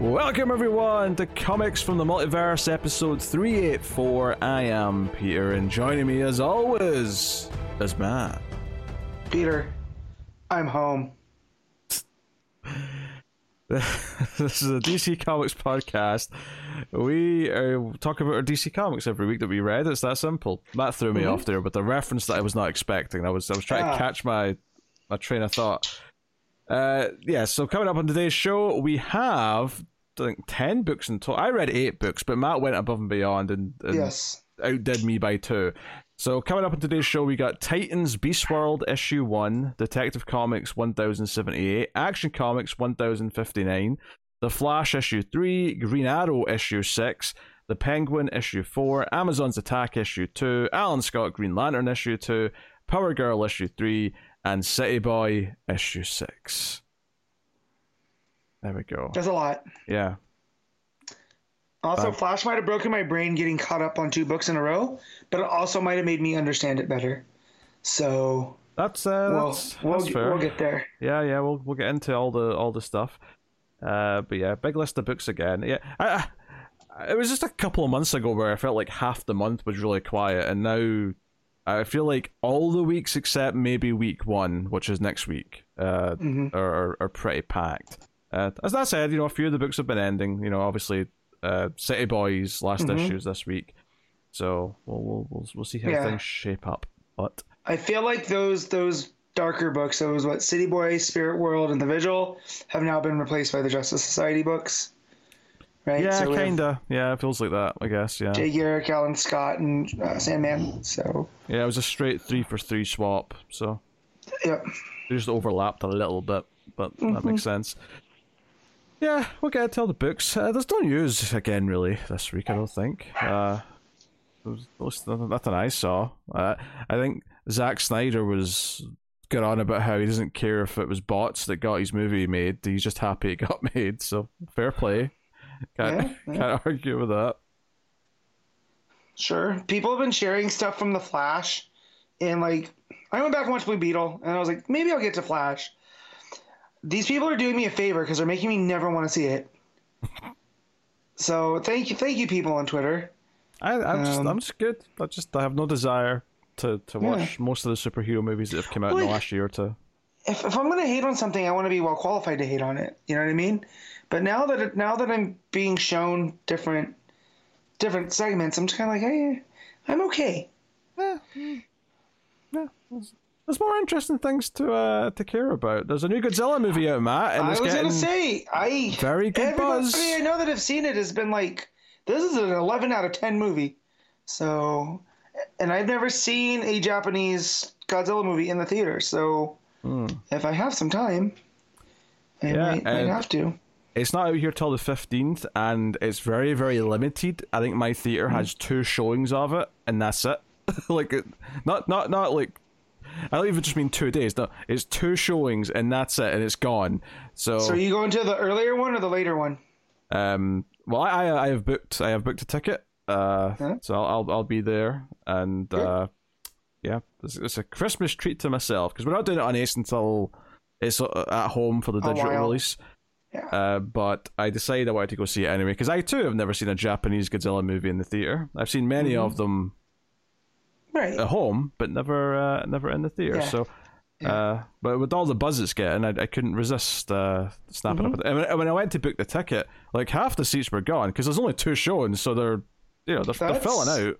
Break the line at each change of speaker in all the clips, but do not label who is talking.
Welcome everyone to Comics from the Multiverse episode 384. I am Peter and joining me as always is Matt.
Peter, I'm home.
this is a DC Comics podcast. We uh, talk about our DC Comics every week that we read. It's that simple. Matt threw me
Mhm.
off there, but the reference that I was not expecting. I was I was trying to
Ah.
catch my my train of thought. Uh, yeah. So coming up on today's show, we have I think ten books in total. I read eight books, but Matt went above and beyond and, and
Yes.
outdid me by two. So coming up on today's show, we got Titans Beast World issue one, Detective Comics one thousand seventy eight, Action Comics one thousand fifty nine, The Flash issue three, Green Arrow issue six, The Penguin issue four, Amazon's Attack issue two, Alan Scott Green Lantern issue two, Power Girl issue three, and City Boy issue six. There we go.
That's a lot.
Yeah.
Also,
Uh,
Flash might have broken my brain getting caught up on two books in a row, but it also might have made me understand it better. So
That's uh
we'll
that's,
we'll,
that's
get,
fair.
we'll get there.
Yeah, yeah, we'll we'll get into all the all the stuff. Uh, but yeah, big list of books again. Yeah, I, I, it was just a couple of months ago where I felt like half the month was really quiet, and now I feel like all the weeks except maybe week one, which is next week, uh,
hmm
are, are pretty packed. Uh, as that said, you know, a few of the books have been ending. You know, obviously, uh, City Boys last
Mhm.
issues this week, so we'll we'll we'll, we'll see how
Yeah.
things shape up. But
I feel like those those darker books, those what City Boy, Spirit World, and The Vigil, have now been replaced by the Justice Society books. Right?
yeah,
So
kinda. Yeah, it feels like that. I guess. Yeah.
Jay Garrick, Alan Scott, and uh, Sandman. So
Yeah, it was a straight three for three swap, so
yep.
they just overlapped a little bit, but that
Mm-hmm.
makes sense. Yeah, we'll get to all the books. Uh, there's no news again, really, this week, I don't think. Uh, there was, nothing, nothing I saw. Uh, I think Zack Snyder was got on about how he doesn't care if it was bots that got his movie made. He's just happy it got made, so fair play. Can't,
Yeah, yeah.
can't argue with that.
Sure. People have been sharing stuff from the Flash, and like I went back and watched Blue Beetle, and I was like, maybe I'll get to Flash. These people are doing me a favor because they're making me never want to see it. so thank you, thank you, people on Twitter.
I, I'm just,
Um,
I'm just good. I just, I have no desire to, to
Yeah.
watch most of the superhero movies that have come out in the last year or two.
If, if I'm gonna hate on something, I want to be well qualified to hate on it. You know what I mean? But now that it, now that I'm being shown different different segments, I'm just kind of like, hey, I'm okay.
Yeah, there's, there's more interesting things to uh to care about. There's a new Godzilla movie out, Matt, and
I was gonna say, I
very good
Everybody
buzz.
I know that have seen it has been like, this is an 11 out of 10 movie. So, and I've never seen a Japanese Godzilla movie in the theater. So,
Hmm.
if I have some time, I
Yeah,
might, might have to.
It's not out here till the fifteenth, and it's very very limited. I think my theater
Hmm.
has two showings of it, and that's it. like, not not not like. I don't even just mean two days. No, it's two showings, and that's it, and it's gone. So,
So, are you going to the earlier one or the later one?
Um, well, I I have booked I have booked a ticket. Uh,
Huh?
so I'll, I'll I'll be there, and
Good.
uh, yeah, it's, it's a Christmas treat to myself because we're not doing it on Ace until it's uh, at home for the digital release.
Yeah.
Uh, but I decided I wanted to go see it anyway because I too have never seen a Japanese Godzilla movie in the theater. I've seen many
Mm-hmm.
of them
Right.
at home, but never uh, never in the theater.
Yeah.
So. Uh, but with all the buzz it's getting, I, I couldn't resist uh, snapping
Mm-hmm.
up. And when, when I went to book the ticket, like half the seats were gone because there's only two showings, so they're, you know, they're, they're filling out.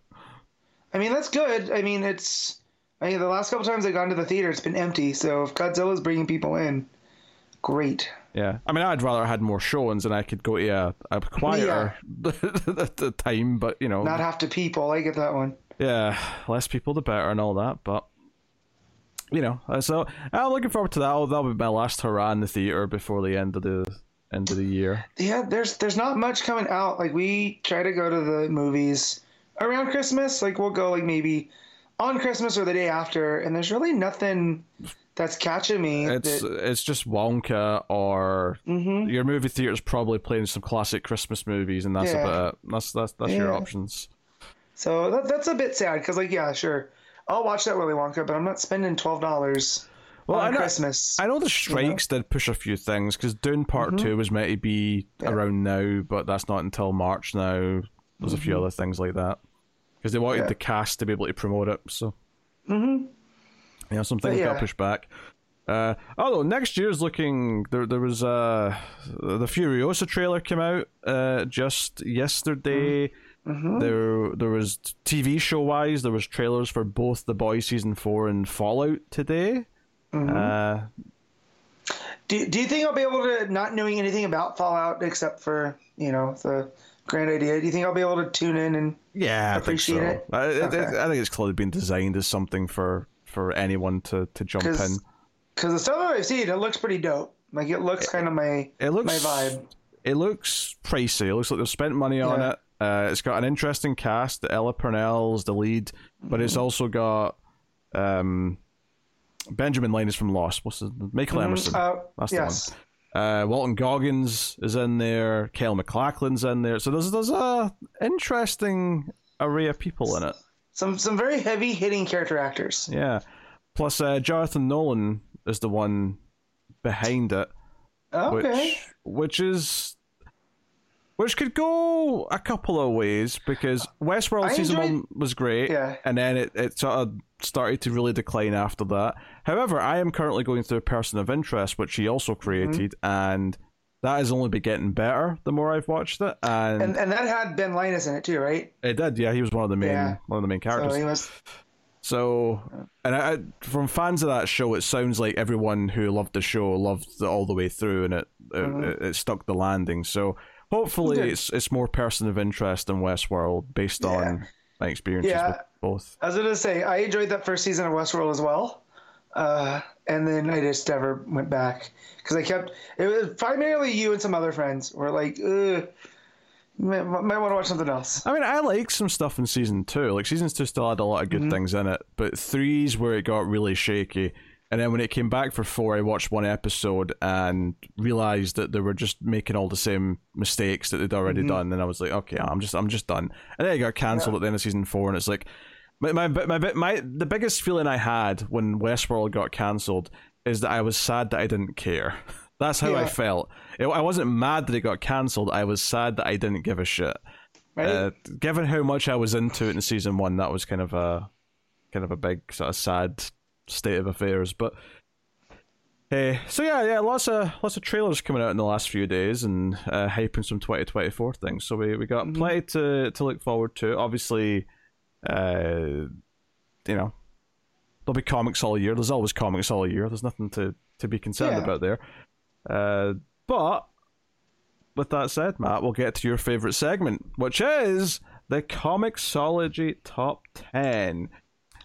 I mean, that's good. I mean, it's. I mean, the last couple times I've gone to the theater, it's been empty. So, if Godzilla's bringing people in, great.
Yeah, I mean, I'd rather had more showings and I could go to a, a quieter at the time, but you know,
Not half to people. I get that one.
yeah, less people the better and all that. But you know, uh, so I'm looking forward to that. That'll, that'll be my last hurrah in the theater before the end of the end of the year.
Yeah, there's there's not much coming out. Like we try to go to the movies around Christmas. Like we'll go like maybe on Christmas or the day after, and there's really nothing that's catching me.
It's
that,
it's just Wonka or
Mhm.
your movie theater's probably playing some classic Christmas movies, and that's
Yeah.
about it. That's that's that's your options.
so that, that's a bit sad because like yeah, sure, I'll watch that Willy Wonka, but I'm not spending twelve dollars
Well,
on
I know,
Christmas.
I know the strikes did push a few things because Dune Part
Mhm.
Two was meant to be
Yeah.
around now, but that's not until March now. There's a few other things like that because they wanted
Mm-hmm. Yeah.
the cast to be able to promote it. So
hmm
yeah, some things got pushed back. Uh, although next year's looking there, there was uh the Furiosa trailer came out uh just yesterday.
hmm
There there was TV show wise there was trailers for both the Boys season four and Fallout today.
hmm
Uh,
Do, do you think I'll be able to, not knowing anything about Fallout except for, you know, the grand idea, do you think I'll be able to tune in and
Yeah, I
appreciate
think
it?
so. I, I-
Okay.
I think it's clearly been designed as something for for anyone to to jump in.
because the stuff that I've seen, it looks pretty dope. Like it looks kind of my
It looks
my vibe.
It looks pricey. It looks like they've spent money on
Yeah.
it. Uh, it's got an interesting cast. Ella Purnell's the lead, but it's
Mm-hmm.
also got um, Benjamin Linus from Lost. What's his Michael Emerson?
Uh,
That's the
yes.
Uh, Walton Goggins is in there. Kyle MacLachlan's in there. So there's there's a interesting array of people in it.
Some some very heavy hitting character actors.
Yeah. Plus, uh, Jonathan Nolan is the one behind it,
Okay.
which which is which could go a couple of ways because Westworld
I
season
enjoyed-
one was great,
Yeah.
and then it, it sort of started to really decline after that. However, I am currently going through a Person of Interest, which he also
Mm-hmm.
created, and that has only been getting better the more I've watched it, and,
And and that had Ben Linus in it too, right?
it did. Yeah, he was one of the main
Yeah.
one of the main characters.
So was.
So, and I, from fans of that show, it sounds like everyone who loved the show loved it all the way through, and it
Mhm.
it, it stuck the landing. So, hopefully,
Good.
it's it's more person of interest than Westworld based
Yeah.
on my experiences
Yeah.
with both.
I was gonna say I enjoyed that first season of Westworld as well, uh, and then I just never went back because I kept it was primarily you and some other friends were like, Ugh, might, might want to watch something else.
I mean, I like some stuff in season two. Like season two still had a lot of good
Mhm.
things in it, but three's where it got really shaky. And then when it came back for four, I watched one episode and realized that they were just making all the same mistakes that they'd already
Mhm.
done. And I was like, okay, I'm just, I'm just done. And then it got cancelled at the end of season four, and it's like, my, my, my, my, my, the biggest feeling I had when Westworld got cancelled is that I was sad that I didn't care. That's how I felt. It, I wasn't mad that it got cancelled. I was sad that I didn't give a shit.
Right?
Uh, given how much I was into it in season one, that was kind of a kind of a big sort of sad state of affairs. But hey, so yeah, yeah, lots of lots of trailers coming out in the last few days and uh, hyping some twenty twenty four things. So we we got
Mhm.
plenty to to look forward to. Obviously, uh, you know, there'll be comics all year. There's always comics all year. There's nothing to to be concerned
Yeah.
about there. Uh, but with that said, Matt, we'll get to your favorite segment, which is the Comixology Top 10.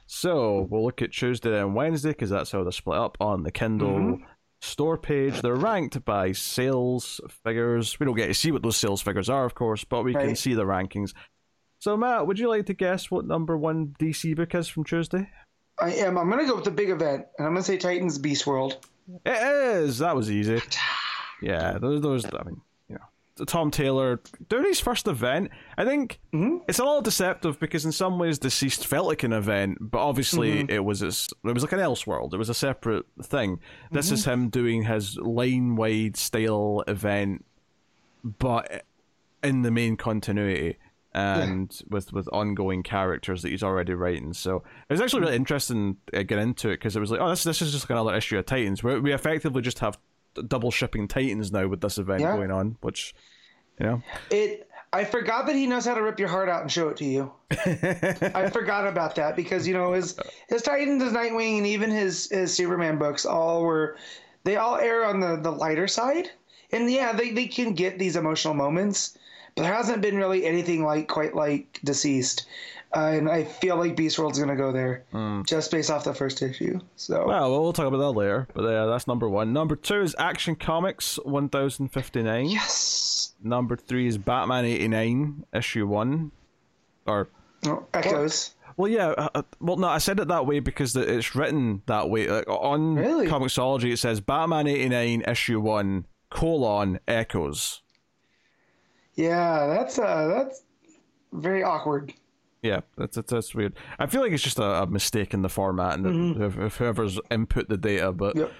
So we'll look at Tuesday and Wednesday because that's how they're split up on the Kindle
Mhm.
store page. They're ranked by sales figures. We don't get to see what those sales figures are, of course, but we can see the rankings. So, Matt, would you like to guess what number one DC book is from Tuesday?
I am. I'm gonna go with the big event, and I'm gonna say Titans Beast World.
It is. That was easy. Yeah, those, those. I mean, Tom Taylor doing his first event. I think
Mhm.
it's a little deceptive because in some ways, deceased felt like an event, but obviously
Mm-hmm.
it was its, it was like an Elseworld. It was a separate thing. This
Mm-hmm.
is him doing his line wide style event, but in the main continuity. And with, with ongoing characters that he's already writing, so it was actually really interesting uh, getting into it because it was like, oh, this this is just like another issue of Titans. We we effectively just have double shipping Titans now with this event
Yeah.
going on, which you know,
It. I forgot that he knows how to rip your heart out and show it to you. I forgot about that because you know his his Titans, his Nightwing, and even his his Superman books all were they all err on the the lighter side. And yeah, they they can get these emotional moments, but there hasn't been really anything like quite like Deceased. Uh, and I feel like Beast World's gonna go there just based off the first issue. So
well, we'll talk about that later. But uh, that's number one. Number two is Action Comics one thousand fifty nine.
yes,
Number three is Batman eighty nine issue one, or
oh, echoes.
Well, yeah. Uh, uh, well, no, I said it that way because it's written that way. Like, on
Really?
Comixology, it says Batman eighty nine issue one colon echoes.
Yeah, that's uh that's very awkward.
Yeah, that's, that's weird. I feel like it's just a, a mistake in the format and
Mhm.
if, whoever's input the data. But
Yep.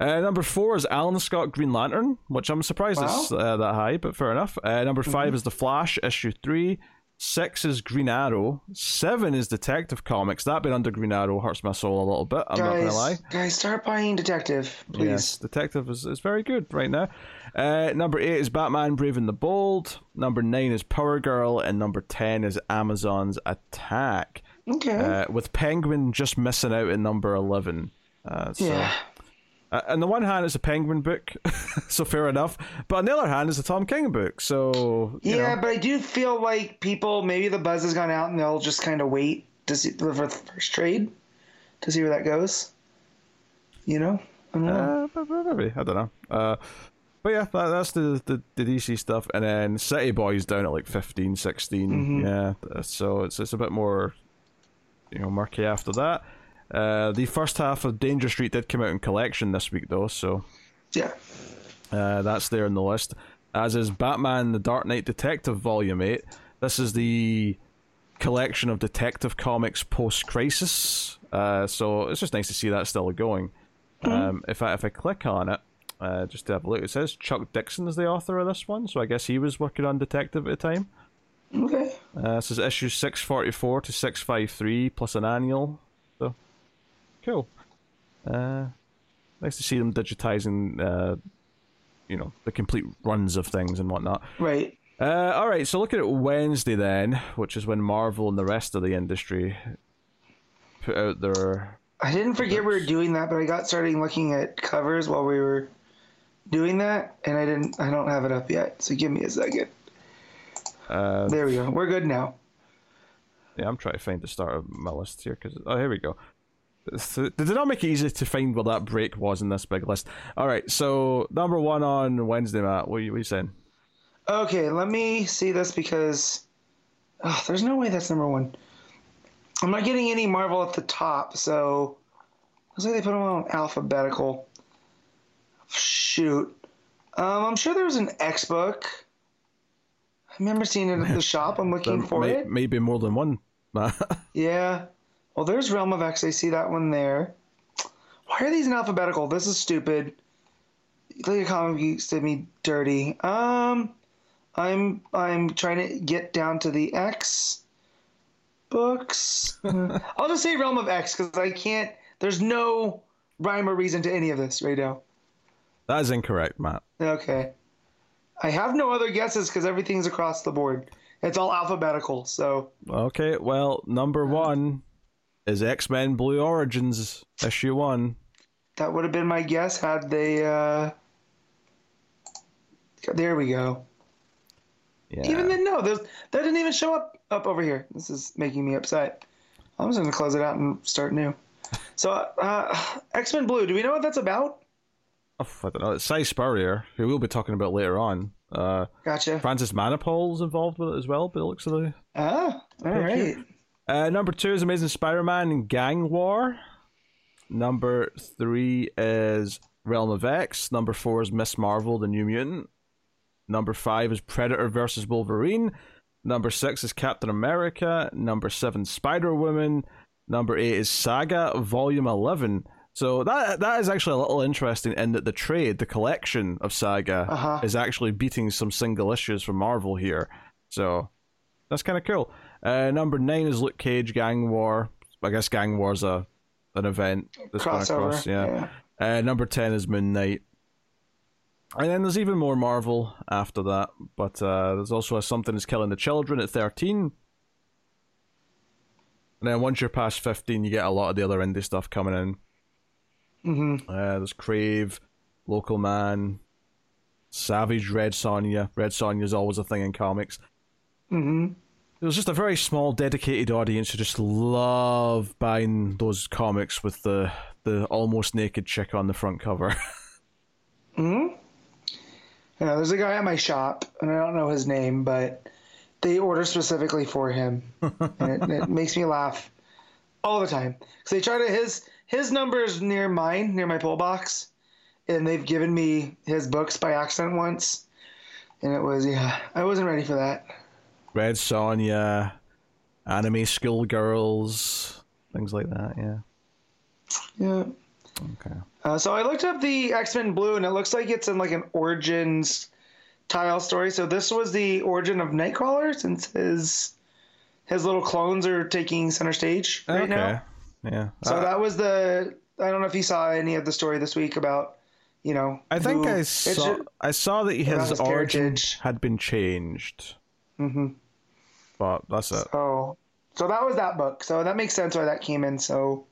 uh, number four is Alan Scott Green Lantern, which I'm surprised it's uh, that high, but fair enough. Uh, number 5 is The Flash, issue three. Six is Green Arrow. Seven is Detective Comics. That been under Green Arrow hurts my soul a little bit. I'm not gonna lie.
Guys, guys, start buying Detective, please.
Yes, Detective is, is very good right now. Uh, number eight is Batman Brave and the Bold. Number nine is Power Girl. And number 10 is Amazon's Attack.
Okay.
Uh, with Penguin just missing out in number 11. Uh, so,
yeah.
Uh, on the one hand, it's a Penguin book, so fair enough. But on the other hand, it's a Tom King book, so.
Yeah,
know,
but I do feel like people maybe the buzz has gone out and they'll just kind of wait to see for the first trade to see where that goes. You know, I don't know.
Uh, maybe. I don't know. Uh, but yeah, that, that's the, the, the DC stuff. And then City Boys down at like 15, 16.
Mhm.
Yeah, so it's, it's a bit more, you know, murky after that. Uh, the first half of Danger Street did come out in collection this week, though, so
yeah.
uh, that's there in the list. As is Batman The Dark Knight Detective Volume 8. This is the collection of detective comics post crisis. Uh, so it's just nice to see that still going. Um, if I if I click on it, uh, just to have a look, it says Chuck Dixon is the author of this one, so I guess he was working on Detective at the time.
Okay.
Uh, this is issue six forty four to six five three plus an annual. So cool. Uh, nice to see them digitizing, uh, you know, the complete runs of things and whatnot.
Right.
Uh, all right, so looking at Wednesday then, which is when Marvel and the rest of the industry put out their
I didn't forget we were doing that, but I got started looking at covers while we were doing that, and I didn't. I don't have it up yet, so give me a second.
uh,
There we go. We're good now.
Yeah, I'm trying to find the start of my list here because oh, here we go. So, Did it not make it easy to find where that break was in this big list? All right, so number one on Wednesday, Matt. What are you, what are you saying?
Okay, let me see this because oh, there's no way that's number one. I'm not getting any Marvel at the top, so looks like they put them on alphabetical. Shoot, um, I'm sure there's an X book. I remember seeing it at the shop. I'm looking
There
for
may,
it.
Maybe more than one. Matt.
Yeah. Well, there's Realm of X. I see that one there. Why are these in alphabetical? This is stupid. Look at comic geeks did me dirty. Um, I'm I'm trying to get down to the X books. I'll just say Realm of X because I can't. There's no rhyme or reason to any of this right now.
that is incorrect, Matt.
Okay. I have no other guesses because everything's across the board. It's all alphabetical. So
Okay, well, number one is X Men Blue Origins issue one.
That would have been my guess had they. Uh... There we go.
Yeah.
Even then, no, there's, that didn't even show up up over here. This is making me upset. I'm just gonna close it out and start new. So, uh, X Men Blue. Do we know what that's about?
Oh, I don't know. It's Si Spurrier, who we'll be talking about later on. Uh,
Gotcha.
Francis Manapul's involved with it as well, but it looks the
Ah, all right.
Uh, number two is Amazing Spider-Man Gang War. Number three is Realm of X. Number four is Miss Marvel, the New Mutant. Number five is Predator versus Wolverine. Number six is Captain America. Number seven, Spider Woman. Number eight is Saga Volume Eleven. So that that is actually a little interesting in that the trade, the collection of Saga,
Uh-huh.
is actually beating some single issues from Marvel here. So that's kind of cool. Uh, number nine is Luke Cage Gang War. I guess Gang War's a an event that's gone
Crossover.
across. Yeah.
yeah.
Uh, number ten is Moon Knight. And then there's even more Marvel after that, but uh, there's also a Something is Killing the Children at 13. And then once you're past 15, you get a lot of the other indie stuff coming in.
Mm-hmm.
Uh, there's Crave, Local Man, Savage, Red Sonja. Red Sonja is always a thing in comics.
Mm-hmm.
There's just a very small, dedicated audience who just love buying those comics with the the almost naked chick on the front cover.
Hmm. Yeah, there's a guy at my shop, and I don't know his name, but they order specifically for him, and it, it makes me laugh all the time. Because they try to his his number is near mine, near my pull box, and they've given me his books by accident once, and it was yeah, I wasn't ready for that.
Red Sonja, anime schoolgirls, things like that. Yeah.
Yeah.
Okay.
Uh, so I looked up the X Men Blue, and it looks like it's in like an origins tile story. So this was the origin of Nightcrawler, since his his little clones are taking center stage right
okay.
now.
Yeah.
So
Uh,
that was the. I don't know if you saw any of the story this week about, you know.
I think
who-
I saw I saw that his,
his
origin
heritage.
had been changed,
Mhm.
But that's it.
So, so that was that book. So that makes sense why that came in so,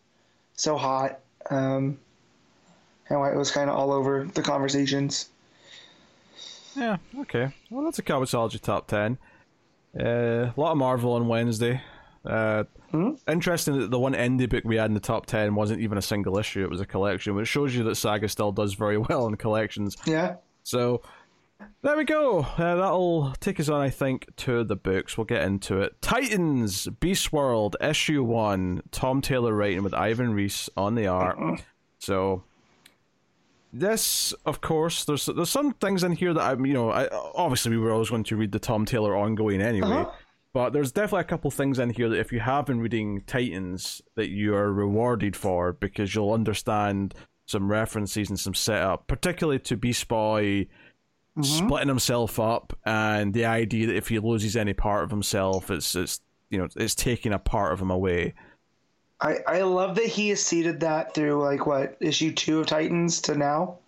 so hot, um, and why it was kind of all over the conversations.
Yeah. Okay. Well, that's a Comixology top ten. Uh, a lot of Marvel on Wednesday. Uh,
Hmm?
Interesting that the one indie book we had in the top ten wasn't even a single issue; it was a collection, which shows you that Saga still does very well in collections.
Yeah.
So there we go. Uh, that'll take us on, I think, to the books. We'll get into it. Titans, Beast World, issue one. Tom Taylor writing with Ivan Reis on the art. So this, of course, there's there's some things in here that I'm, you know, I, obviously we were always going to read the Tom Taylor ongoing anyway.
Uh-huh.
But there's definitely a couple things in here that if you have been reading Titans that you are rewarded for because you'll understand some references and some setup, particularly to Beast Boy Mm-hmm. splitting himself up and the idea that if he loses any part of himself, it's it's you know it's taking a part of him away.
I, I love that he has seeded that through like what issue two of Titans to now,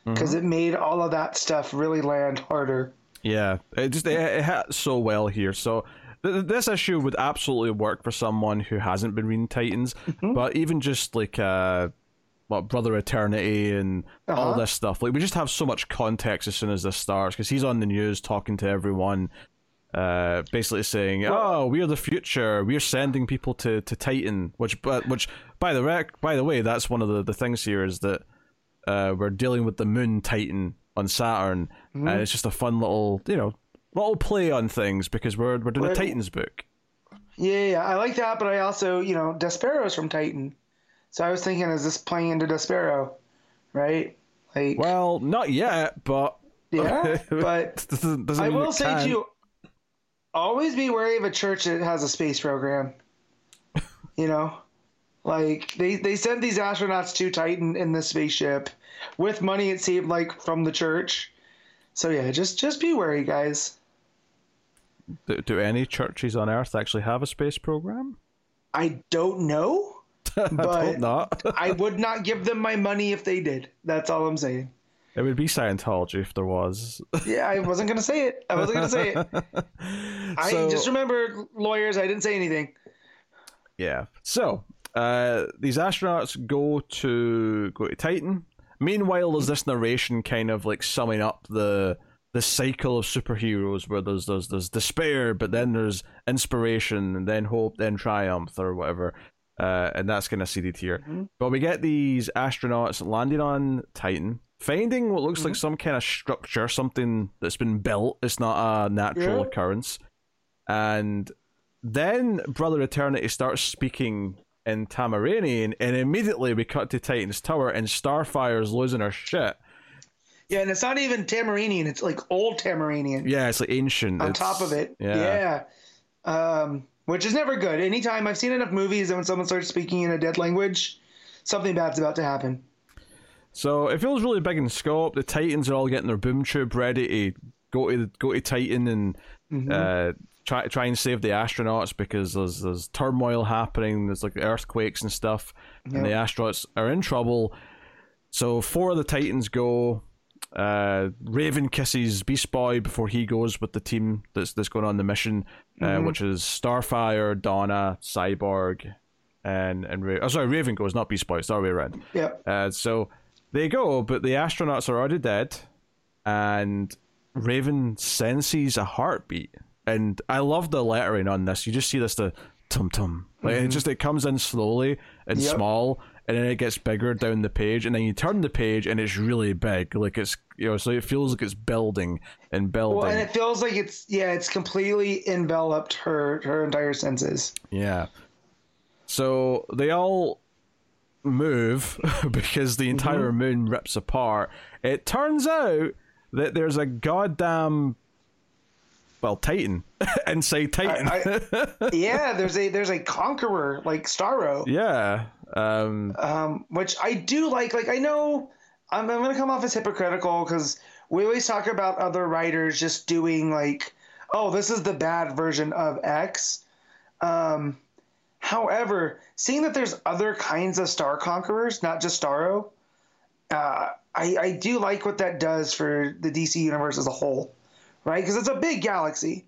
mm-hmm. because it made all of that stuff really land harder.
Yeah, it just it, it hit so well here. So th- th- this issue would absolutely work for someone who hasn't been reading Titans, mm-hmm. but even just like uh, what Brother Eternity and all
Uh-huh.
this stuff, like we just have so much context as soon as this starts because he's on the news talking to everyone. Uh, basically saying, "Oh, we're the future. We're sending people to, to Titan." Which, but which, by the rec, by the way, that's one of the, the things here is that uh, we're dealing with the Moon Titan on Saturn, and it's just a fun little, you know, little play on things because we're we're doing a Titans book.
Yeah, yeah, I like that, but I also, you know, Despero's from Titan, so I was thinking, is this playing into Despero, right? Like,
Well, not yet, but
yeah, but
doesn't, doesn't
I will say
can.
to you, always be wary of a church that has a space program. you know, like they they sent these astronauts to Titan in this spaceship with money. It seemed like from the church. So yeah, just just be wary, guys.
Do, do any churches on Earth actually have a space program?
I don't know.
I
But-
hope not.
I would not give them my money if they did. That's all I'm saying.
it would be Scientology if there was.
Yeah, I wasn't gonna say it. I wasn't gonna say it. I just remember lawyers. I didn't say anything.
Yeah. So uh, these astronauts go to go to Titan. Meanwhile, there's this narration kind of like summing up the the cycle of superheroes where there's there's there's despair, but then there's inspiration, and then hope, then triumph, or whatever. Uh, and that's kind of seeded here. But we get these astronauts landing on Titan, finding what looks like some kind of structure, something that's been built. It's not a natural
Yeah.
occurrence. And then Brother Eternity starts speaking in Tamaranian, and immediately we cut to Titan's Tower, and Starfire's losing her shit.
Yeah, and it's not even Tamaranian. It's like old Tamaranian
Yeah, it's like ancient.
on
It's-
top of it.
Yeah.
Yeah. Um, which is never good. Anytime I've seen enough movies that when someone starts speaking in a dead language, something bad's about to happen.
So it feels really big in scope. The Titans are all getting their boom tube ready to go to go to Titan and
Mm-hmm.
uh, try try and save the astronauts because there's there's turmoil happening. There's like earthquakes and stuff, and the astronauts are in trouble. So four of the Titans go. Uh, Raven kisses Beast Boy before he goes with the team that's that's going on the mission, uh, which is Starfire, Donna, Cyborg, and and Ra- oh sorry, Raven goes, not Beast Boy. It's the other way around.
Yep.
Uh, so they go, but the astronauts are already dead, and Raven senses a heartbeat. And I love the lettering on this. You just see this the tum tum. Like it just it comes in slowly and
Yep.
small, and then it gets bigger down the page, and then you turn the page and it's really big. Like it's you know, so it feels like it's building and building.
Well, and it feels like it's yeah, it's completely enveloped her her entire senses.
Yeah. So they all move because the entire mm-hmm. moon rips apart. It turns out that there's a goddamn well Titan and say Titan.
I, I, yeah, there's a there's a conqueror like Starro.
yeah. Um,
um, which I do like. Like I know I'm, I'm gonna come off as hypocritical because we always talk about other writers just doing like, oh, this is the bad version of X. Um, however, seeing that there's other kinds of Star Conquerors, not just Starro, uh, I, I do like what that does for the DC universe as a whole, right? Because it's a big galaxy,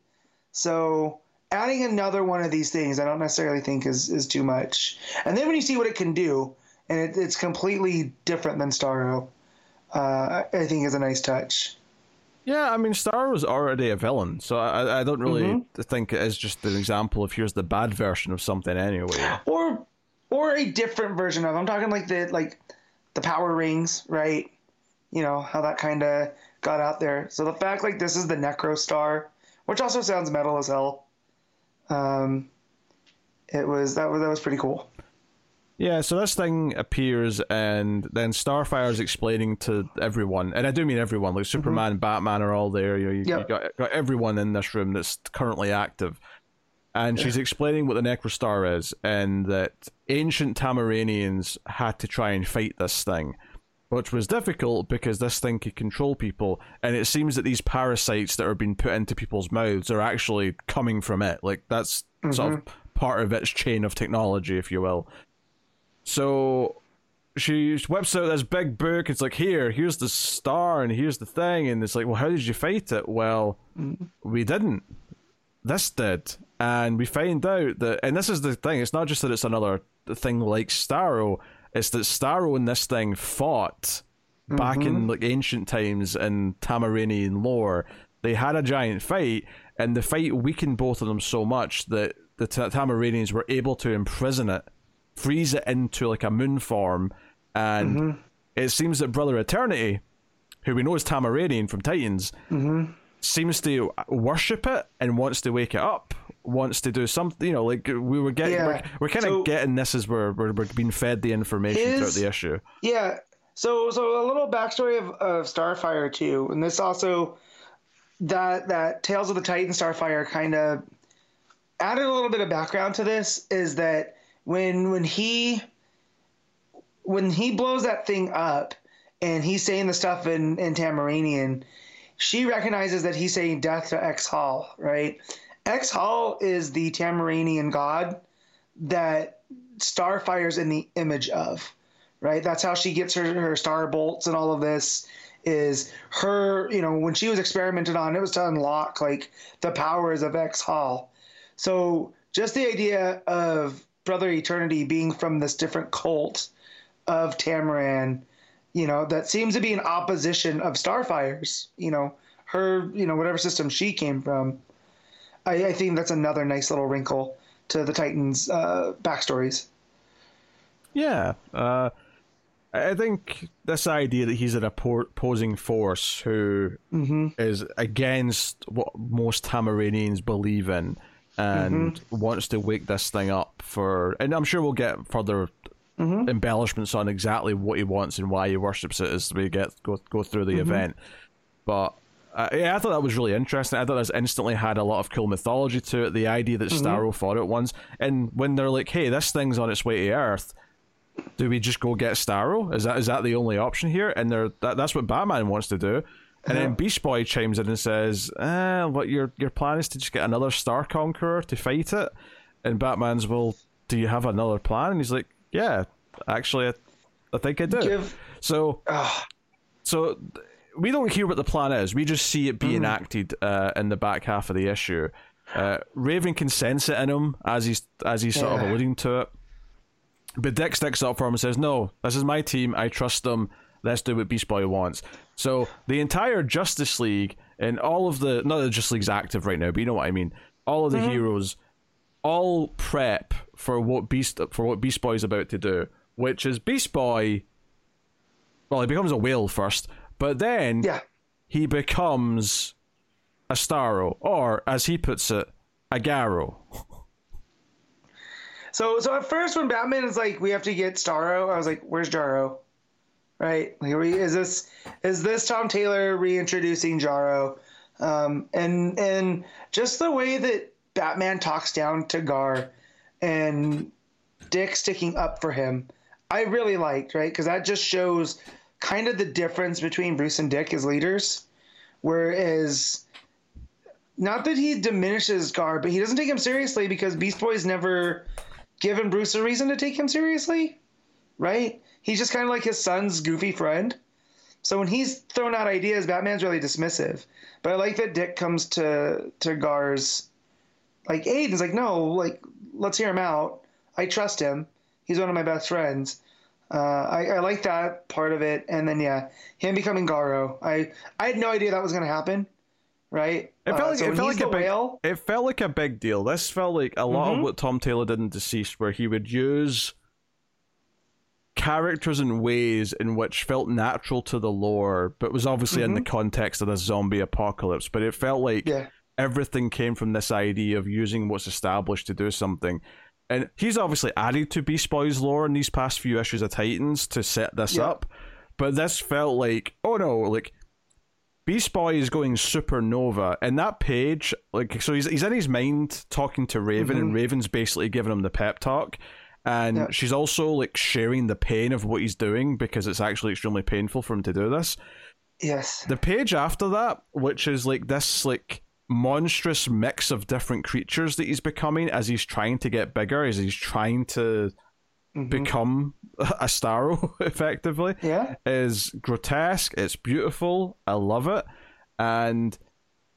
so adding another one of these things, I don't necessarily think is is too much. And then when you see what it can do, and it, it's completely different than Starro, uh, I think is a nice touch.
Yeah, I mean, Star was already a villain, so I, I don't really mm-hmm. think it is just an example of here's the bad version of something anyway.
Or, or a different version of. I'm talking like the like the power rings, right? You know how that kind of got out there. So the fact like this is the Necro Star, which also sounds metal as hell. Um, it was that was that was pretty cool.
Yeah, so this thing appears, and then Starfire is explaining to everyone, and I do mean everyone, like Superman, mm-hmm. Batman are all there. You know, you, yep. you got, got everyone in this room that's currently active, and she's explaining what the Necrostar is, and that ancient Tamaranians had to try and fight this thing, which was difficult because this thing could control people, and it seems that these parasites that are being put into people's mouths are actually coming from it. Like that's mm-hmm. sort of mm-hmm. part of its chain of technology, if you will. So she whips out this big book. It's like, here, here's the star, and here's the thing. And it's like, well, how did you fight it? Well, mm. we didn't. This did. And we find out that, and this is the thing, it's not just that it's another thing like Starro, it's that Starro and this thing fought mm-hmm. back in mm-hmm. like ancient times in Tamaranian lore. They had a giant fight, and the fight weakened both of them so much that the Tamaranians were able to imprison it freeze it into like a moon form, and mm-hmm. it seems that Brother Eternity, who we know is Tamaranian from Titans,
mm-hmm.
seems to worship it and wants to wake it up. Wants to do something, you know, like uh, we were getting, yeah. we're, we're kind of so getting this as we're, we're, we're being fed the information his, throughout the issue.
Yeah. So, so a little backstory of, of Starfire too, and this also that that Tales of the Titan Starfire kind of added a little bit of background to this is that when when he when he blows that thing up and he's saying the stuff in in Tamaranian, she recognizes that he's saying death to X'Hal, right? X'Hal is the Tamaranian god that Starfire's in the image of, right? That's how she gets her, her star bolts and all of this is her, you know, when she was experimented on, it was to unlock like the powers of X'Hal. So just the idea of Brother Eternity being from this different cult of Tamaran, you know, that seems to be in opposition of Starfire's, you know, her, you know, whatever system she came from. I, I think that's another nice little wrinkle to the Titans' uh, backstories.
Yeah. Uh, I think this idea that he's an opposing force who
mm-hmm.
is against what most Tamaranians believe in and mm-hmm. wants to wake this thing up for. And I'm sure we'll get further mm-hmm. embellishments on exactly what he wants and why he worships it as we get go go through the mm-hmm. event. But uh, yeah, I thought that was really interesting. I thought this instantly had a lot of cool mythology to it. The idea that mm-hmm. Starro fought it once, and when they're like, "Hey, this thing's on its way to Earth," do we just go get Starro? Is that is that the only option here? And they're that, that's what Batman wants to do. And then Beast Boy chimes in and says, eh, "What your your plan is to just get another Star Conqueror to fight it?" And Batman's, "Well, do you have another plan?" And he's like, "Yeah, actually, I, I think I do." Give... So, so we don't hear what the plan is. We just see it being mm. acted uh, in the back half of the issue. Uh, Raven can sense it in him as he's as he's sort yeah. of alluding to it. But Dick sticks up for him and says, "No, this is my team. I trust them. Let's do what Beast Boy wants." So the entire Justice League and all of the not that Justice League's active right now, but you know what I mean. All of the mm-hmm. heroes all prep for what Beast for what Beast Boy is about to do, which is Beast Boy. Well, he becomes a whale first, but then
yeah.
he becomes a Starro, or as he puts it, a Garrow.
So, so at first when Batman is like, "We have to get Starro," I was like, "Where's Jarro?" right? Like, is this is this Tom Taylor reintroducing Jarro? Um, and and just the way that Batman talks down to Gar and Dick sticking up for him, I really liked, right? Because that just shows kind of the difference between Bruce and Dick as leaders. Whereas, not that he diminishes Gar, but he doesn't take him seriously because Beast Boy's never given Bruce a reason to take him seriously, right? He's just kind of like his son's goofy friend. So when he's thrown out ideas, Batman's really dismissive. But I like that Dick comes to to Gar's like aid. He's like, no, like let's hear him out. I trust him. He's one of my best friends. Uh, I, I like that part of it, and then yeah, him becoming Garo. I I had no idea that was going to happen. Right?
It felt
Uh,
like,
so
it felt like a big,
whale,
it felt like a big deal. This felt like a lot of
Mhm.
what Tom Taylor did in Deceased, where he would use characters in ways in which felt natural to the lore, but was obviously in the context of the zombie apocalypse. But it felt like
yeah,
everything came from this idea of using what's established to do something. And he's obviously added to Beast Boy's lore in these past few issues of Titans to set this
Yeah.
up. But this felt like, oh no, like Beast Boy is going supernova, and that page, like, so he's he's in his mind talking to Raven, and mm-hmm. Raven's basically giving him the pep talk, and
Yeah.
she's also like sharing the pain of what he's doing because it's actually extremely painful for him to do this.
yes,
The page after that, which is like this like monstrous mix of different creatures that he's becoming as he's trying to get bigger, as he's trying to
Mhm.
become a Starro, effectively
yeah,
is grotesque. It's beautiful. I love it, and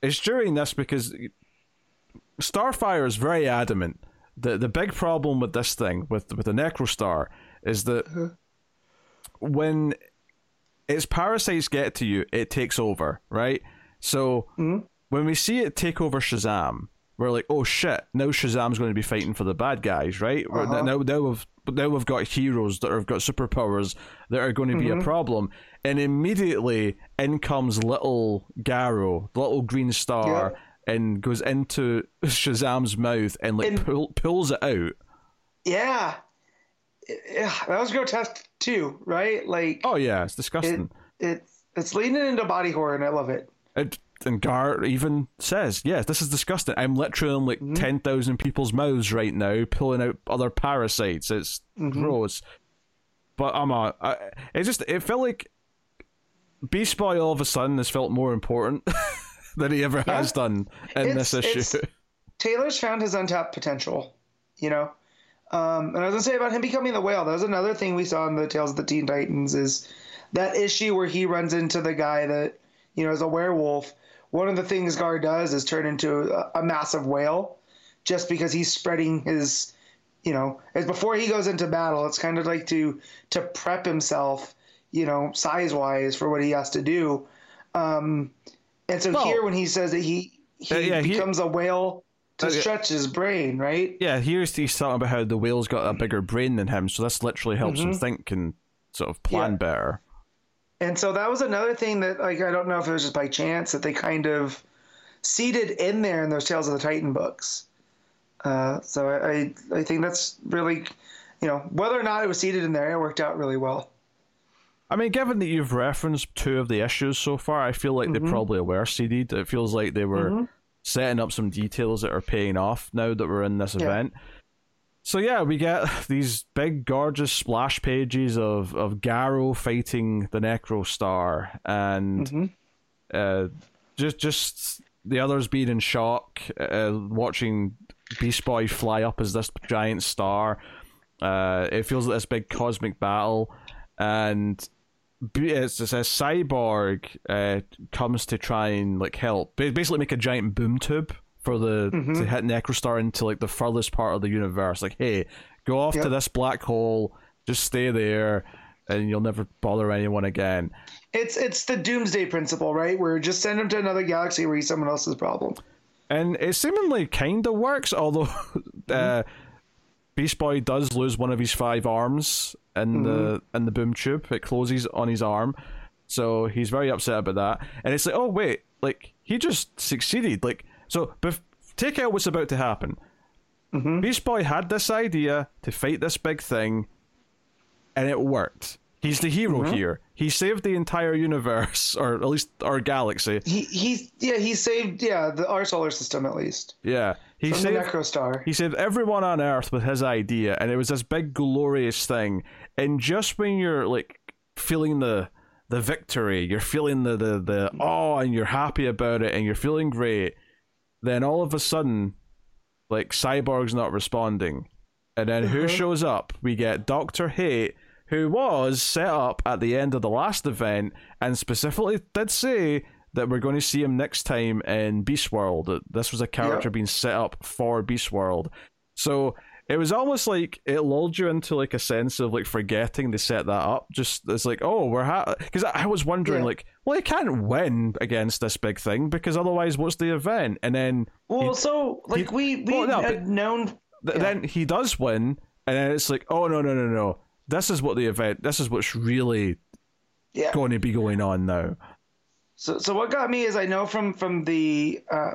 it's during this because Starfire is very adamant. the The big problem with this thing, with with the Necrostar, is that
Uh-huh.
when its parasites get to you, it takes over, right? So
Mhm.
When we see it take over Shazam, we're like, oh shit! Now Shazam's going to be fighting for the bad guys, right?
Uh-huh.
Now, now we've now we've got heroes that have got superpowers that are going to be
Mm-hmm.
a problem, and immediately in comes little Garrow, little green star, and goes into Shazam's mouth and like
And-
pull, pulls it out.
yeah. Yeah, that was grotesque too, right? Like
Oh yeah, it's
it,
disgusting.
it, it's leaning into body horror, and I love it.
It, and Gar even says, "Yes, this is disgusting. I'm literally in
Mm-hmm.
like ten thousand people's mouths right now, pulling out other parasites. It's
Mm-hmm.
gross." But I'm a, I, it just it felt like Beast Boy all of a sudden has felt more important than he ever has done in
It's-
this issue.
Taylor's found his untapped potential, you know. Um, and I was gonna say about him becoming the whale. That was another thing we saw in the Tales of the Teen Titans is that issue where he runs into the guy that you know is a werewolf. One of the things Gar does is turn into a, a massive whale, just because he's spreading his, you know, as before he goes into battle. It's kind of like to to prep himself, you know, size wise for what he has to do. Um, and so
Well-
here, when he says that he he
Uh, yeah, he-
becomes a whale to
Uh,
stretch his brain, right?
yeah, here's he's talking about how the whale's got a bigger brain than him, so this literally helps him think and sort of plan
Mm-hmm. Yeah.
better.
And so that was another thing that, like, I don't know if it was just by chance that they kind of seeded in there in those Tales of the Titan books. Uh, so I, I, think that's really, you know, whether or not it was seeded in there, it worked out really well.
I mean, given that you've referenced two of the issues so far, I feel like
Mm-hmm.
they probably were seeded. It feels like they were setting up some details that are paying off now that we're in this
Yeah.
event. So yeah, we get these big, gorgeous splash pages of of Garrow fighting the Necro Star, and
Mm-hmm.
uh, just just the others being in shock, uh, watching Beast Boy fly up as this giant star. Uh, it feels like this big cosmic battle, and it's a cyborg uh, comes to try and like help, basically make a giant boom tube for the to hit Necrostar into like the furthest part of the universe. Like, hey, go off to this black hole, just stay there, and you'll never bother anyone again.
It's it's the doomsday principle, right? Where just send him to another galaxy where he's someone else's problem.
And it seemingly kind of works, although
Mm-hmm.
uh, Beast Boy does lose one of his five arms in the
Mm-hmm.
in the boom tube. It closes on his arm, so he's very upset about that. And it's like, oh wait, like he just succeeded. Like so, bef- take out what's about to happen.
Mm-hmm.
Beast Boy had this idea to fight this big thing, and it worked. He's the hero
Mhm.
here. He saved the entire universe, or at least our galaxy.
He he's yeah he saved yeah the our solar system at least
Yeah, he
from
saved.
the Necrostar.
He saved everyone on Earth with his idea, and it was this big glorious thing. And just when you're like feeling the the victory, you're feeling the the the awe, and you're happy about it, and you're feeling great, then all of a sudden, like Cyborg's not responding, and then who
Uh-huh.
shows up? We get Doctor Hate. Who was set up at the end of the last event and specifically did say that we're going to see him next time in Beast World. That This was a character
Yep.
being set up for Beast World. So it was almost like it lulled you into like a sense of like forgetting they set that up. Just it's like, oh, we're ha because I I was wondering
Yeah.
like, well, he can't win against this big thing because otherwise, what's the event? And then
Well,
he-
so like we we
well, no,
had known
th-
Yeah.
then he does win, and then it's like, oh no no no no, this is what the event, this is what's really
yeah.
going to be going on now.
So so what got me is I know from from the uh,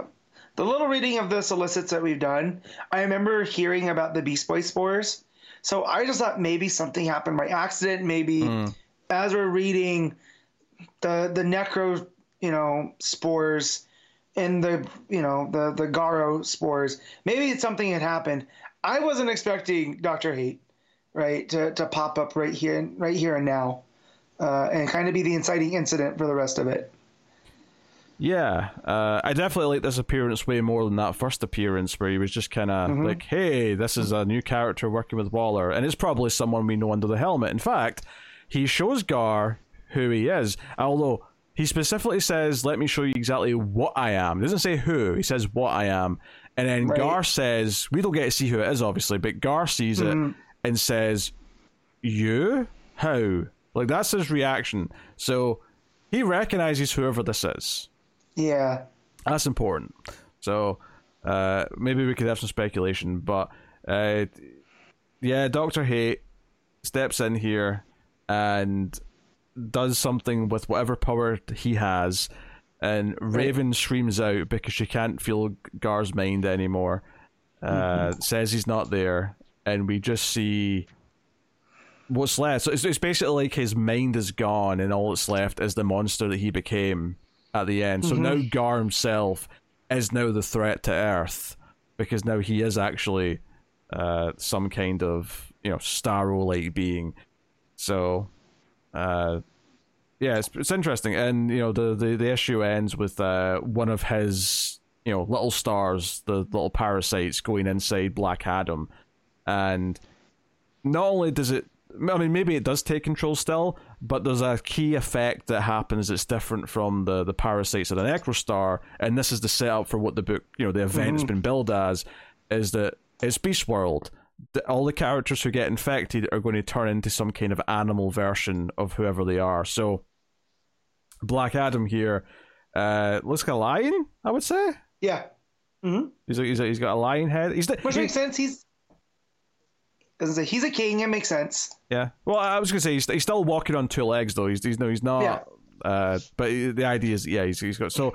the little reading of the solicits that we've done, I remember hearing about the Beast Boy spores. So I just thought maybe something happened by accident. Maybe
Hmm.
as we're reading the the necro you know spores and the you know the the Garo spores, maybe it's something had happened. I wasn't expecting Doctor Hate, right, to, to pop up right here right here and now, uh, and kind of be the inciting incident for the rest of it.
Yeah, uh, I definitely like this appearance way more than that first appearance where he was just kind of
Mm-hmm.
like, "Hey, this is a new character working with Waller," and it's probably someone we know under the helmet. In fact, he shows Gar who he is, although he specifically says, "Let me show you exactly what I am." He doesn't say who; he says what I am, and then
Right.
Gar says, "We don't get to see who it is, obviously, but Gar sees
Mm-hmm.
it and says, "You how?" Like that's his reaction. So he recognizes whoever this is.
Yeah.
That's important. So uh, maybe we could have some speculation, but uh, yeah, Doctor Hate steps in here and does something with whatever power he has, and Raven screams out because she can't feel Gar's mind anymore. Uh, Says he's not there, and we just see what's left. So it's, it's basically like his mind is gone, and all that's left is the monster that he became at the end. So now Gar himself is now the threat to Earth because now he is actually uh, some kind of you know Starro like being. So, uh, yeah, it's, it's interesting, and you know the, the the issue ends with uh, one of his you know little stars, the little parasites, going inside Black Adam, and not only does it I mean maybe it does take control still, but there's a key effect that happens that's different from the the parasites of the Necrostar, and this is the setup for what the book, you know, the event has been billed as, is that it's Beast World. The, all the characters who get infected are going to turn into some kind of animal version of whoever they are. So Black Adam here uh looks like a lion, I would say.
Yeah. hmm
He's a, he's, a, he's got a lion head. He's the,
Which
he-
makes sense. He's say he's a king. It makes sense.
Yeah. Well, I was gonna say he's, he's still walking on two legs though. He's he's no he's not.
Yeah.
Uh, but the idea is yeah he's he's got so.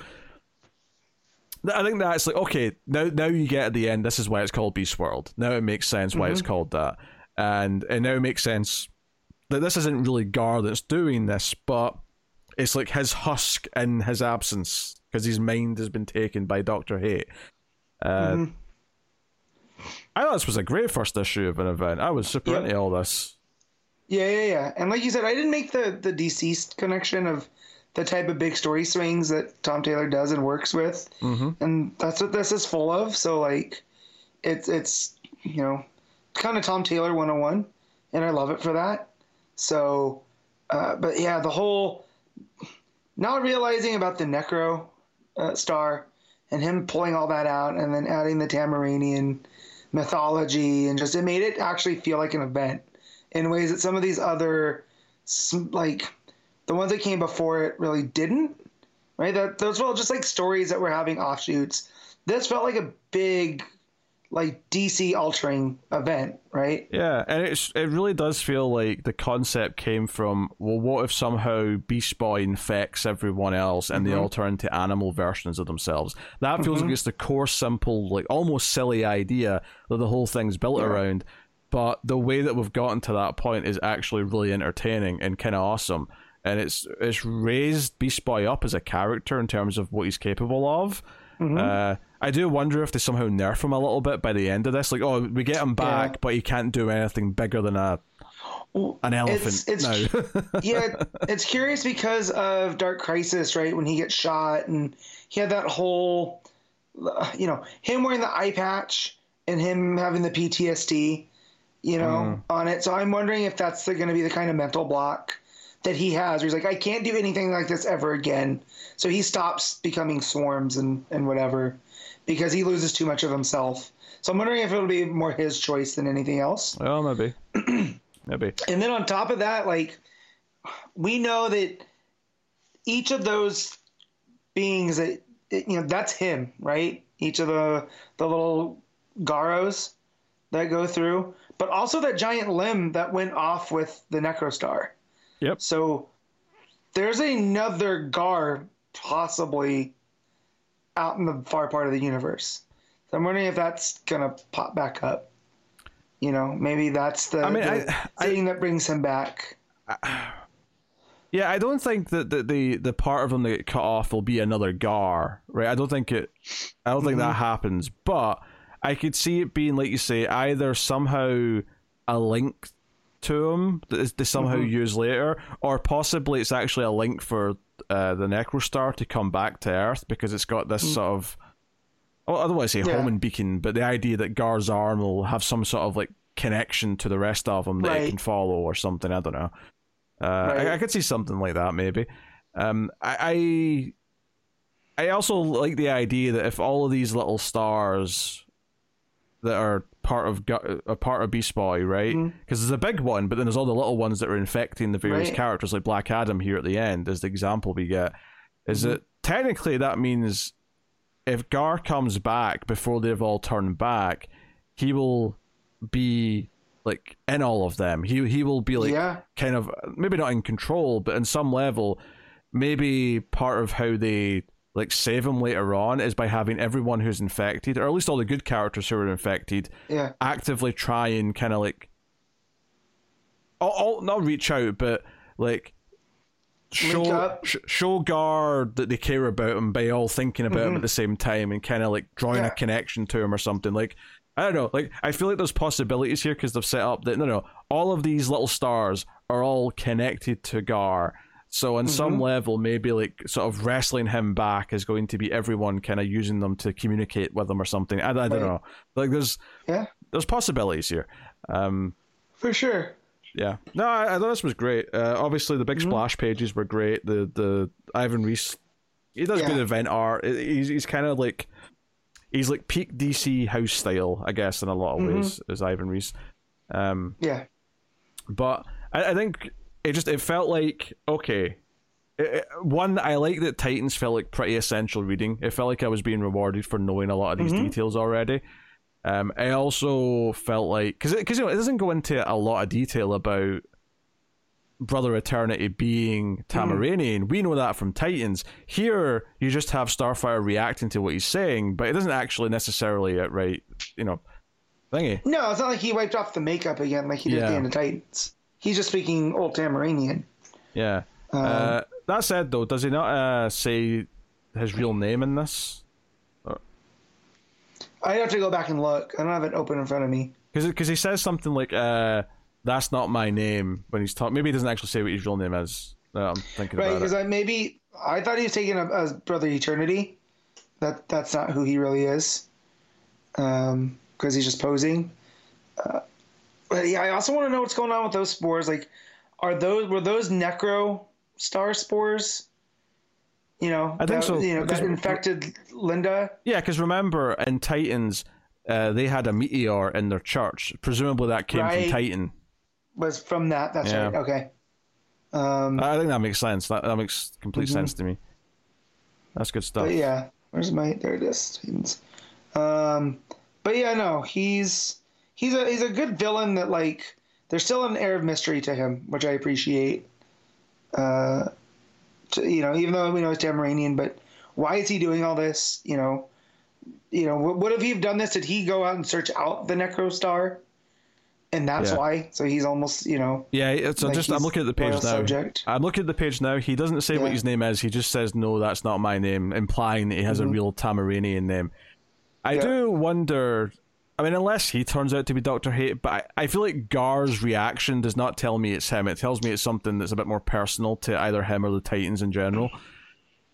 I think that's like okay now now you get at the end this is why it's called Beast World now it makes sense why it's called that and it now makes sense that this isn't really Gar that's doing this but it's like his husk in his absence because his mind has been taken by Doctor Hate. Uh,
Mhm.
I thought this was a great first issue of an event. I was super
Yep.
into all this.
Yeah, yeah, yeah. And like you said, I didn't make the the deceased connection of the type of big story swings that Tom Taylor does and works with,
Mm-hmm.
and that's what this is full of. So like, it's it's you know, kind of Tom Taylor 101, and I love it for that. So, uh, but yeah, the whole not realizing about the Necro uh, star and him pulling all that out and then adding the Tamaranian mythology and just it made it actually feel like an event in ways that some of these other like the ones that came before it really didn't right? That those were all just like stories that were having offshoots. This felt like a big like dc altering event right
Yeah, and it's it really does feel like the concept came from well, what if somehow Beast Boy infects everyone else and they all turn into animal versions of themselves? That feels like it's the core, simple, like almost silly idea that the whole thing's built
Yeah.
around. but the way that we've gotten to that point is actually really entertaining and kind of awesome. And it's it's raised Beast Boy up as a character in terms of what he's capable of.
Mm-hmm.
Uh, I do wonder if they somehow nerf him a little bit by the end of this. Like, oh, we get him back,
Yeah.
but he can't do anything bigger than a
Well,
an elephant
it's-
now.
yeah, it's curious because of Dark Crisis, right? When he gets shot, and he had that whole, you know, him wearing the eye patch and him having the PTSD, you know, mm. on it. So I'm wondering if that's going to be the kind of mental block that he has, where he's like, I can't do anything like this ever again. So he stops becoming swarms and and whatever because he loses too much of himself. So I'm wondering if it'll be more his choice than anything else.
well, maybe, maybe.
And then on top of that, like we know that each of those beings that you know that's him, right? Each of the the little Garos that go through, but also that giant limb that went off with the Necrostar.
Yep.
So there's another Gar possibly out in the far part of the universe. So I'm wondering if that's gonna pop back up. You know, maybe that's the,
I mean,
the
I- I-
thing that brings him back.
Yeah, I don't think that the, the the part of him that get cut off will be another Gar, right? I don't think it. I don't think that mm-hmm. happens, but I could see it being, like you say, either somehow a link to him that they somehow use later, or possibly it's actually a link for uh, the Necrostar to come back to Earth because it's got this sort of. Well, I don't want to say
Yeah.
homing beacon, but the idea that Gar's arm will have some sort of like connection to the rest of them that it
Right.
can follow or something. I don't know. Uh, I, I could see something like that maybe. Um, I, I I also like the idea that if all of these little stars that are part of Gu- a part of Beast Boy, right? Mm-hmm. Because there's a big one, but then there's all the little ones that are infecting the various
Right.
characters, like Black Adam here at the end, as the example we get. Is mm-hmm. that technically that means if Gar comes back before they've all turned back, he will be like in all of them. He he will be like
Yeah.
kind of maybe not in control, but in some level, maybe part of how they like save him later on is by having everyone who's infected, or at least all the good characters who are infected,
Yeah.
actively try and kind of like, all, not reach out, but like show sh- show Gar that they care about him by all thinking about him at the same time and kind of like drawing a
Mm-hmm.
Connection to him or something. Like I don't know, like I feel like there's possibilities here because they've set up that no, no, all of these little stars are all connected to Gar. So on some
Mm-hmm.
level, maybe like sort of wrestling him back is going to be everyone kind of using them to communicate with them or something. I, I don't
Right.
know. Like there's
Yeah.
there's possibilities here. Um,
For sure.
yeah, no, I, I thought this was great. Uh, obviously, the big splash pages were great. The the Ivan Reis, he does
Yeah.
good event art. He's he's kind of like he's like peak DC house style, I guess, in a lot of ways, as Ivan Reis. Um,
Yeah.
but I, I think it just it felt like okay. It, it- one, I like that Titans felt like pretty essential reading. It felt like I was being rewarded for knowing a lot of these mm-hmm. details already. Um, I also felt like because because you know it doesn't go into a lot of detail about Brother Eternity being mm-hmm. Tamaranian. We know that from Titans. Here, you just have Starfire reacting to what he's saying, but it doesn't actually necessarily uh, outright, you know, thingy.
No, it's not like he wiped off the makeup again like he did at the end of Titans. He's just speaking old Tamaranian.
Yeah. uh, that said, though, does he not uh, say his real name in this?
I'd have to go back and look. I don't have it open in front of me.
Because he says something like, uh, "That's not my name" when he's talking. Maybe he doesn't actually say what his real name is. No, I'm thinking
Right,
about
because
it.
I maybe I thought he was taking a, as Brother Eternity. That that's not who he really is. Um, because he's just posing. Uh, but yeah, I also want to know what's going on with those spores. Like, are those were those Necro Star spores? You know,
I think
that,
so,
You know,
because-
that infected Linda.
Yeah, because remember in Titans, uh, they had a meteor in their church. Presumably that came
Right.
from Titan.
Was from that. That's
Yeah.
right. Okay. Um,
I think that makes sense. That that makes complete sense to me. That's good stuff.
But yeah, where's my? There it is. Um, but yeah, no, he's he's a he's a good villain that like there's still an air of mystery to him, which I appreciate. Uh, to, you know, even though we know he's Tamaranian, but why is he doing all this? You know, you know, what, what if he have done this? Did he go out and search out the Necro Star? and that's
Yeah.
why. So he's almost you know
Yeah, so
like
just I'm looking at the page now.
Subject.
I'm looking at the page now. He doesn't say what his name is. He just says no, that's not my name, implying that he has a
Mhm.
real Tamaranian name. I
Yeah.
do wonder. I mean, unless he turns out to be Doctor Hate, but I, I feel like Gar's reaction does not tell me it's him. It tells me it's something that's a bit more personal to either him or the Titans in general.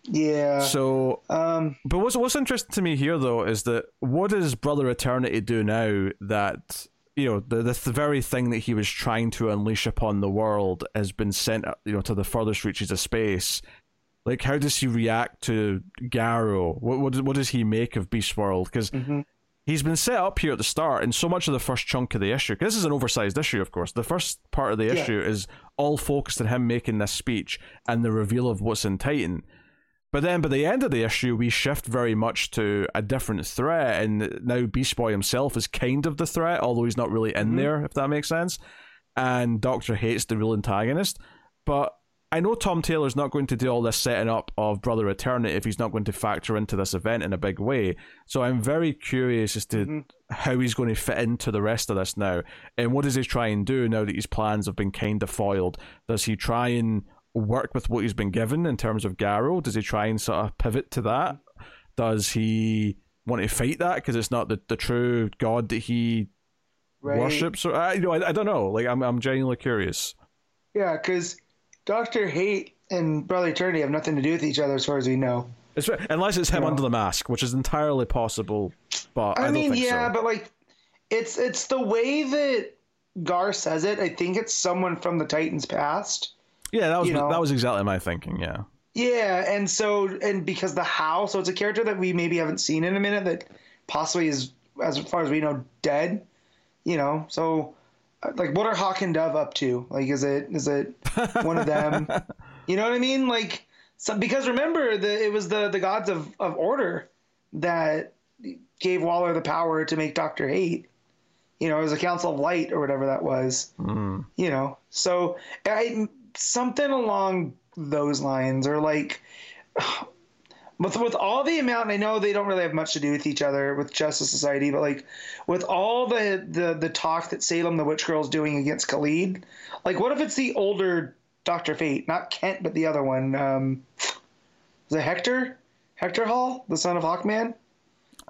Yeah.
So
um.
But what's what's interesting to me here though is that what does Brother Eternity do now that you know the the, very thing that he was trying to unleash upon the world has been sent you know to the furthest reaches of space. Like how does he react to Garrow? What what, does- what does he make of Beast World? Because
mhm.
He's been set up here at the start, and so much of the first chunk of the issue. this is an oversized issue, of course. The first part of the
Yeah.
issue is all focused on him making this speech and the reveal of what's in Titan. But then by the end of the issue, we shift very much to a different threat, and now Beast Boy himself is kind of the threat, although he's not really in
Mhm.
there, if that makes sense. And Doctor Hate's the real antagonist. But I know Tom Taylor's not going to do all this setting up of Brother Eternity if he's not going to factor into this event in a big way. So I'm very curious as to
Mhm.
how he's going to fit into the rest of this now. And what does he try and do now that his plans have been kind of foiled? Does he try and work with what he's been given in terms of Garrow? Does he try and sort of pivot to that? Does he want to fight that because it's not the, the true god that he
Right.
worships? Or I, you know, I, I don't know. Like I'm I'm genuinely curious.
Yeah, because Doctor Hate and Brother Eternity have nothing to do with each other, as far as we know.
It's, unless it's him
Yeah.
under the mask, which is entirely possible. But I,
I, mean, yeah,
so.
but like, it's it's the way that Gar says it. I think it's someone from the Titans past.
yeah, that was
you know.
that was exactly my thinking. Yeah.
Yeah, and so and because the how, so it's a character that we maybe haven't seen in a minute that possibly is, as far as we know, dead. You know, so like, what are Hawk and Dove up to? Like, is it is it one of them? You know what I mean? Like, so, because remember, the it was the the gods of of order that gave Waller the power to make Doctor Hate. You know, it was a Council of Light or whatever that was.
Mm.
You know, so I something along those lines, or like. With, with all the amount, I know they don't really have much to do with each other with Justice Society, but like with all the, the the talk that Salem the Witch Girl is doing against Khalid, like what if it's the older Doctor Fate, not Kent, but the other one? Um, it Hector? Hector Hall, the son of Hawkman?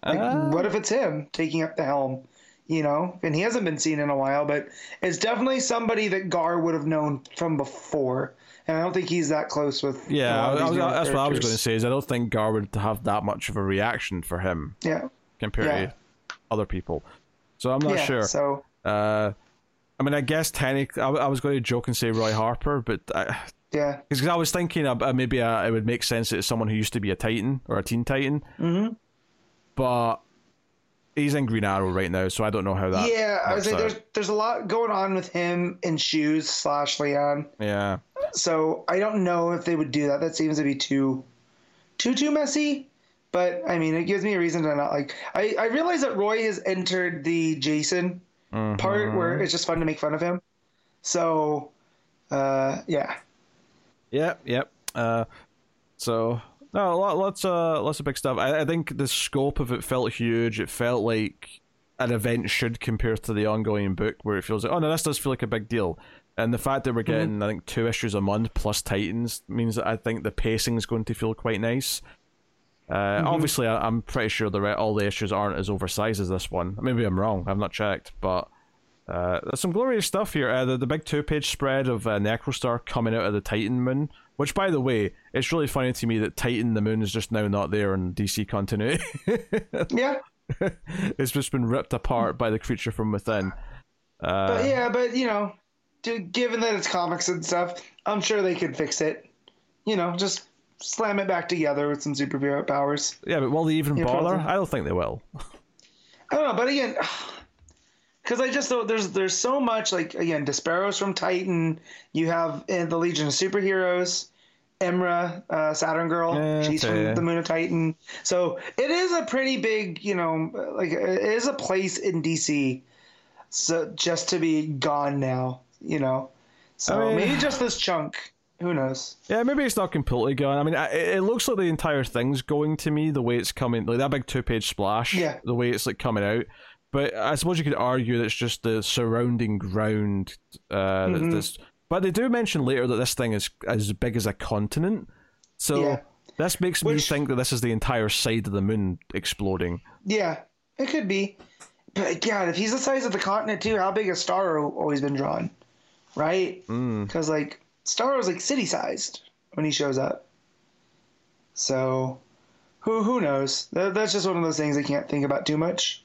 Like,
Uh,
what if it's him taking up the helm? You know, and he hasn't been seen in a while, but it's definitely somebody that Gar would have known from before. And I don't think he's that close with.
Yeah,
lot of
I
newer
that's what I was going to say. Is I don't think Gar would have that much of a reaction for him
Yeah,
compared
Yeah.
to other people. So I'm not
yeah.
sure.
So
Uh, I mean, I guess technically, I, I was going to joke and say Roy Harper, but I,
yeah,
because I was thinking uh, maybe uh, it would make sense that it's someone who used to be a Titan or a Teen Titan,
hmm
but he's in Green Arrow right now, so I don't know how that.
yeah. I say
out.
there's there's a lot going on with him and Shoes slash Lian.
Yeah,
So I don't know if they would do that. That seems to be too, too too messy. But I mean, it gives me a reason to not like. I I realize that Roy has entered the Jason part
Mhm.
where it's just fun to make fun of him. So, uh, yeah,
Yep, yep. Uh, so no, lots uh lots of big stuff. I, I think the scope of it felt huge. It felt like an event should compare to the ongoing book, where it feels like, oh no, this does feel like a big deal. And the fact that we're getting, I think, two issues a month plus Titans means that I think the pacing is going to feel quite nice. Uh, Obviously, I, I'm pretty sure the re- all the issues aren't as oversized as this one. Maybe I'm wrong. I've not checked, but uh, there's some glorious stuff here. Uh, the, the big two page spread of uh, Necrostar coming out of the Titan moon, which, by the way, it's really funny to me that Titan the moon is just now not there in DC continuity.
yeah,
it's just been ripped apart by the creature from within. Uh,
but yeah, but you know, to, given that it's comics and stuff, I'm sure they could fix it. You know, just slam it back together with some superhero powers.
yeah, but will they even bother? I don't think they will.
I don't know, but again, because I just thought there's there's so much like again, Desperos from Titan. You have in the Legion of Superheroes, Imra, uh, Saturn Girl.
Yeah,
she's from
yeah.
the Moon of Titan. So it is a pretty big, you know, like it is a place in DC. So just to be gone now, you know. So
I mean-
maybe just this chunk. Who knows?
Yeah, maybe it's not completely gone. I mean, it, it looks like the entire thing's going to me the way it's coming, like that big two page splash.
Yeah.
The way it's like coming out, but I suppose you could argue that it's just the surrounding ground. Uh,
Mhm.
that's, but they do mention later that this thing is as big as a continent. So
Yeah.
this makes me think that this is the entire side of the moon exploding.
Yeah, it could be. But God, if he's the size of the continent too, how big a star always been drawn? Right?
Mm.
Because like Starro's like city sized when he shows up. So who who knows? That, that's just one of those things I can't think about too much.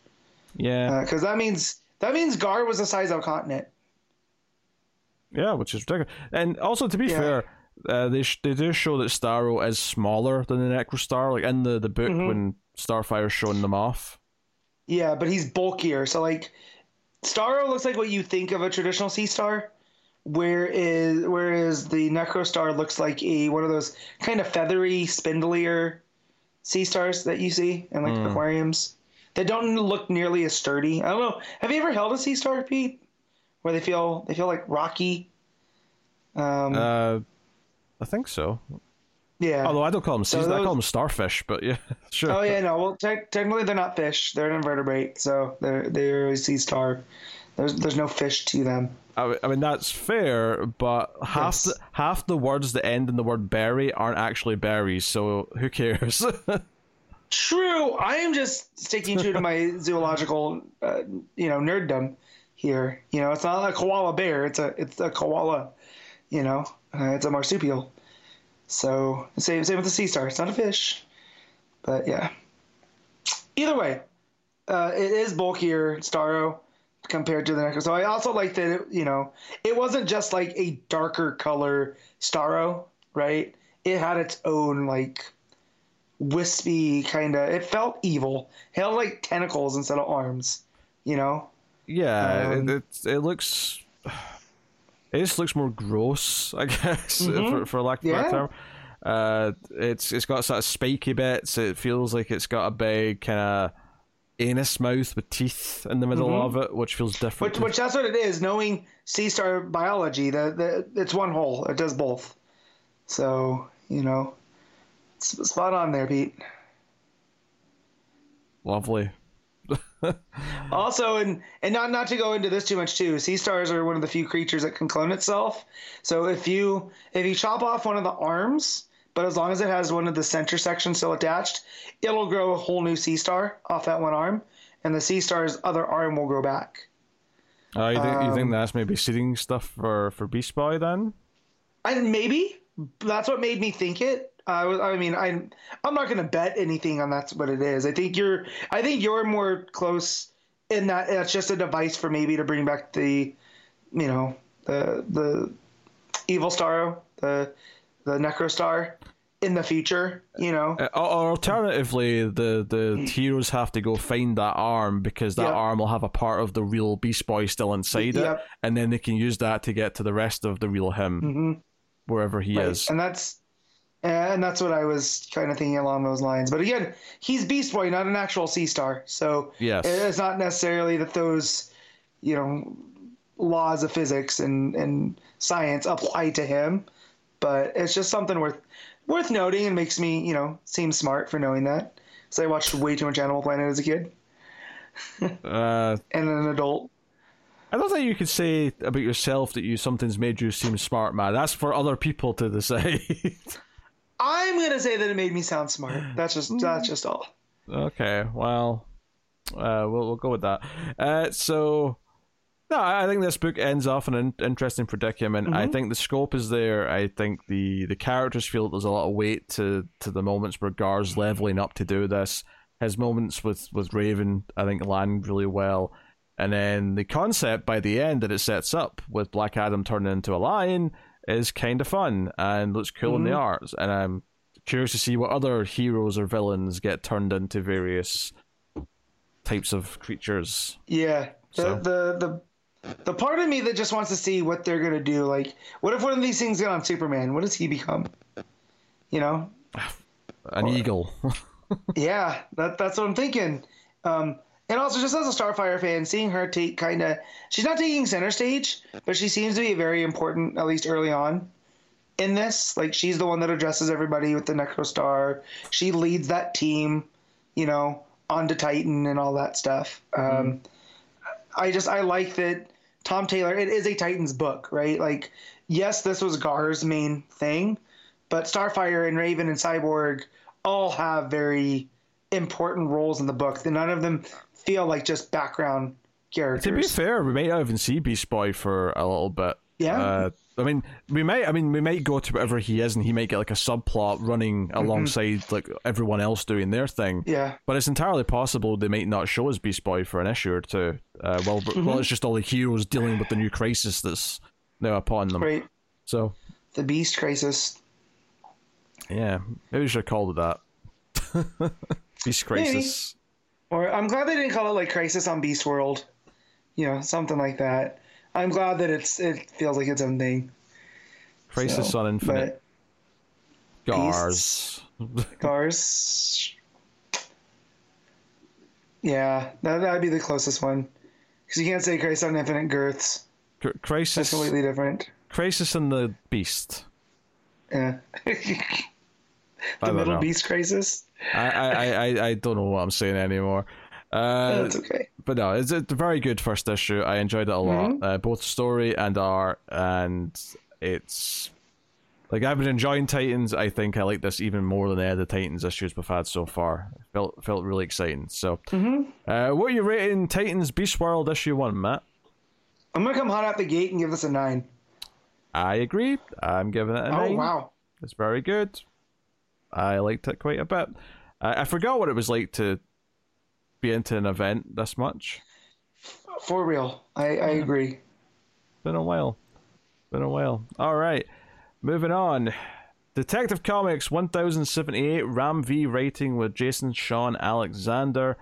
Yeah,
Because that means that means Gar was the size of a continent.
yeah, which is ridiculous. And also, to be
Yeah.
fair, uh, they sh- they do show that Starro is smaller than the Necrostar, like in the the book
Mhm.
when Starfire's showing them off.
Yeah, but he's bulkier. So like Starro looks like what you think of a traditional sea star. Whereas whereas the Necrostar looks like a one of those kind of feathery, spindlier sea stars that you see in like
Hmm.
aquariums. They don't look nearly as sturdy. I don't know. Have you ever held a sea star, Pete? Where they feel they feel like rocky. Um,
Uh, I think so.
yeah.
Although I don't call them
So
seas, I call them starfish. But yeah, sure.
Oh yeah, no. Well, te- technically they're not fish. They're an invertebrate, so they're they're a sea star. There's there's no fish to them.
I, I mean that's fair, but half
Yes.
the, half the words that end in the word berry aren't actually berries, so who cares?
True. I am just sticking true to my zoological, uh, you know, nerddom here. You know, it's not a koala bear. It's a it's a koala. You know, uh, it's a marsupial. So same same with the sea star. It's not a fish, but yeah. Either way, uh, it is bulkier Starro compared to the Necro. So I also like that. It, you know, it wasn't just like a darker color Starro, right? It had its own like wispy kind of. It felt evil. It had like tentacles instead of arms. You know.
yeah,
Um,
it, it it looks. It just looks more gross, I guess,
Mhm.
for, for lack of a better term. Uh, it's it's got sort of spiky bits. It feels like it's got a big kind of anus mouth with teeth in the middle
Mhm.
of it, which feels different.
Which, which that's what it is. Knowing sea star biology, the, the it's one whole. It does both. So you know, spot on there, Pete.
Lovely.
Also, and and not not to go into this too much too. Sea stars are one of the few creatures that can clone itself. So if you if you chop off one of the arms, but as long as it has one of the center sections still attached, it'll grow a whole new sea star off that one arm, and the sea star's other arm will grow back.
Uh, you, think, you think
Um,
that's maybe seeding stuff for for Beast Boy then?
And maybe that's what made me think it. I was, I mean, I'm, I'm not going to bet anything on that's what it is. I think you're, I think you're more close in that it's just a device for maybe to bring back the, you know, the the evil Starro, the the Necro Star in the future. You know,
Uh, or alternatively, the the heroes have to go find that arm because that
Yeah.
arm will have a part of the real Beast Boy still inside it, and then they can use that to get to the rest of the real him
hmm
wherever he
Right.
is.
and that's. And that's what I was kind of thinking along those lines. But again, he's Beast Boy, not an actual Sea Star. So
Yes.
it's not necessarily that those you know laws of physics and and science apply to him but it's just something worth worth noting and makes me you know seem smart for knowing that so i watched way too much animal planet as a kid
Uh,
and an adult
I don't think you could say about yourself that you something's made you seem smart, man. That's for other people to decide.
i'm gonna say that it made me sound smart that's just that's just all
Okay, well, uh, we'll we'll go with that. Uh, so, no, I I think this book ends off in an interesting predicament. I
Mhm.
think the scope is there. I think the the characters feel that there's a lot of weight to to the moments where Gar's leveling up to do this. His moments with with Raven, I think, land really well. And then the concept by the end that it sets up with Black Adam turning into a lion is kind of fun and looks cool in the
Mhm.
art. And I'm curious to see what other heroes or villains get turned into various types of creatures.
yeah the
So-
the the the part of me that just wants to see what they're gonna do like what if one of these things get on superman what does he become you know
An eagle.
Yeah, that that's what I'm thinking. Um, and also, just as a Starfire fan, seeing her take kind of, she's not taking center stage, but she seems to be very important, at least early on in this. Like, she's the one that addresses everybody with the Necro Star. She leads that team, you know, onto Titan and all that stuff. Um, I just I like that Tom Taylor. It is a Titans book, right? Like, yes, this was Gar's main thing, but Starfire and Raven and Cyborg all have very important roles in the book. None of them feel like just background characters.
To be fair, we might not even see Beast Boy for a little bit.
Yeah.
Uh, I mean, we might. I mean, we might go to wherever he is, and he might get like a subplot running alongside like everyone else doing their thing.
yeah.
But it's entirely possible they might not show us Beast Boy for an issue or two. Uh, well, well, it's just all the heroes dealing with the new crisis that's now upon them.
Right.
So,
The Beast Crisis.
yeah, maybe we should have called it that. Beast Crisis.
Or I'm glad they didn't call it like Crisis on Beast World. You know, something like that. I'm glad that it's it feels like its own thing.
Crisis
So,
on Infinite Gars.
Cars. Yeah, that that'd be the closest one. Because you can't say Crisis on Infinite Girths.
Cr-
That's
Crisis.
completely different.
Crisis and the Beast.
Yeah. The Middle
know.
Beast Crisis.
I, I, I, I don't know what I'm saying anymore. Uh,
That's okay.
but no, it's a very good first issue. I enjoyed it a lot, uh, both story and art, and it's like I've been enjoying Titans. I think I like this even more than any of the Titans issues we've had so far. It felt felt really exciting. So, uh, what are you rating Titans Beast World issue one, Matt?
I'm gonna come hot out the gate and give this a nine.
I agree. I'm giving it a
Oh
nine.
wow.
It's very good. I liked it quite a bit. I, I forgot what it was like to be into an event this much.
For real. I, I agree.
Been a while. Been a while. All right. Moving on. Detective Comics 1078 Ram V rating with Jason Shawn Alexander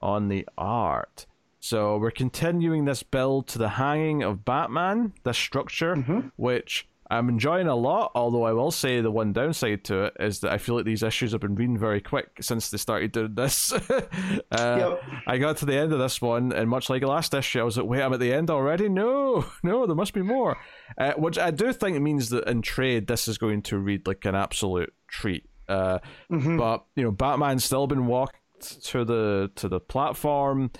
on the art. So we're continuing this build to the hanging of Batman, this structure, mm-hmm. which I'm enjoying a lot. Although I will say the one downside to it is that I feel like these issues have been reading very quick since they started doing this. uh,
Yep.
I got to the end of this one, and much like the last issue, I was like, "Wait, I'm at the end already? No, no, there must be more." Uh, which I do think means that in trade, this is going to read like an absolute treat. Uh, But you know, Batman's still been walked to the to the platform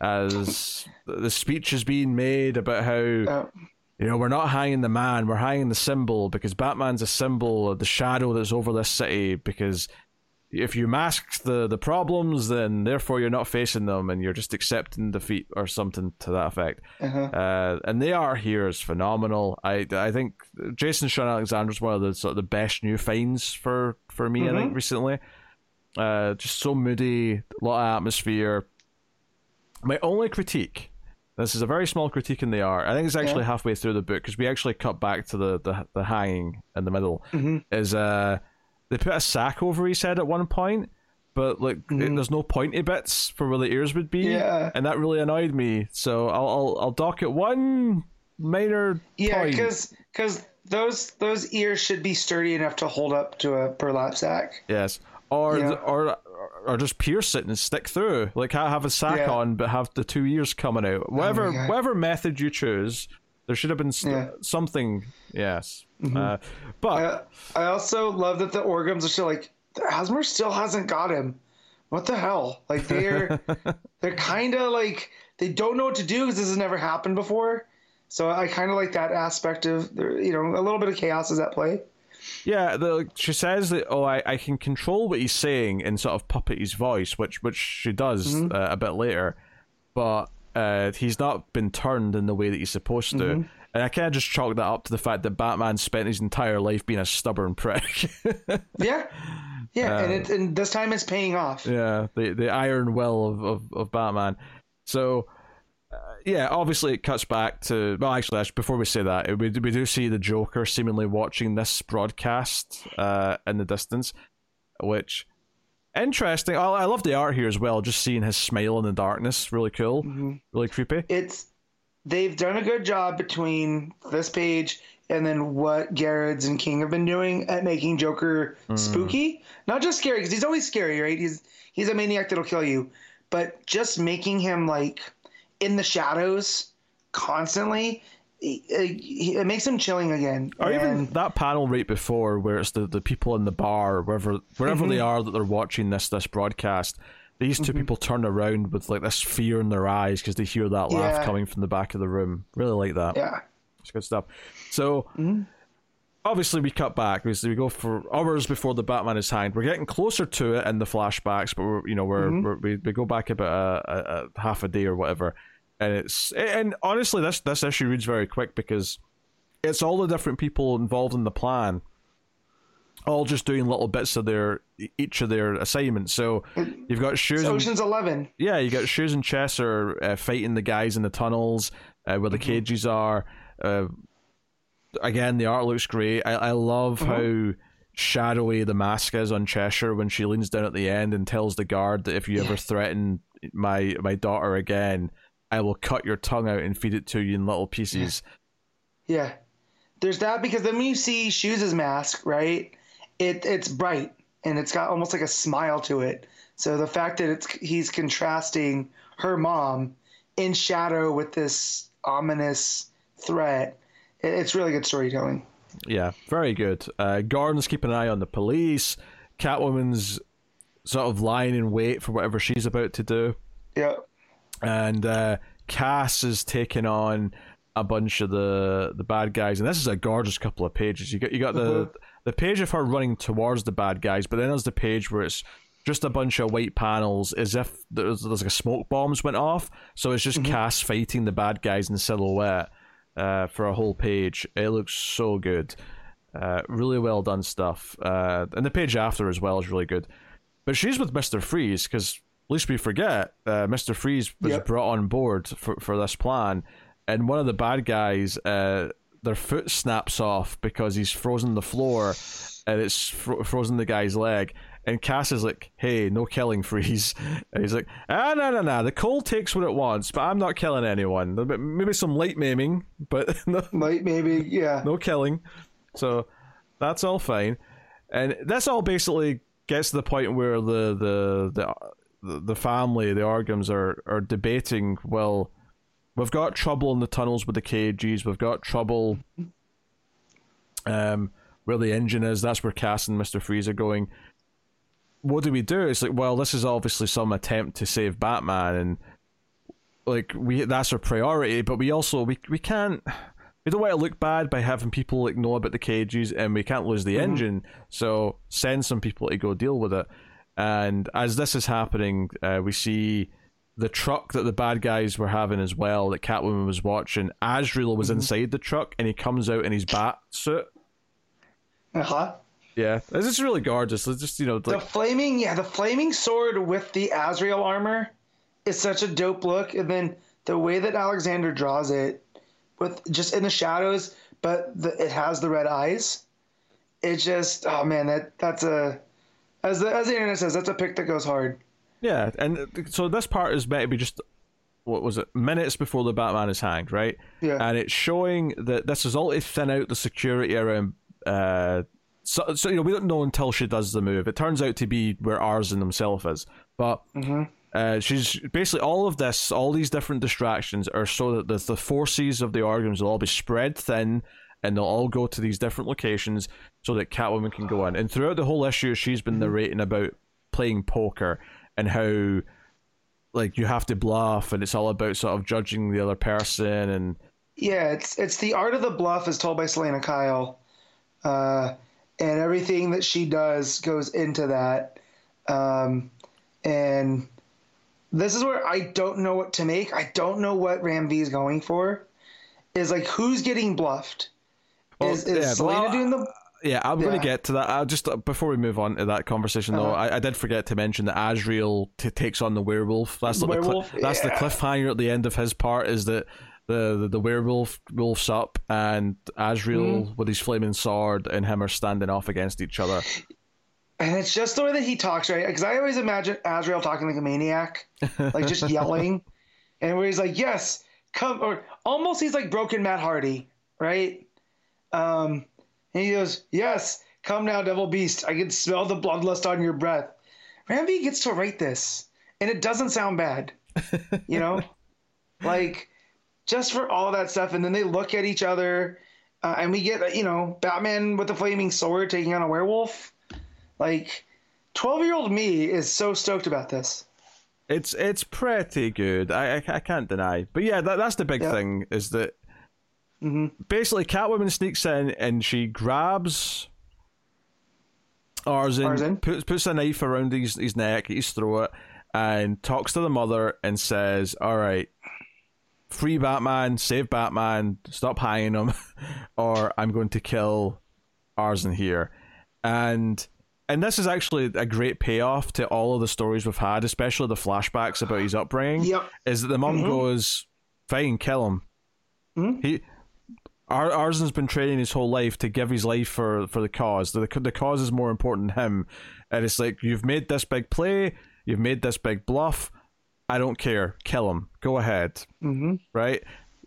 as the speech is being made about how you know, we're not hanging the man, we're hanging the symbol because Batman's a symbol of the shadow that's over this city. Because if you mask the, the problems, then therefore you're not facing them and you're just accepting defeat or something to that effect.
uh-huh.
Uh, and they are here is phenomenal. I, I think Jason Shawn Alexander's one of the sort of the best new finds for, for me, I think, recently. Uh, just so moody, a lot of atmosphere. My only critique this is a very small critique in the art. I think it's actually halfway through the book because we actually cut back to the, the, the hanging in the middle. Is uh they put a sack over his head at one point, but like it- there's no pointy bits for where the ears would be,
Yeah.
and that really annoyed me. So I'll I'll, I'll dock it one minor
Yeah,
point.
because those those ears should be sturdy enough to hold up to a burlap sack.
Yes, or
Yeah.
or or just pierce it and stick through. Like ha- have a sack
Yeah.
on, but have the two ears coming out. Whatever
God.
whatever method you choose, there should have been st-
Yeah. Mm-hmm.
something. Yes, uh, but
Uh, I also love that the Orghams are still like Asmer still hasn't got him. What the hell? Like they're they're kind of like they don't know what to do because this has never happened before. So I kind of like that aspect of you know a little bit of chaos is at play.
Yeah, the, she says that oh, I, I can control what he's saying in sort of puppet his voice, which which she does
Mm-hmm.
uh, a bit later, but uh, he's not been turned in the way that he's supposed to.
Mm-hmm.
And I kind of just chalk that up to the fact that Batman spent his entire life being a stubborn prick.
Yeah, yeah, and it and this time it's paying off.
Yeah, the the iron will of of, of Batman. So, yeah, obviously it cuts back to well, actually, before we say that, we we do see the Joker seemingly watching this broadcast uh, in the distance, which interesting. I, I love the art here as well. Just seeing his smile in the darkness, really cool, really creepy.
It's they've done a good job between this page and then what Garrett's and King have been doing at making Joker spooky. Not just scary because he's always scary, right? He's he's a maniac that'll kill you, but just making him like in the shadows constantly. It, makes him chilling again.
Or even that panel right before, where it's the, the people in the bar, wherever wherever they mm-hmm. are that they're watching this this broadcast, these 2 mm-hmm. people turn around with like this fear in their eyes because they hear that laugh
Yeah.
coming from the back of the room. Really like that.
Yeah.
It's good stuff. So mm-hmm. obviously we cut back. We we go for hours before the Batman is hanged. We're getting closer to it in the flashbacks, but we're you know we're, we're we we go back about a, a, a half a day or whatever, and it's and honestly this this issue reads very quick because it's all the different people involved in the plan. All just doing little bits of their each of their assignments. So you've got shoes.
Ocean's Eleven.
yeah, you got Shoes and Chess are uh, fighting the guys in the tunnels uh, where the cages are. Uh, again, the art looks great. I, I love how shadowy the mask is on Cheshire when she leans down at the end and tells the guard that if you ever threaten my my daughter again, I will cut your tongue out and feed it to you in little pieces.
Yeah. There's that because then when you see Shoes' mask, right? It it's bright and it's got almost like a smile to it. So the fact that it's he's contrasting her mom in shadow with this ominous threat, it, it's really good storytelling.
Yeah, very good. Uh, Gordon's keeping an eye on the police. Catwoman's sort of lying in wait for whatever she's about to do.
Yeah.
And uh, Cass is taking on a bunch of the the bad guys, and this is a gorgeous couple of pages. You got you got the the page of her running towards the bad guys, but then there's the page where it's just a bunch of white panels, as if there's, there's like a smoke bombs went off. So it's just Cass fighting the bad guys in silhouette uh, for a whole page. It looks so good, uh, really well done stuff. Uh, and the page after as well is really good. But she's with Mister Freeze because least we forget, uh, Mister Freeze was
Yep.
brought on board for for this plan, and one of the bad guys, uh, their foot snaps off because he's frozen the floor, and it's fro- frozen the guy's leg. And Cass is like, "Hey, no killing, Freeze." And he's like, "Ah, no, no, no. The cold takes what it wants, but I'm not killing anyone. Maybe some light maiming, but no,
Like maybe, yeah.
no killing. So that's all fine, and that's all basically gets to the point where the the the the, the family, the Orghams, are are debating. Well, we've got trouble in the tunnels with the cages. We've got trouble. Um, where the engine is, that's where Cass and Mister Freeze are going. What do we do? It's like, well, this is obviously some attempt to save Batman, and like we that's our priority. But we also we we can't we don't want to look bad by having people like know about the cages and we can't lose the engine so send some people to go deal with it and as this is happening uh, we see the truck that the bad guys were having as well that catwoman was watching. Azrael was inside the truck and he comes out in his bat suit.
Uh-huh.
yeah. This is really gorgeous. It's just you know
The
like
flaming, yeah, the flaming sword with the Azrael armor is such a dope look, and then the way that Alexander draws it, with just in the shadows, but the, it has the red eyes. It just, oh man, that that's a, as the as the internet says, that's a pick that goes hard.
Yeah, and so this part is meant to be just what was it minutes before the Batman is hanged, right?
Yeah.
and it's showing that this is all to thin out the security around. Uh, so, so you know we don't know until she does the move. It turns out to be where Arzen himself is, but uh, she's basically all of this, all these different distractions are so that the, the forces of the Orghams will all be spread thin and they'll all go to these different locations so that Catwoman can go in. And throughout the whole issue, she's been narrating about playing poker and how like you have to bluff and it's all about sort of judging the other person and
Yeah, it's it's the art of the bluff as told by Selina Kyle, uh, and everything that she does goes into that. Um, and this is where I don't know what to make. I don't know what Ram V is going for. Is like who's getting bluffed? Is is
yeah,
Selina
well,
doing the?
Yeah, I'm going to get to that. I just uh, before we move on to that conversation, though,
Uh-huh.
I, I did forget to mention that Azrael t- takes on the werewolf. That's
Werewolf,
the cli- that's the cliffhanger at the end of his part. Is that the the, the werewolf wolf's up and Azrael
Mm-hmm.
with his flaming sword and him are standing off against each other.
And it's just the way that he talks, right? Because I always imagine Azrael talking like a maniac, like just yelling, and where he's like, "Yes, come," or almost he's like broken Matt Hardy, right? Um, and he goes, "Yes, come now, Devil Beast. I can smell the bloodlust on your breath." Ram V gets to write this, and it doesn't sound bad, you know, like just for all that stuff. And then they look at each other, uh, and we get, you know, Batman with the flaming sword taking on a werewolf. Like, 12 year old me is so stoked about this.
It's it's pretty good. I I, I can't deny. But yeah, that, that's the big
Yeah.
thing is that
hmm
basically Catwoman sneaks in and she grabs Arzen,
Arzen.
puts puts a knife around his his neck, his throat, and talks to the mother and says, "All right, free Batman, save Batman, stop hanging him, or I'm going to kill Arzen here." And and this is actually a great payoff to all of the stories we've had, especially the flashbacks about his upbringing.
Yep.
Is that the mom
Mhm.
goes, "Fine, kill him."
Mhm.
He Ar- Arzen's been training his whole life to give his life for, for the cause. The, the cause is more important than him. And it's like, you've made this big play, you've made this big bluff. I don't care. Kill him. Go ahead.
hmm
Right?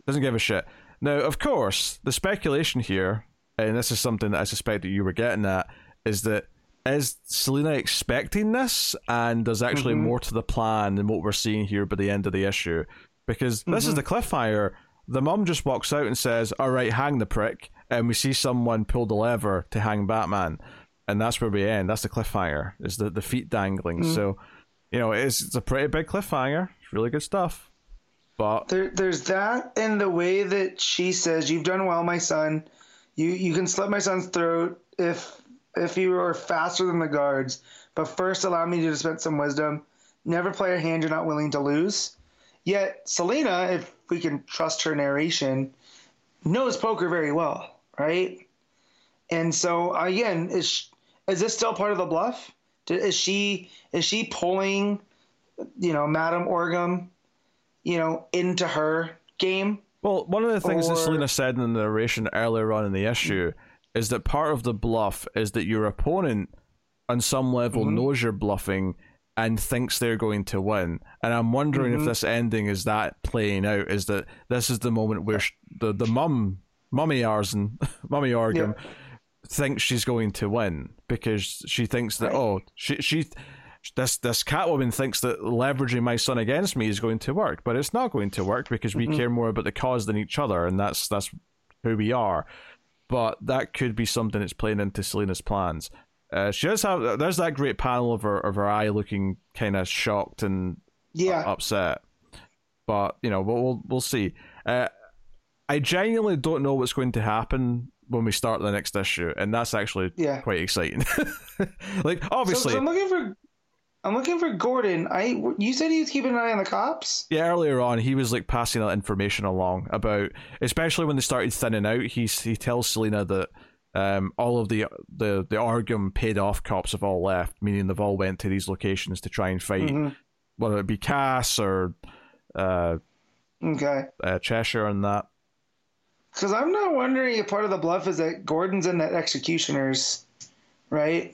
Doesn't give a shit. Now, of course, the speculation here, and this is something that I suspect that you were getting at, is that is Selina expecting this, and there's actually
Mhm.
more to the plan than what we're seeing here by the end of the issue? Because this is
Mhm.
the cliffhanger. The mum just walks out and says, "All right, hang the prick," and we see someone pull the lever to hang Batman, and that's where we end. That's the cliffhanger. Is the the feet dangling?
Mhm.
So, you know, it's it's a pretty big cliffhanger. It's really good stuff. But
There, there's that, and the way that she says, "You've done well, my son. You you can slit my son's throat if if you are faster than the guards. But first, allow me to dispense some wisdom. Never play a hand you're not willing to lose." Yet Selina, if we can trust her narration, knows poker very well, right? And so again, is is this still part of the bluff? Is she is she pulling, you know, Madame Orgham, you know, into her game?
Well, one of the things that
Or-
Selina said in the narration earlier on in the issue is that part of the bluff is that your opponent, on some level,
Mhm.
knows you're bluffing and thinks they're going to win. And I'm wondering if
Mhm.
this ending is that playing out. Is that this is the moment where sh- the the mum, mummy Arzen, mummy Orgham, thinks she's going to win because she thinks that
Right.
oh she she. This this Catwoman thinks that leveraging my son against me is going to work, but it's not going to work because we
Mhm.
care more about the cause than each other, and that's that's who we are. But that could be something that's playing into Selina's plans. Uh, she does have. There's that great panel of her of her eye looking kind of shocked and
Yeah.
upset. But you know, we'll we'll, we'll see. Uh, I genuinely don't know what's going to happen when we start the next issue, and that's actually
Yeah.
quite exciting. like
So,
obviously,
so I'm looking for I'm looking for Gordon. I you said he was keeping an eye on the cops.
yeah, earlier on he was like passing that information along about, especially when they started thinning out. He's he tells Selina that um all of the the the Arkham paid off cops have all left, meaning they've all went to these locations to try and fight,
Mhm.
whether it be Cass or uh,
Okay.
uh Cheshire and that.
Because I'm not wondering if part of the bluff is that Gordon's in that executioners, right?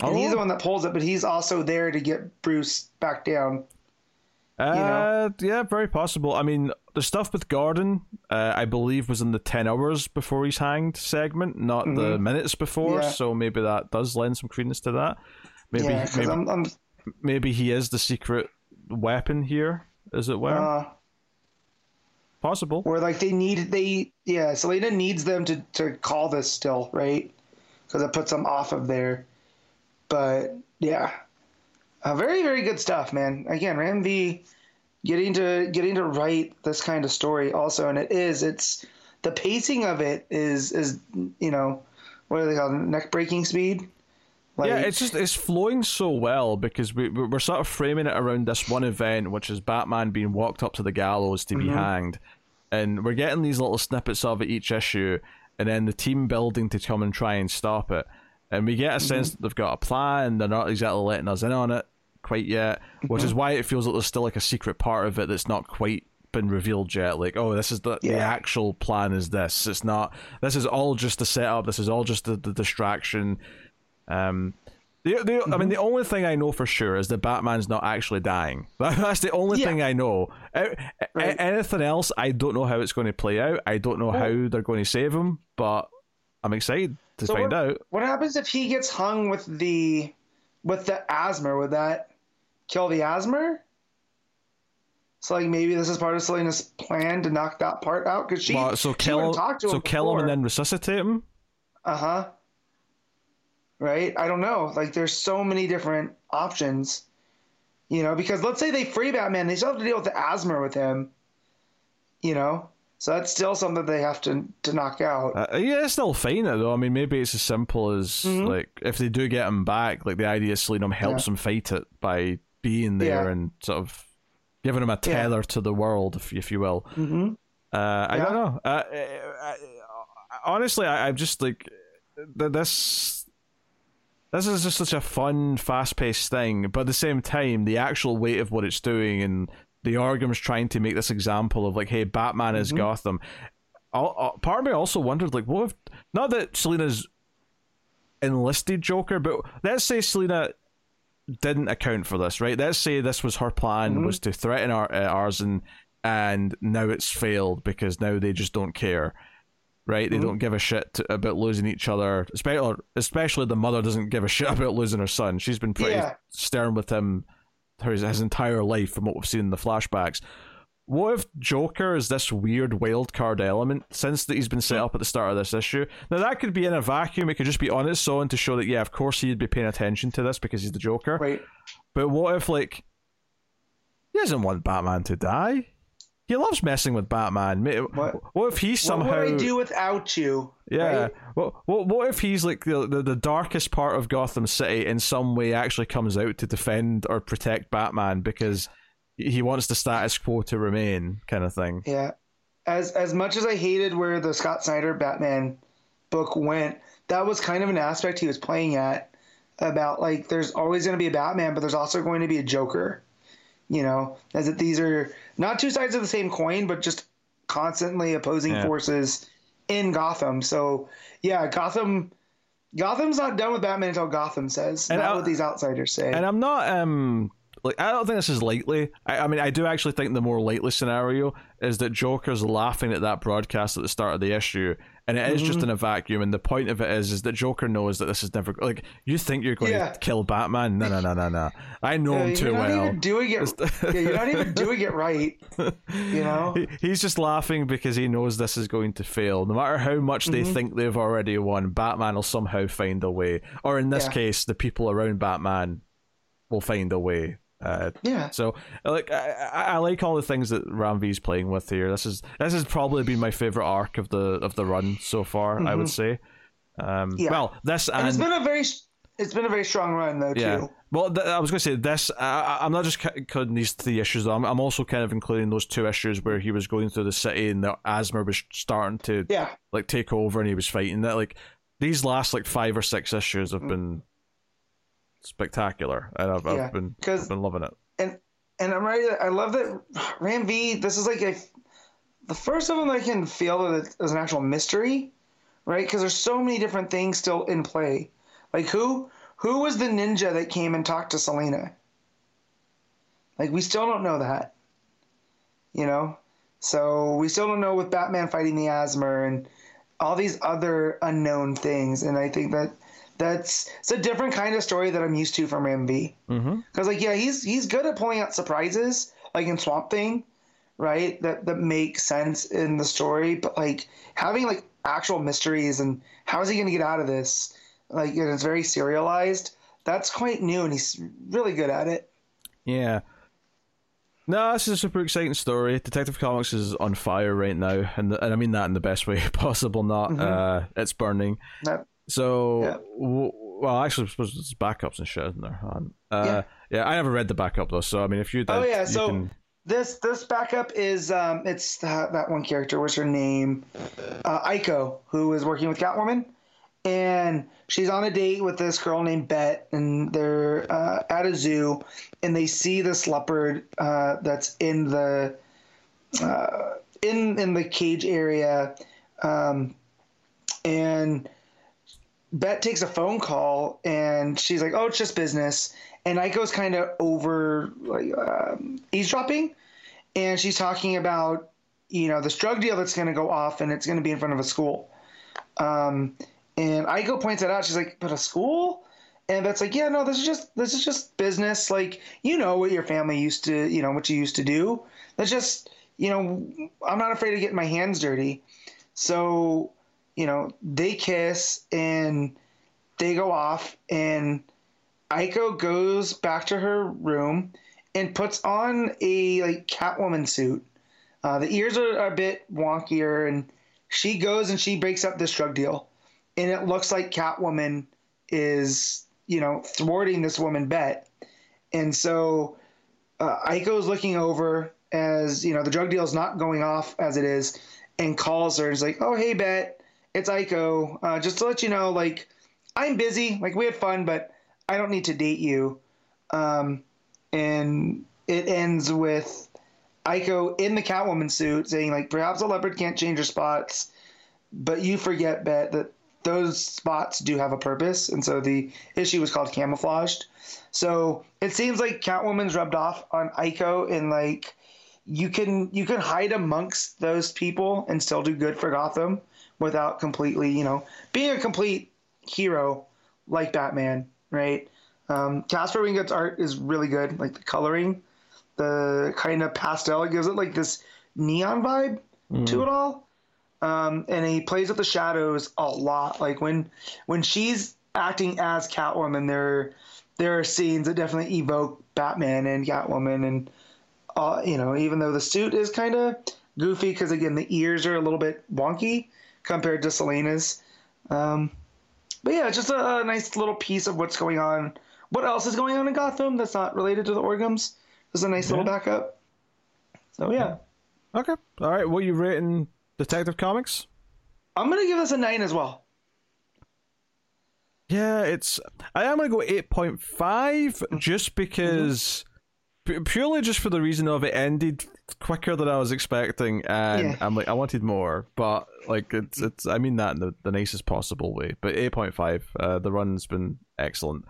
And he's
Oh.
the one that pulls it, but he's also there to get Bruce back down.
Uh, yeah, very possible. I mean, the stuff with Gordon, uh, I believe, was in the ten hours before he's hanged segment, not the
Mhm.
minutes before.
Yeah.
So maybe that does lend some credence to that. Maybe,
yeah,
maybe,
I'm, I'm
maybe he is the secret weapon here, as it were.
uh,
Possible.
where like they need they yeah Selina needs them to to call this still right because it puts them off of there. But yeah, uh, very very good stuff, man. Again, Ram V getting to getting to write this kind of story also, and it is it's the pacing of it is is you know what do they call it neck breaking speed. Like,
yeah, it's just it's flowing so well because we we- we're sort of framing it around this one event, which is Batman being walked up to the gallows to be
Mhm.
hanged, and we're getting these little snippets of it each issue, and then the team building to come and try and stop it, and we get a sense that they've got a plan. They're not exactly letting us in on it quite yet, which is why it feels like there's still like a secret part of it that's not quite been revealed yet. Like, oh, this is the the actual plan is this. It's not. This is all just the setup. This is all just the, the distraction. Um, the, the, I
Mm-hmm.
mean, the only thing I know for sure is that Batman's not actually dying. That's the only
Yeah.
thing I know.
Right.
anything else, I don't know how it's going to play out. I don't know how they're going to save him, but I'm excited to
So
find
what-
out.
What happens if he gets hung with the with the asthma? Would that kill the asthma? So like maybe this is part of Selina's plan to knock that part out because she
Well, so
she
kill,
talked to
so
him
kill him and then resuscitate him.
uh huh. Right? I don't know. Like there's so many different options. You know, because let's say they free Batman, they still have to deal with the asthma with him. You know, so that's still something they have to to knock out.
Uh, yeah, it's still fine though. I mean, maybe it's as simple as
Mhm.
like if they do get him back, like the idea is Selina helps him fight it by being there
Yeah.
and sort of giving him a
Yeah.
tether to the world, if if you will.
hmm
Uh, I
Yeah.
don't know. Uh, I, I, honestly, I, I'm just like th- this. This is just such a fun, fast-paced thing, but at the same time, the actual weight of what it's doing and the Orgham's trying to make this example of like, hey, Batman is
Mhm.
Gotham. I'll, I'll- part of me also wondered, like, what if not that Selina's enlisted Joker, but let's say Selina didn't account for this, right? Let's say this was her plan
Mhm.
was to threaten our uh, Arzen, and now it's failed because now they just don't care, right? They
Mhm.
don't give a shit to, about losing each other, especially especially the mother doesn't give a shit about losing her son. She's been pretty
Yeah.
stern with him his, his entire life from what we've seen in the flashbacks. What if Joker is this weird wild card element since that he's been set up at the start of this issue? Now that could be in a vacuum. It could just be on its own to show that yeah, of course he'd be paying attention to this because he's the Joker.
Right.
But what if like he doesn't want Batman to die? He loves messing with Batman.
What-
What if he somehow?
What would I do without you?
Yeah.
Right?
What, what what if he's like the, the the darkest part of Gotham City in some way actually comes out to defend or protect Batman because he wants the status quo to remain, kind of thing.
Yeah. As as much as I hated where the Scott Snyder Batman book went, that was kind of an aspect he was playing at about like there's always going to be a Batman, but there's also going to be a Joker. You know, as that these are not two sides of the same coin, but just constantly opposing
Yeah.
forces in Gotham. So yeah, Gotham. Gotham's not done with Batman until Gotham says.
And
not
I-
what these outsiders say.
And I'm not um like I don't think this is likely. I, I mean I do actually think the more likely scenario is that Joker's laughing at that broadcast at the start of the issue and it is just in a vacuum and the point of it is is that Joker knows that this is never like you think you're going
Yeah.
to kill Batman. No no no no no. I know
Yeah,
him too well.
even doing it. yeah, you're not even doing it right. You know.
He- He's just laughing because he knows this is going to fail. No matter how much they
Mm-hmm.
think they've already won, Batman will somehow find a way. Or in this case, the people around Batman will find a way. Uh,
Yeah.
so, like, I, I, like all the things that Ram V's playing with here. This is this has probably been my favorite arc of the of the run so far. I would say. Um,
Mm-hmm. Yeah.
Well, this
And
and,
it's been a very it's been a very strong run though
yeah.
too.
Well, th- I was going to say this. I, I'm not just c- including these three issues. Though. I'm, I'm also kind of including those two issues where he was going through the city and the asthma was starting to
Yeah.
like take over and he was fighting that. Like these last like five or six issues have been spectacular, and I've.
Yeah,
I've been I've been loving it.
And and I'm right. I love that Ram V. This is like a the first of them I can feel that it's an actual mystery, right? Because there's so many different things still in play. Like who who was the ninja that came and talked to Selina? Like we still don't know that. You know, so we still don't know with Batman fighting the asthma and all these other unknown things. And I think that that's it's a different kind of story that I'm used to from Ram V.
Mm-hmm.
Because like yeah, he's he's good at pulling out surprises, like in Swamp Thing, right? That that makes sense in the story. But like having like actual mysteries and how is he gonna get out of this? Like and it's very serialized. That's quite new, and he's really good at it.
Yeah. No, this is a super exciting story. Detective Comics is on fire right now, and and I mean that in the best way possible. Not
Mhm.
uh, it's burning.
That,
So,
Yeah.
w- well, actually, I suppose there's backups and shit, isn't there? Uh, yeah.
Yeah.
I never read the backup though, so I mean, if you did,
oh yeah, so
can-
this this backup is um, it's that, that one character. What's her name? Uh, Aiko, who is working with Catwoman, and she's on a date with this girl named Bet, and they're uh, at a zoo, and they see this leopard uh, that's in the uh, in in the cage area, um, and Bet takes a phone call, and she's like, "Oh, it's just business." And Aiko's kind of over like um, eavesdropping, and she's talking about you know this drug deal that's going to go off, and it's going to be in front of a school. Um, and Aiko points it out. She's like, "But a school?" And that's like, "Yeah, no, this is just this is just business. Like, you know what your family used to, you know, what you used to do. That's just, you know, I'm not afraid of getting my hands dirty." So, you know, they kiss and they go off, and Aiko goes back to her room and puts on a like Catwoman suit. Uh, the ears are, a bit wonkier, and she goes and she breaks up this drug deal, and it looks like Catwoman is you know thwarting this woman Bet, and so uh, Aiko's looking over as you know the drug deal is not going off as it is, and calls her and is like, "Oh hey Bet, it's Aiko. Uh, just to let you know, like I'm busy. Like we had fun, but I don't need to date you." Um, and it ends with Aiko in the Catwoman suit saying like, "Perhaps a leopard can't change her spots, but you forget Bet that." Those spots do have a purpose, and so the issue was called camouflaged. So it seems like Catwoman's rubbed off on Aiko, and like you can you can hide amongst those people and still do good for Gotham without completely, you know, being a complete hero like Batman, right? Um, Caspar Wijngaard's art is really good, like the coloring, the kind of pastel it gives it like this neon vibe mm. to it all. Um, and he plays with the shadows a lot. Like when when she's acting as Catwoman, there there are scenes that definitely evoke Batman and Catwoman, and uh, you know, even though the suit is kind of goofy because again the ears are a little bit wonky compared to Selina's. Um, but yeah, just a, a, nice little piece of what's going on. What else is going on in Gotham that's not related to the Orghams? There's a nice yeah. little backup. So yeah.
Okay. All right. What are you rating Detective Comics?
I'm gonna give this a nine as well.
Yeah, it's. I am gonna go eight point five mm-hmm. just because, mm-hmm. purely just for the reason of it ended quicker than I was expecting, and yeah. I'm like, I wanted more, but like it's it's. I mean that in the, the nicest possible way. But eight point five, uh, the run's been excellent.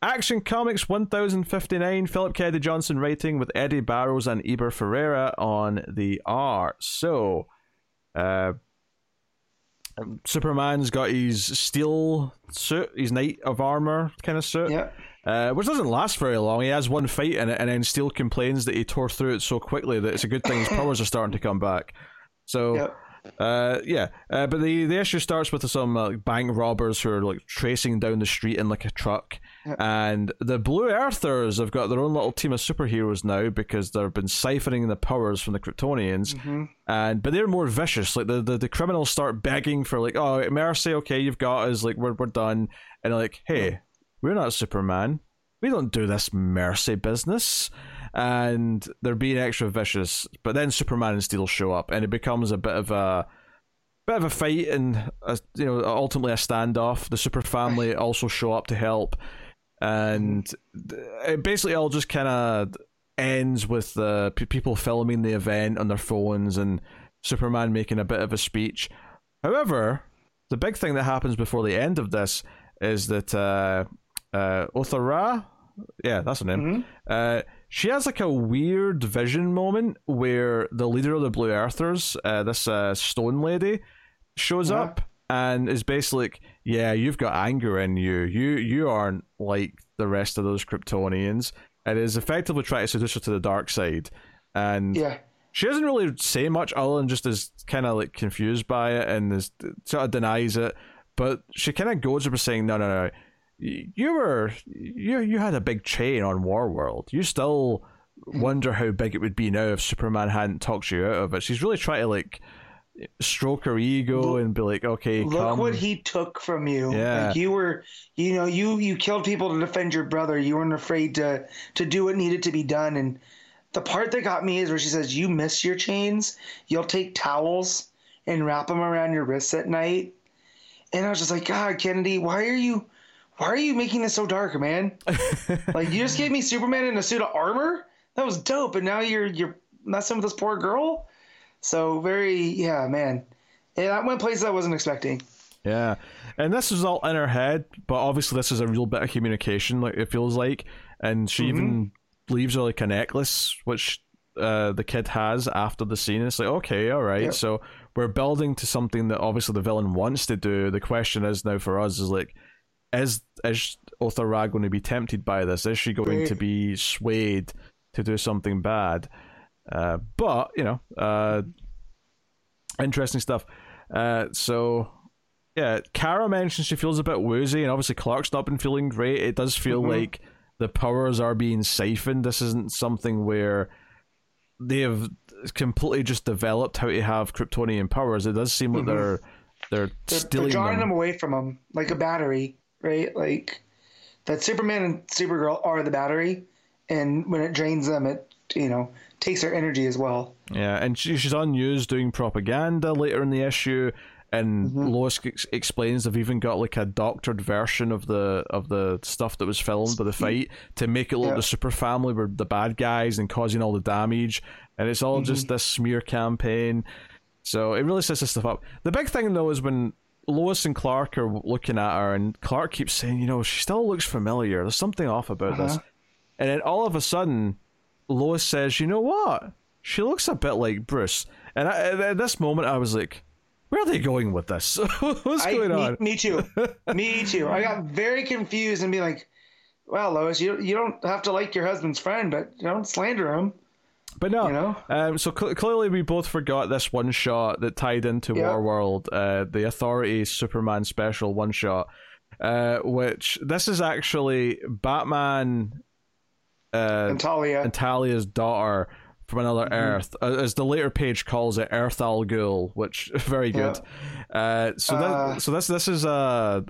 Action Comics 1059, Philip Kennedy Johnson writing with Eddy Barrows and Eber Ferreira on the art. So, uh, Superman's got his steel suit, his knight of armor kind of suit.
Yeah.
Uh, which doesn't last very long. He has one fight in it, and then Steel complains that he tore through it so quickly that it's a good thing his powers are starting to come back. So, yep. uh, yeah. Uh, but the, the issue starts with some uh, bank robbers who are like tracing down the street in like a truck, and the Blue Earthers have got their own little team of superheroes now because they've been siphoning the powers from the Kryptonians. Mm-hmm. And but they're more vicious. Like the, the, the criminals start begging for like, oh mercy, okay, you've got us, like we're we're done. And like, hey, we're not Superman. We don't do this mercy business. And they're being extra vicious. But then Superman and Steel show up, and it becomes a bit of a bit of a fight and a, you know ultimately a standoff. The Super Family also show up to help and it basically all just kind of ends with the p- people filming the event on their phones and Superman making a bit of a speech. However, the big thing that happens before the end of this is that uh, uh, Otho-Ra. yeah, that's her name. Mm-hmm. Uh, she has like a weird vision moment where the leader of the Blue Earthers, uh, this uh, Stone Lady, shows yeah. up and is basically like, yeah, you've got anger in you. You you aren't like the rest of those Kryptonians. And is effectively trying to seduce her to the dark side. And
yeah.
she doesn't really say much other than just is kind of like confused by it and is sort of denies it. But she kind of goes up saying, no, no, no. You were you you had a big chain on Warworld. You still hmm. wonder how big it would be now if Superman hadn't talked you out of it. She's really trying to like stroke her ego look, and be like, okay,
look
come.
what he took from you.
Yeah,
like you were, you know, you you killed people to defend your brother. You weren't afraid to to do what needed to be done. And the part that got me is where she says, "You miss your chains. You'll take towels and wrap them around your wrists at night." And I was just like, God, Kennedy, why are you? Why are you making this so dark, man? like you just gave me Superman in a suit of armor. That was dope, and now you're you're messing with this poor girl. So very, yeah, man. Yeah, that went places I wasn't expecting.
Yeah, and this is all in her head, but obviously this is a real bit of communication. Like it feels like, and she mm-hmm. even leaves her like a necklace, which uh, the kid has after the scene. It's like okay, all right, yep. so we're building to something that obviously the villain wants to do. The question is now for us is like, is is Otho-Ra going to be tempted by this? Is she going to be swayed to do something bad? Uh, but you know, uh, interesting stuff. Uh, so yeah, Kara mentions she feels a bit woozy, and obviously Clark's not been feeling great. It does feel mm-hmm. like the powers are being siphoned. This isn't something where they have completely just developed how to have Kryptonian powers. It does seem like
Mm-hmm.
they're they're,
They're,
stealing
they're drawing
them.
them away from them like a battery, right? Like that Superman and Supergirl are the battery, and when it drains them, it you know takes their energy as well.
Yeah, and she, she's on news doing propaganda later in the issue, and
Mm-hmm.
Lois ex- explains they've even got like a doctored version of the of the stuff that was filmed by the fight to make it look
Yeah.
the super family were the bad guys and causing all the damage, and it's all just
Mm-hmm.
this smear campaign. So it really sets this stuff up. The big thing though is when Lois and Clark are looking at her, and Clark keeps saying, you know, she still looks familiar. There's something off about this.
Uh-huh.
And then all of a sudden, Lois says, "You know what? She looks a bit like Bruce." And I, at- this moment, I was like, "Where are they going with this? What's
I,
going
me,
on?"
me too. me too. I got very confused and be like, "Well, Lois, you you don't have to like your husband's friend, but you don't slander him."
But no,
You know?
um, so cl- clearly we both forgot this one shot that tied into
Yeah.
Warworld, uh, the Authority Superman special one shot, uh, which this is actually Batman uh,
And Talia,
and Talia's daughter from another
Mm-hmm.
Earth, uh, as the later page calls it, Earth Al Ghul, which very good. Uh, so
Uh,
that so this this is uh,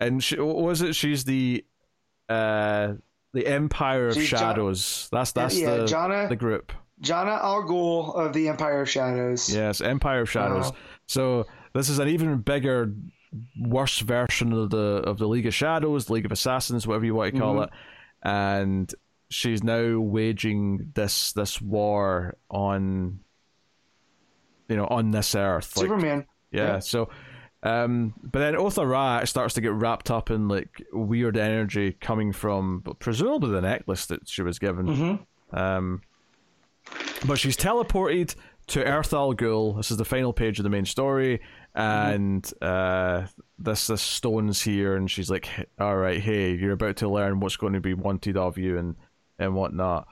and she, what was it? She's the uh the Empire of
Jo-
Shadows. that's that's
yeah,
the
Jonna-
the group.
Jana Al Ghul of the Empire of Shadows.
Yes, Empire of Shadows.
Wow.
So this is an even bigger, worse version of the of the League of Shadows, the League of Assassins, whatever you want to call
Mhm.
it, and she's now waging this this war on, you know, on this earth. Like,
Superman.
yeah,
yeah.
So, um, but then Otho-Ra starts to get wrapped up in like weird energy coming from presumably the necklace that she was given.
Mm-hmm.
Um, but she's teleported to Earth Al Ghul. This is the final page of the main story, and uh, this this stone's here, and she's like, "All right, hey, you're about to learn what's going to be wanted of you and and whatnot."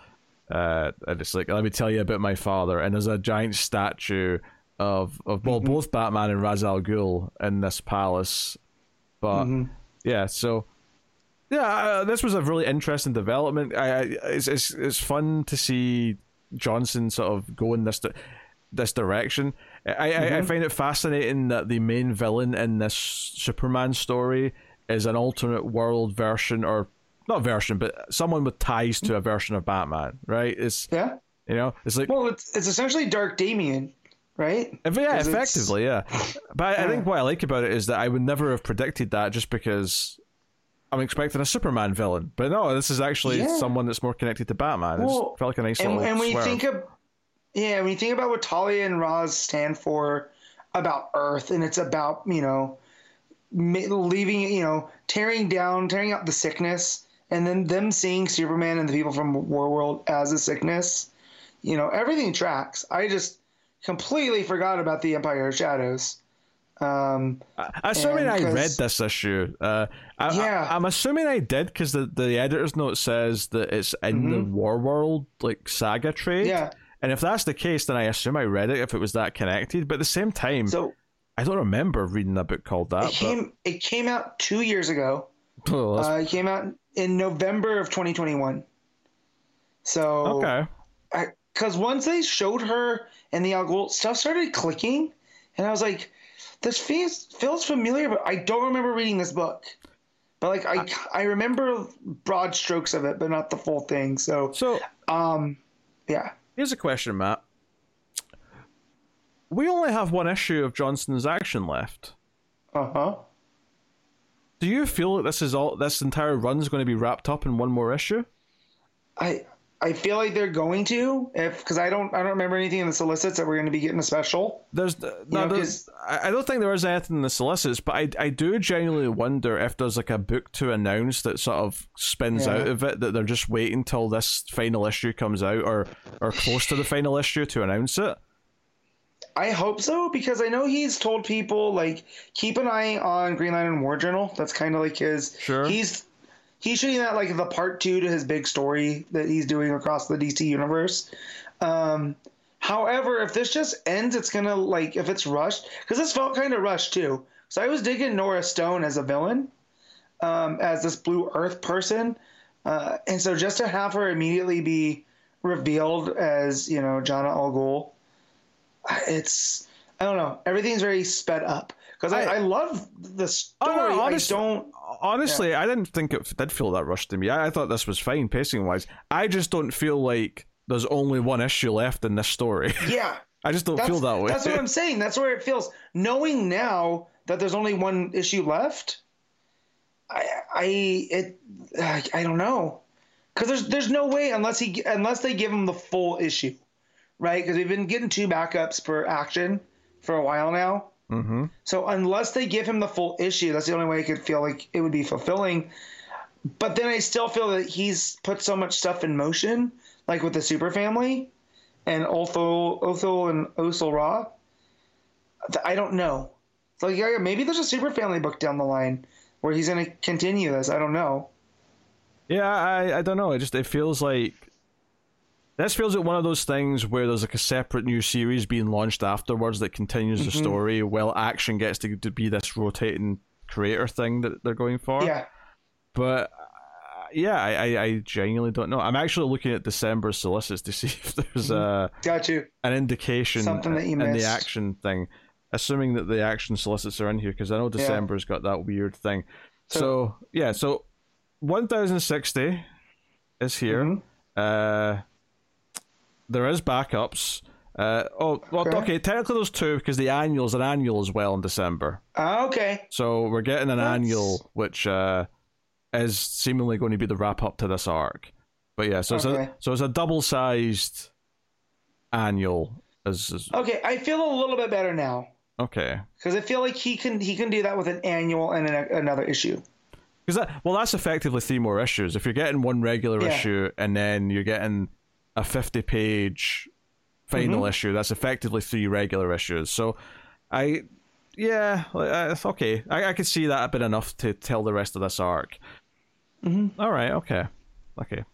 Uh, and it's like, let me tell you about my father. And there's a giant statue of of well, both Batman and Ra's al Ghul in this palace. But
Mhm.
yeah, so yeah, uh, this was a really interesting development. I, I it's, it's it's fun to see Johnson sort of go in this di- this direction. I, I, I
Mm-hmm.
find it fascinating that the main villain in this Superman story is an alternate world version, or not version, but someone with ties to a version of Batman. Right? It's
Yeah.
you know, it's like
Well, it's it's essentially Dark Damian, right?
yeah, effectively, yeah. But I, I think what I like about it is that I would never have predicted that just because I'm expecting a Superman villain. But no, this is actually
Yeah.
someone that's more connected to Batman. It's
Well,
felt like a nice
And,
little
and when you think of yeah, when you think about what Talia and Ra's stand for about Earth, and it's about you know leaving you know tearing down, tearing out the sickness, and then them seeing Superman and the people from War World as a sickness, you know everything tracks. I just completely forgot about the Empire of Shadows. Um,
I- assuming I read this issue, uh, I,
Yeah.
I, am assuming I did because the, the editor's note says that it's in the War World like saga trade.
Mm-hmm. yeah,
And if that's the case, then I assume I read it if it was that connected. But at the same time,
so
I don't remember reading a book called that.
it came it came out two years ago.
oh,
Uh, it came out in November of 2021. So,
okay.
because once they showed her and the Al Ghul, stuff started clicking, and I was like, "This feels feels familiar," but I don't remember reading this book. But like, I I remember broad strokes of it, but not the full thing. So,
So
um, yeah,
Here's a question, Matt. We only have one issue of Johnson's action left.
uh huh.
Do you feel that this is all this entire run is going to be wrapped up in one more issue?
I I feel like they're going to if because I don't I don't remember anything in the solicits that we're going to be getting a special.
There's uh, no,
know,
there's, I don't think there is anything in the solicits, but I I do genuinely wonder if there's like a book to announce that sort of spins
Yeah.
out of it that they're just waiting till this final issue comes out or or close to the final issue to announce it.
I hope so because I know he's told people like keep an eye on Green Lantern War Journal. That's kind of like his.
Sure.
He's he's shooting that like the part two to his big story that he's doing across the DC universe. Um, however, if this just ends, it's gonna like if it's rushed because this felt kind of rushed too. So I was digging Nora Stone as a villain, um, as this Blue Earth person, Uh, and so just to have her immediately be revealed as you know Jana Al Ghul, it's I don't know. Everything's very sped up because I, I, I, love the story. Oh, no, honestly, I don't.
Honestly, yeah. I didn't think it did feel that rushed to me. I, I thought this was fine pacing wise. I just don't feel like there's only one issue left in this story.
Yeah.
I just don't feel that way.
That's what I'm saying. That's where it feels. Knowing now that there's only one issue left, I I it I don't know because there's there's no way unless he unless they give him the full issue, right? Because we've been getting two backups for action for a while now.
Mm-hmm.
So unless they give him the full issue, that's the only way I could feel like it would be fulfilling. But then I still feel that he's put so much stuff in motion, like with the super family and Othel, Othel and Osul-Ra. I don't know. It's like yeah, maybe there's a super family book down the line where he's going to continue this. I don't know.
Yeah, I I don't know. It just it feels like this feels like one of those things where there's like a separate new series being launched afterwards that continues mm-hmm. the story, while action gets to, to be this rotating creator thing that they're going for.
Yeah.
But yeah, I, I, I, genuinely don't know. I'm actually looking at December solicits to see if there's a
got you
an indication
something that you
in
missed.
the action thing. Assuming that the action solicits are in here because I know December's yeah. got that weird thing. So, so, yeah, so 1060 is here. Mm-hmm. Uh, there is backups. Uh, oh, well, okay. okay. Technically, there's two because the annual is an annual as well in December.
Uh, okay.
So we're getting an That's... annual, which uh, is seemingly going to be the wrap up to this arc. But yeah, so okay. it's a so it's a double sized annual. As, as,
okay, I feel a little bit better now.
Okay.
Because I feel like he can he can do that with an annual and an, another issue.
Because that well, that's effectively three more issues. If you're getting one regular yeah. issue and then you're getting a fifty page final mm-hmm. issue, that's effectively three regular issues. So, I yeah, uh, okay, I, I could see that a bit enough to tell the rest of this arc.
Mm-hmm.
All right, okay, okay.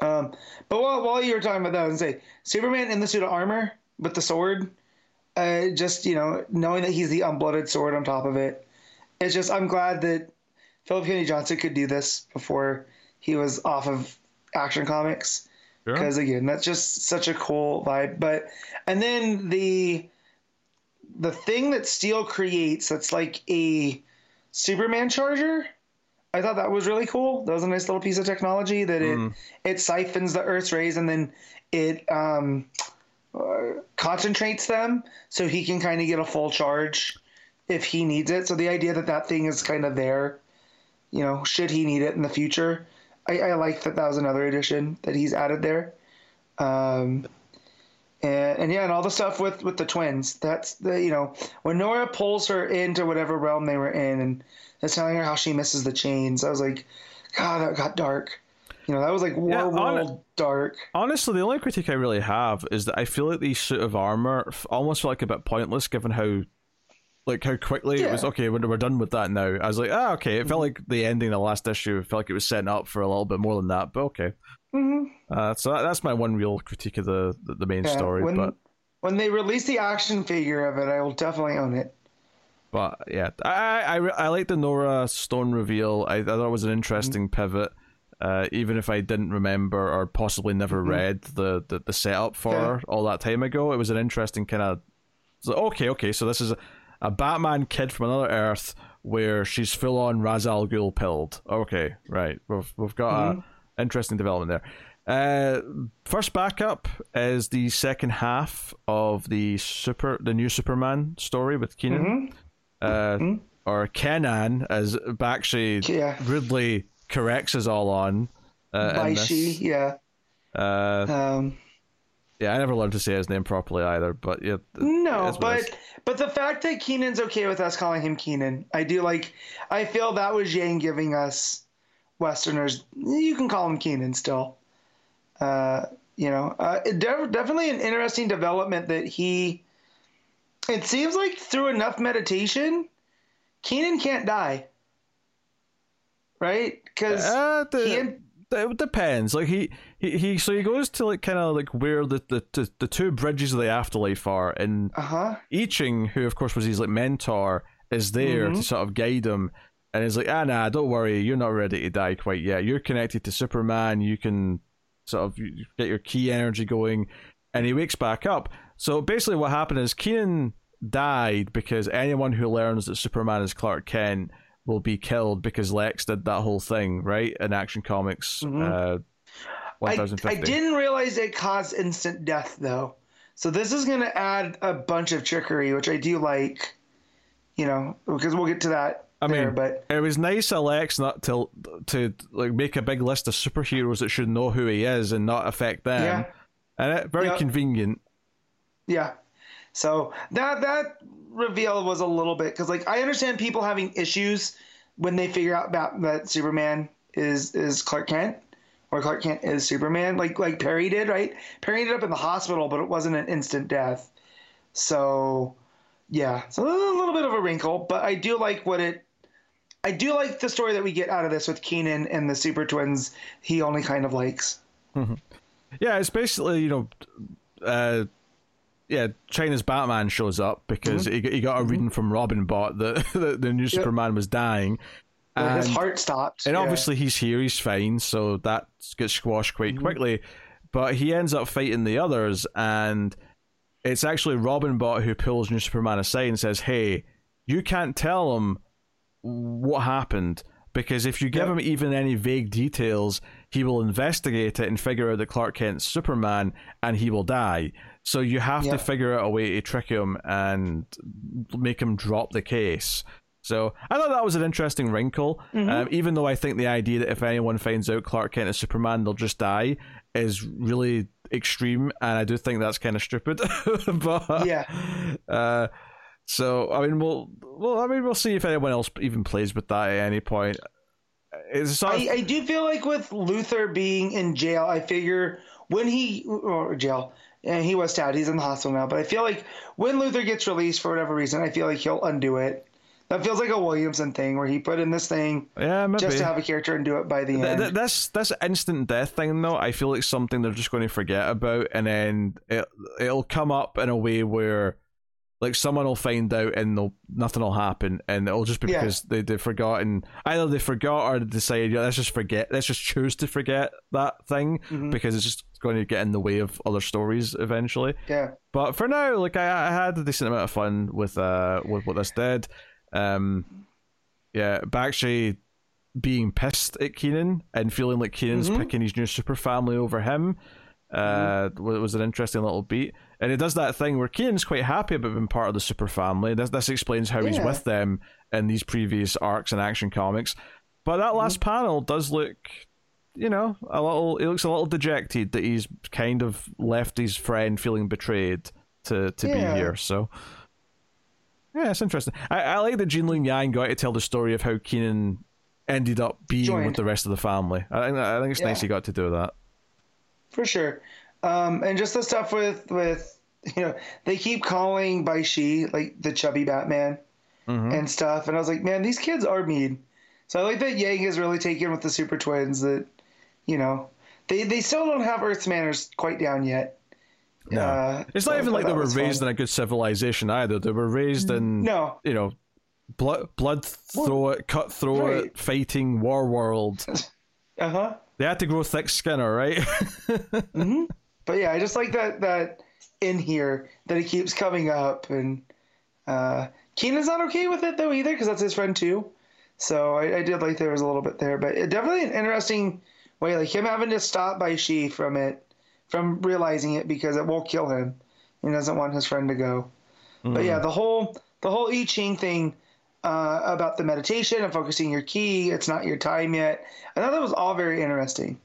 Um, but while while you were talking about that, I was say Superman in the suit of armor with the sword. Uh, just you know, knowing that he's the unblooded sword on top of it, it's just I'm glad that Philip Kennedy Johnson could do this before he was off of Action Comics. Because sure. again, that's just such a cool vibe. But and then the the thing that Steel creates that's like a Superman charger. I thought that was really cool. That was a nice little piece of technology that it mm. it siphons the Earth's rays and then it um, uh, concentrates them so he can kind of get a full charge if he needs it. So the idea that that thing is kind of there, you know, should he need it in the future, I, I like that that was another addition that he's added there. Um, and, and, yeah, and all the stuff with with the twins. That's the you know when Nora pulls her into whatever realm they were in, and is telling her how she misses the chains. I was like, God, that got dark. You know, that was like war yeah, world on, dark.
Honestly, the only critique I really have is that I feel like these suit of armor almost feel like a bit pointless, given how like how quickly yeah. it was okay when we're done with that now. I was like, ah, okay. It mm-hmm. felt like the ending of the last issue felt like it was setting up for a little bit more than that, but okay.
Mm-hmm.
Uh, so that, that's my one real critique of the the, the main yeah, story.
When,
but
when they release the action figure of it, I will definitely own it.
But yeah, I I, I like the Nora Stone reveal. I, I thought it was an interesting mm-hmm. pivot. Uh, even if I didn't remember or possibly never mm-hmm. read the, the, the setup for yeah. her all that time ago, it was an interesting kind of. okay, okay, so this is a, a Batman kid from another Earth where she's full on Ra's al Ghul pilled. Okay, right, we've we've got mm-hmm. a interesting development there. Uh, first backup is the second half of the super the new Superman story with Keenan. Mm-hmm. Uh, mm-hmm. Or Kenan, as Baixi
yeah.
rudely corrects us all on.
Uh, she, yeah.
Uh,
um,
yeah, I never learned to say his name properly either, but yeah.
No, but but the fact that Keenan's okay with us calling him Keenan, I do like. I feel that was Yang giving us Westerners. You can call him Keenan still. Uh, you know, uh, def- definitely an interesting development that he. It seems like through enough meditation, Keenan can't die. Right? Because
uh, the, it depends. Like he, he, he, so he goes to like kind of like where the, the, the, the, two bridges of the afterlife are, and
uh-huh.
I Ching, who of course was his like mentor, is there mm-hmm. to sort of guide him and he's like, ah, nah, don't worry, you're not ready to die quite yet. You're connected to Superman. You can sort of get your key energy going, and he wakes back up. So basically, what happened is Keenan died because anyone who learns that Superman is Clark Kent will be killed because Lex did that whole thing, right? In Action Comics, uh,
I,
1050.
I didn't realize it caused instant death though. So this is going to add a bunch of trickery, which I do like. You know, because we'll get to that
I
there.
mean,
but
it was nice Alex not to to like make a big list of superheroes that should know who he is and not affect them.
Yeah.
And it, very
Yeah.
convenient.
Yeah. So that that reveal was a little bit because like I understand people having issues when they figure out that, that Superman is is Clark Kent or Clark Kent is Superman like like Perry did right. Perry ended up in the hospital, but it wasn't an instant death. So yeah, so a little bit of a wrinkle, but I do like what it. I do like the story that we get out of this with Keenan and the Super Twins. He only kind of likes. Mm-hmm.
Yeah, it's basically you know, uh, yeah, China's Batman shows up because mm-hmm. he, he got a reading mm-hmm. from Robin Bot that, that the new Superman was dying.
His heart stops.
And
Yeah.
obviously he's here, he's fine, so that gets squashed quite mm-hmm. quickly. But he ends up fighting the others, and it's actually Robin Bot who pulls New Superman aside and says, Hey, you can't tell him what happened because if you give
Yep.
him even any vague details, he will investigate it and figure out that Clark Kent's Superman and he will die. So you have to figure out a way to trick him and make him drop the case. So I thought that was an interesting wrinkle. Um, even though I think the idea that if anyone finds out Clark Kent is Superman, they'll just die is really extreme, and I do think that's kind of stupid. but
Yeah.
uh, so I mean, we'll, well, I mean, we'll see if anyone else even plays with that at any point. It's sort of,
I, I do feel like with Luthor being in jail, I figure when he or jail, and he was stabbed, he's in the hospital now. But I feel like when Luthor gets released for whatever reason, I feel like he'll undo it. That feels like a Williamson thing where he put in this thing
yeah, maybe.
just to have a character and do it by the
Th-
end.
th- this this instant death thing though, I feel like something they're just going to forget about, and then it it'll come up in a way where like someone will find out and they'll, nothing will happen, and it'll just be
Yeah.
because they they've forgotten either they forgot or they decided yeah, let's just forget, let's just choose to forget that thing
Mm-hmm.
because it's just going to get in the way of other stories eventually.
yeah.
But for now, like I, I had a decent amount of fun with uh with what this did. Um, yeah, Baixi being pissed at Keenan and feeling like Keenan's
Mm-hmm.
picking his new super family over him. Uh, wa- was an interesting little beat, and it does that thing where Keenan's quite happy about being part of the super family. This this explains how he's with them in these previous arcs and action comics. But that last
Mm-hmm.
panel does look, you know, a little. He looks a little dejected that he's kind of left his friend feeling betrayed to to
Yeah.
be here. So. Yeah, it's interesting. I, I like that Gene Luen Yang got to tell the story of how Keenan ended up being with the rest of the family. I think I think it's nice he got to do that.
for sure. Um, and just the stuff with with you know they keep calling Baixi like the chubby Batman and stuff, and I was like, man, these kids are mean. So I like that Yang is really taken with the Super Twins. That you know they they still don't have Earth's manners quite down yet.
No.
Uh,
It's not
I
even like they were raised
fun.
in a good civilization either. They were raised in
No,
you know blood blood throat, cut throat,
right.
fighting war world.
uh huh.
They had to grow thick skin, all right.
But yeah, I just like that that in here that he keeps coming up, and uh, Keenan's not okay with it though either because that's his friend too. So I, I did like there was a little bit there, but it, definitely an interesting way, like him having to stop Baixi from it, from realizing it because it will kill him. He doesn't want his friend to go. But yeah, the whole the whole I Ching thing uh, about the meditation and focusing your key, it's not your time yet. I thought that was all very interesting.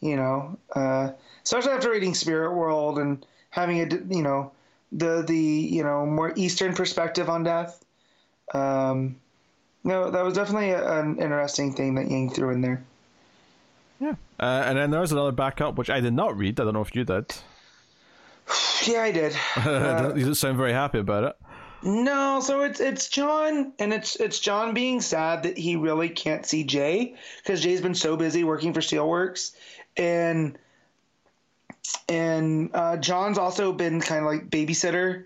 You know, uh, especially after reading Spirit World and having a you know the the you know more Eastern perspective on death. Um, no, that was definitely a, an interesting thing that Yang threw in there.
Yeah. Uh, and then there was another backup which I did not read. I don't know if you did.
Yeah, I did.
you don't sound very happy about it.
No, so it's it's John, and it's it's John being sad that he really can't see Jay because Jay's been so busy working for Steelworks, and and uh, John's also been kind of like babysitter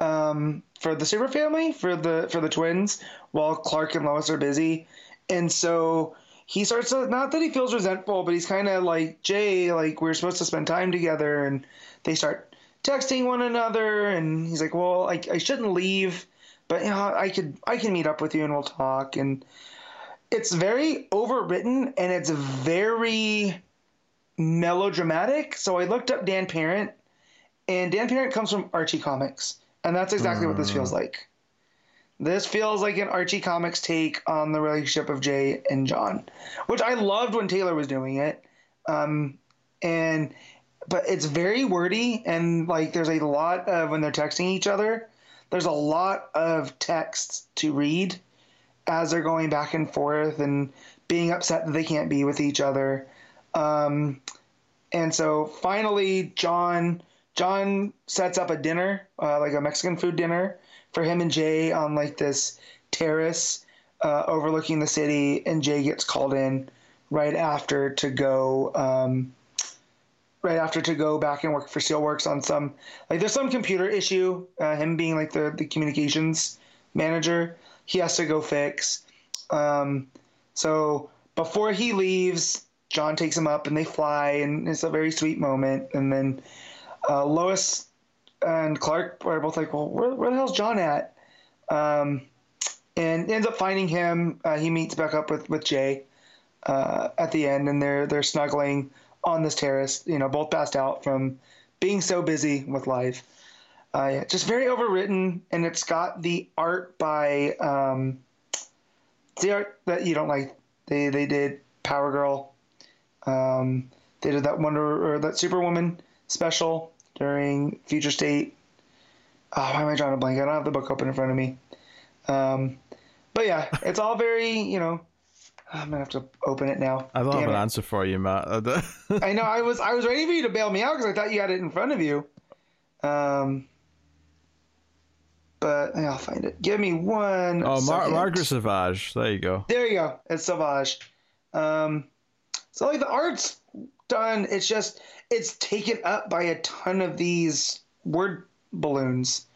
um, for the Super Family for the for the twins while Clark and Lois are busy, and so he starts to not that he feels resentful, but he's kind of like Jay, like we're supposed to spend time together, and they start texting one another, and he's like, well, I, I shouldn't leave, but you know, I could I can meet up with you and we'll talk, and it's very overwritten and it's very melodramatic. So I looked up Dan Parent, and Dan Parent comes from Archie Comics, and that's exactly mm. what this feels like. This feels like an Archie Comics take on the relationship of Jay and John, which I loved when Taylor was doing it. Um, and but it's very wordy and like there's a lot of when they're texting each other, there's a lot of texts to read as they're going back and forth and being upset that they can't be with each other. Um, and so finally, John John sets up a dinner, uh, like a Mexican food dinner, for him and Jay on like this terrace uh, overlooking the city, and Jay gets called in right after to go. Um, right after to go back and work for Steelworks on some like there's some computer issue. Uh, him being like the the communications manager, he has to go fix. Um, so before he leaves, John takes him up and they fly, and it's a very sweet moment. And then uh, Lois and Clark are both like, "Well, where, where the hell's John at?" Um, and ends up finding him. Uh, he meets back up with with Jay uh, at the end, and they're they're snuggling on this terrace. You know, both passed out from being so busy with life. Uh, yeah, just very overwritten, and it's got the art by um, the art that you don't like. They they did Power Girl. Um, they did that Wonder or that Superwoman special during Future State. Oh, why am I drawing a blank? I don't have the book open in front of me. Um, but yeah, it's all very you know. I'm gonna have to open it now.
I don't Damn have an it. answer for you, Matt.
I know. I was I was ready for you to bail me out because I thought you had it in front of you. Um, but I'll find it. Give me one.
Oh, Mar- Margaret Sauvage. There you go.
There you go. It's Sauvage. Um, so like the art's done. It's just it's taken up by a ton of these word balloons,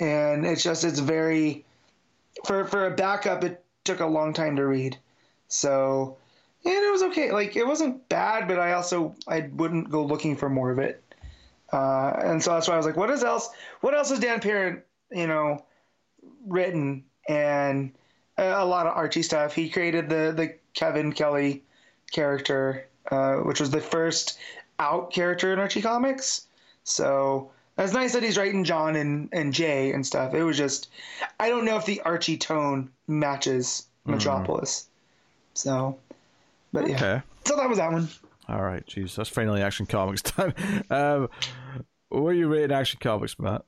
and it's just it's very for for a backup. It took a long time to read, so and it was okay. Like it wasn't bad, but I also I wouldn't go looking for more of it. Uh, and so that's why I was like, what is else? What else is Dan Parent you know, written and a, lot of Archie stuff. He created the the Kevin Keller character, uh, which was the first out character in Archie comics. So it's nice that he's writing John and, and Jay and stuff. It was just, I don't know if the Archie tone matches mm-hmm. Metropolis. Mm. So, but okay. yeah. So that was that one.
All right, jeez, that's finally Action Comics time. Um, what are you rating Action Comics, Matt?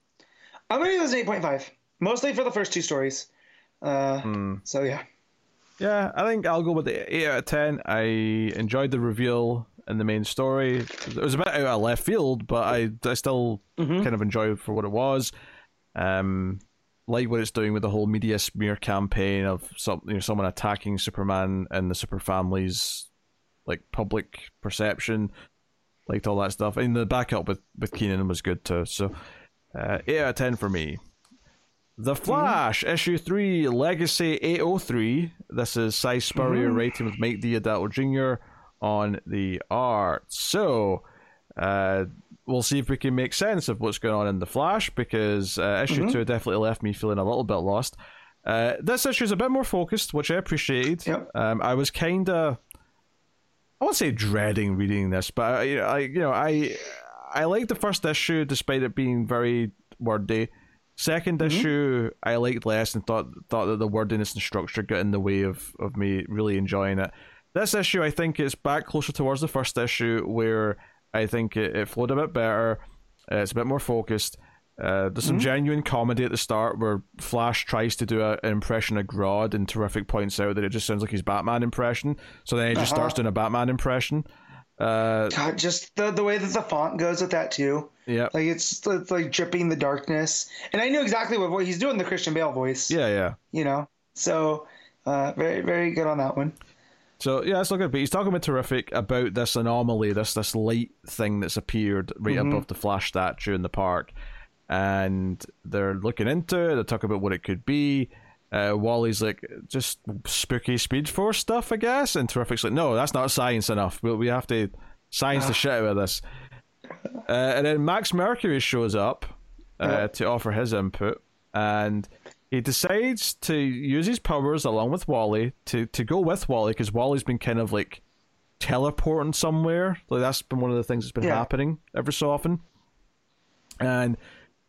I'm gonna give this an eight point five, mostly for the first two stories. Uh, hmm. So yeah.
Yeah, I think I'll go with the eight out of ten. I enjoyed the reveal in the main story. It was a bit out of left field, but I I still mm-hmm. kind of enjoyed for what it was. Um, like what it's doing with the whole media smear campaign of some you know someone attacking Superman and the super family's like public perception, liked all that stuff. And the backup with with Keenan was good too. So uh, 8 out of 10 for me. The Flash, mm-hmm. issue 3, Legacy 803. This is Si Spurrier mm-hmm. writing with Mike Deodato Jr. on the art. So, uh, we'll see if we can make sense of what's going on in The Flash because uh, issue mm-hmm. 2 definitely left me feeling a little bit lost. Uh, this issue is a bit more focused, which I appreciated.
Yep.
Um, I was kind of, I won't say dreading reading this, but I, I you know, I I liked the first issue despite it being very wordy. 2nd mm-hmm. issue I liked less and thought thought that the wordiness and structure got in the way of, of me really enjoying it. This issue I think is back closer towards the first issue where I think it, it flowed a bit better. Uh, it's a bit more focused. Uh, there's some mm-hmm. genuine comedy at the start where Flash tries to do a, an impression of Grodd and Terrific points out that it just sounds like his Batman impression. So then he just uh-huh. starts doing a Batman impression. Uh,
God, just the the way that the font goes with that too.
Yeah,
like it's it's like dripping the darkness, and I knew exactly what voice he's doing the Christian Bale voice.
Yeah, yeah.
You know, so uh, very very good on that one.
So yeah, it's not good. But he's talking about terrific about this anomaly, this this light thing that's appeared right mm-hmm. above the Flash statue in the park, and they're looking into it. They talk about what it could be, Uh, Wally's like, just spooky Speed Force stuff, I guess. And Terrific's like, no, that's not science enough. We, we have to science the shit out of this. Uh, and then Max Mercury shows up uh, to offer his input. And he decides to use his powers along with Wally to, to go with Wally because Wally's been kind of like teleporting somewhere. Like that's been one of the things that's been
Yeah.
happening every so often. And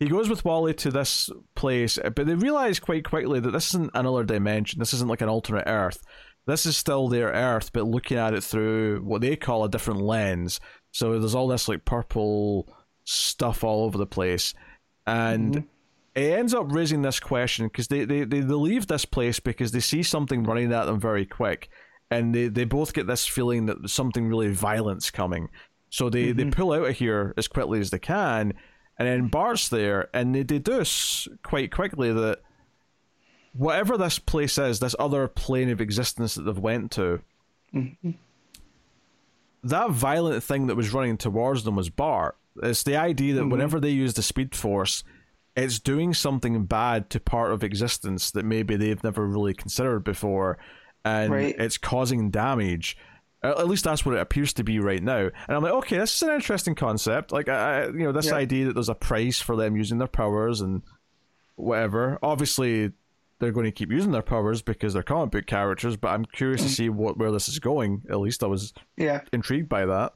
he goes with Wally to this place, but they realize quite quickly that this isn't another dimension. This isn't like an alternate Earth. This is still their Earth, but looking at it through what they call a different lens. So there's all this like purple stuff all over the place. And mm-hmm. it ends up raising this question because they, they, they, they leave this place because they see something running at them very quick. And they, they both get this feeling that something really violent's coming. So they, they mm-hmm. pull out of here as quickly as they can. And then Bart's there, and they deduce quite quickly that whatever this place is, this other plane of existence that they've went to, mm-hmm. that violent thing that was running towards them was Bart. It's the idea that mm-hmm. whenever they use the Speed Force, it's doing something bad to part of existence that maybe they've never really considered before, and
Right.
it's causing damage. At least that's what it appears to be right now. And I'm like, okay, this is an interesting concept. Like, I, I- you know, this
Yeah.
idea that there's a price for them using their powers and whatever. Obviously, they're going to keep using their powers because they're comic book characters. But I'm curious to mm. see what where this is going. At least I was
Yeah.
intrigued by that.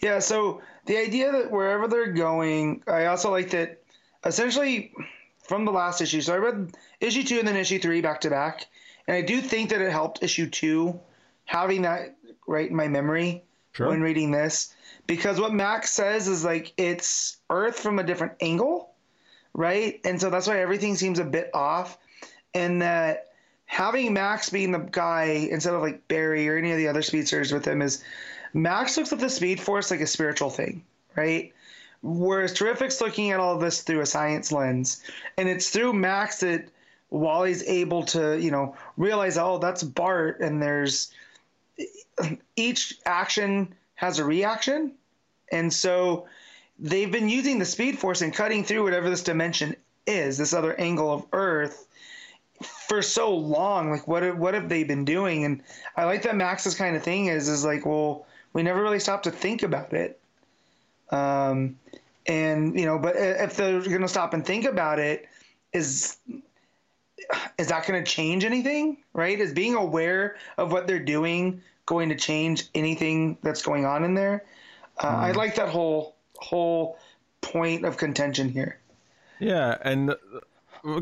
Yeah, so the idea that wherever they're going, I also like that essentially from the last issue. So I read issue two and then issue three back to back. And I do think that it helped issue two having that right in my memory
Sure.
when reading this. Because what Max says is like it's Earth from a different angle, right? And so that's why everything seems a bit off. And that having Max being the guy instead of like Barry or any of the other speedsters with him is Max looks at the Speed Force like a spiritual thing, right? Whereas Terrific's looking at all of this through a science lens. And it's through Max that Wally's able to, you know, realize, oh, that's Bart, and there's each action has a reaction. And so they've been using the Speed Force and cutting through whatever this dimension is, this other angle of Earth, for so long. Like, what what have they been doing? And I like that Max's kind of thing is is like, well, we never really stopped to think about it. Um, and you know, but if they're going to stop and think about it, is is that going to change anything? Right? Is being aware of what they're doing going to change anything that's going on in there? Uh, I like that whole whole point of contention here.
Yeah, and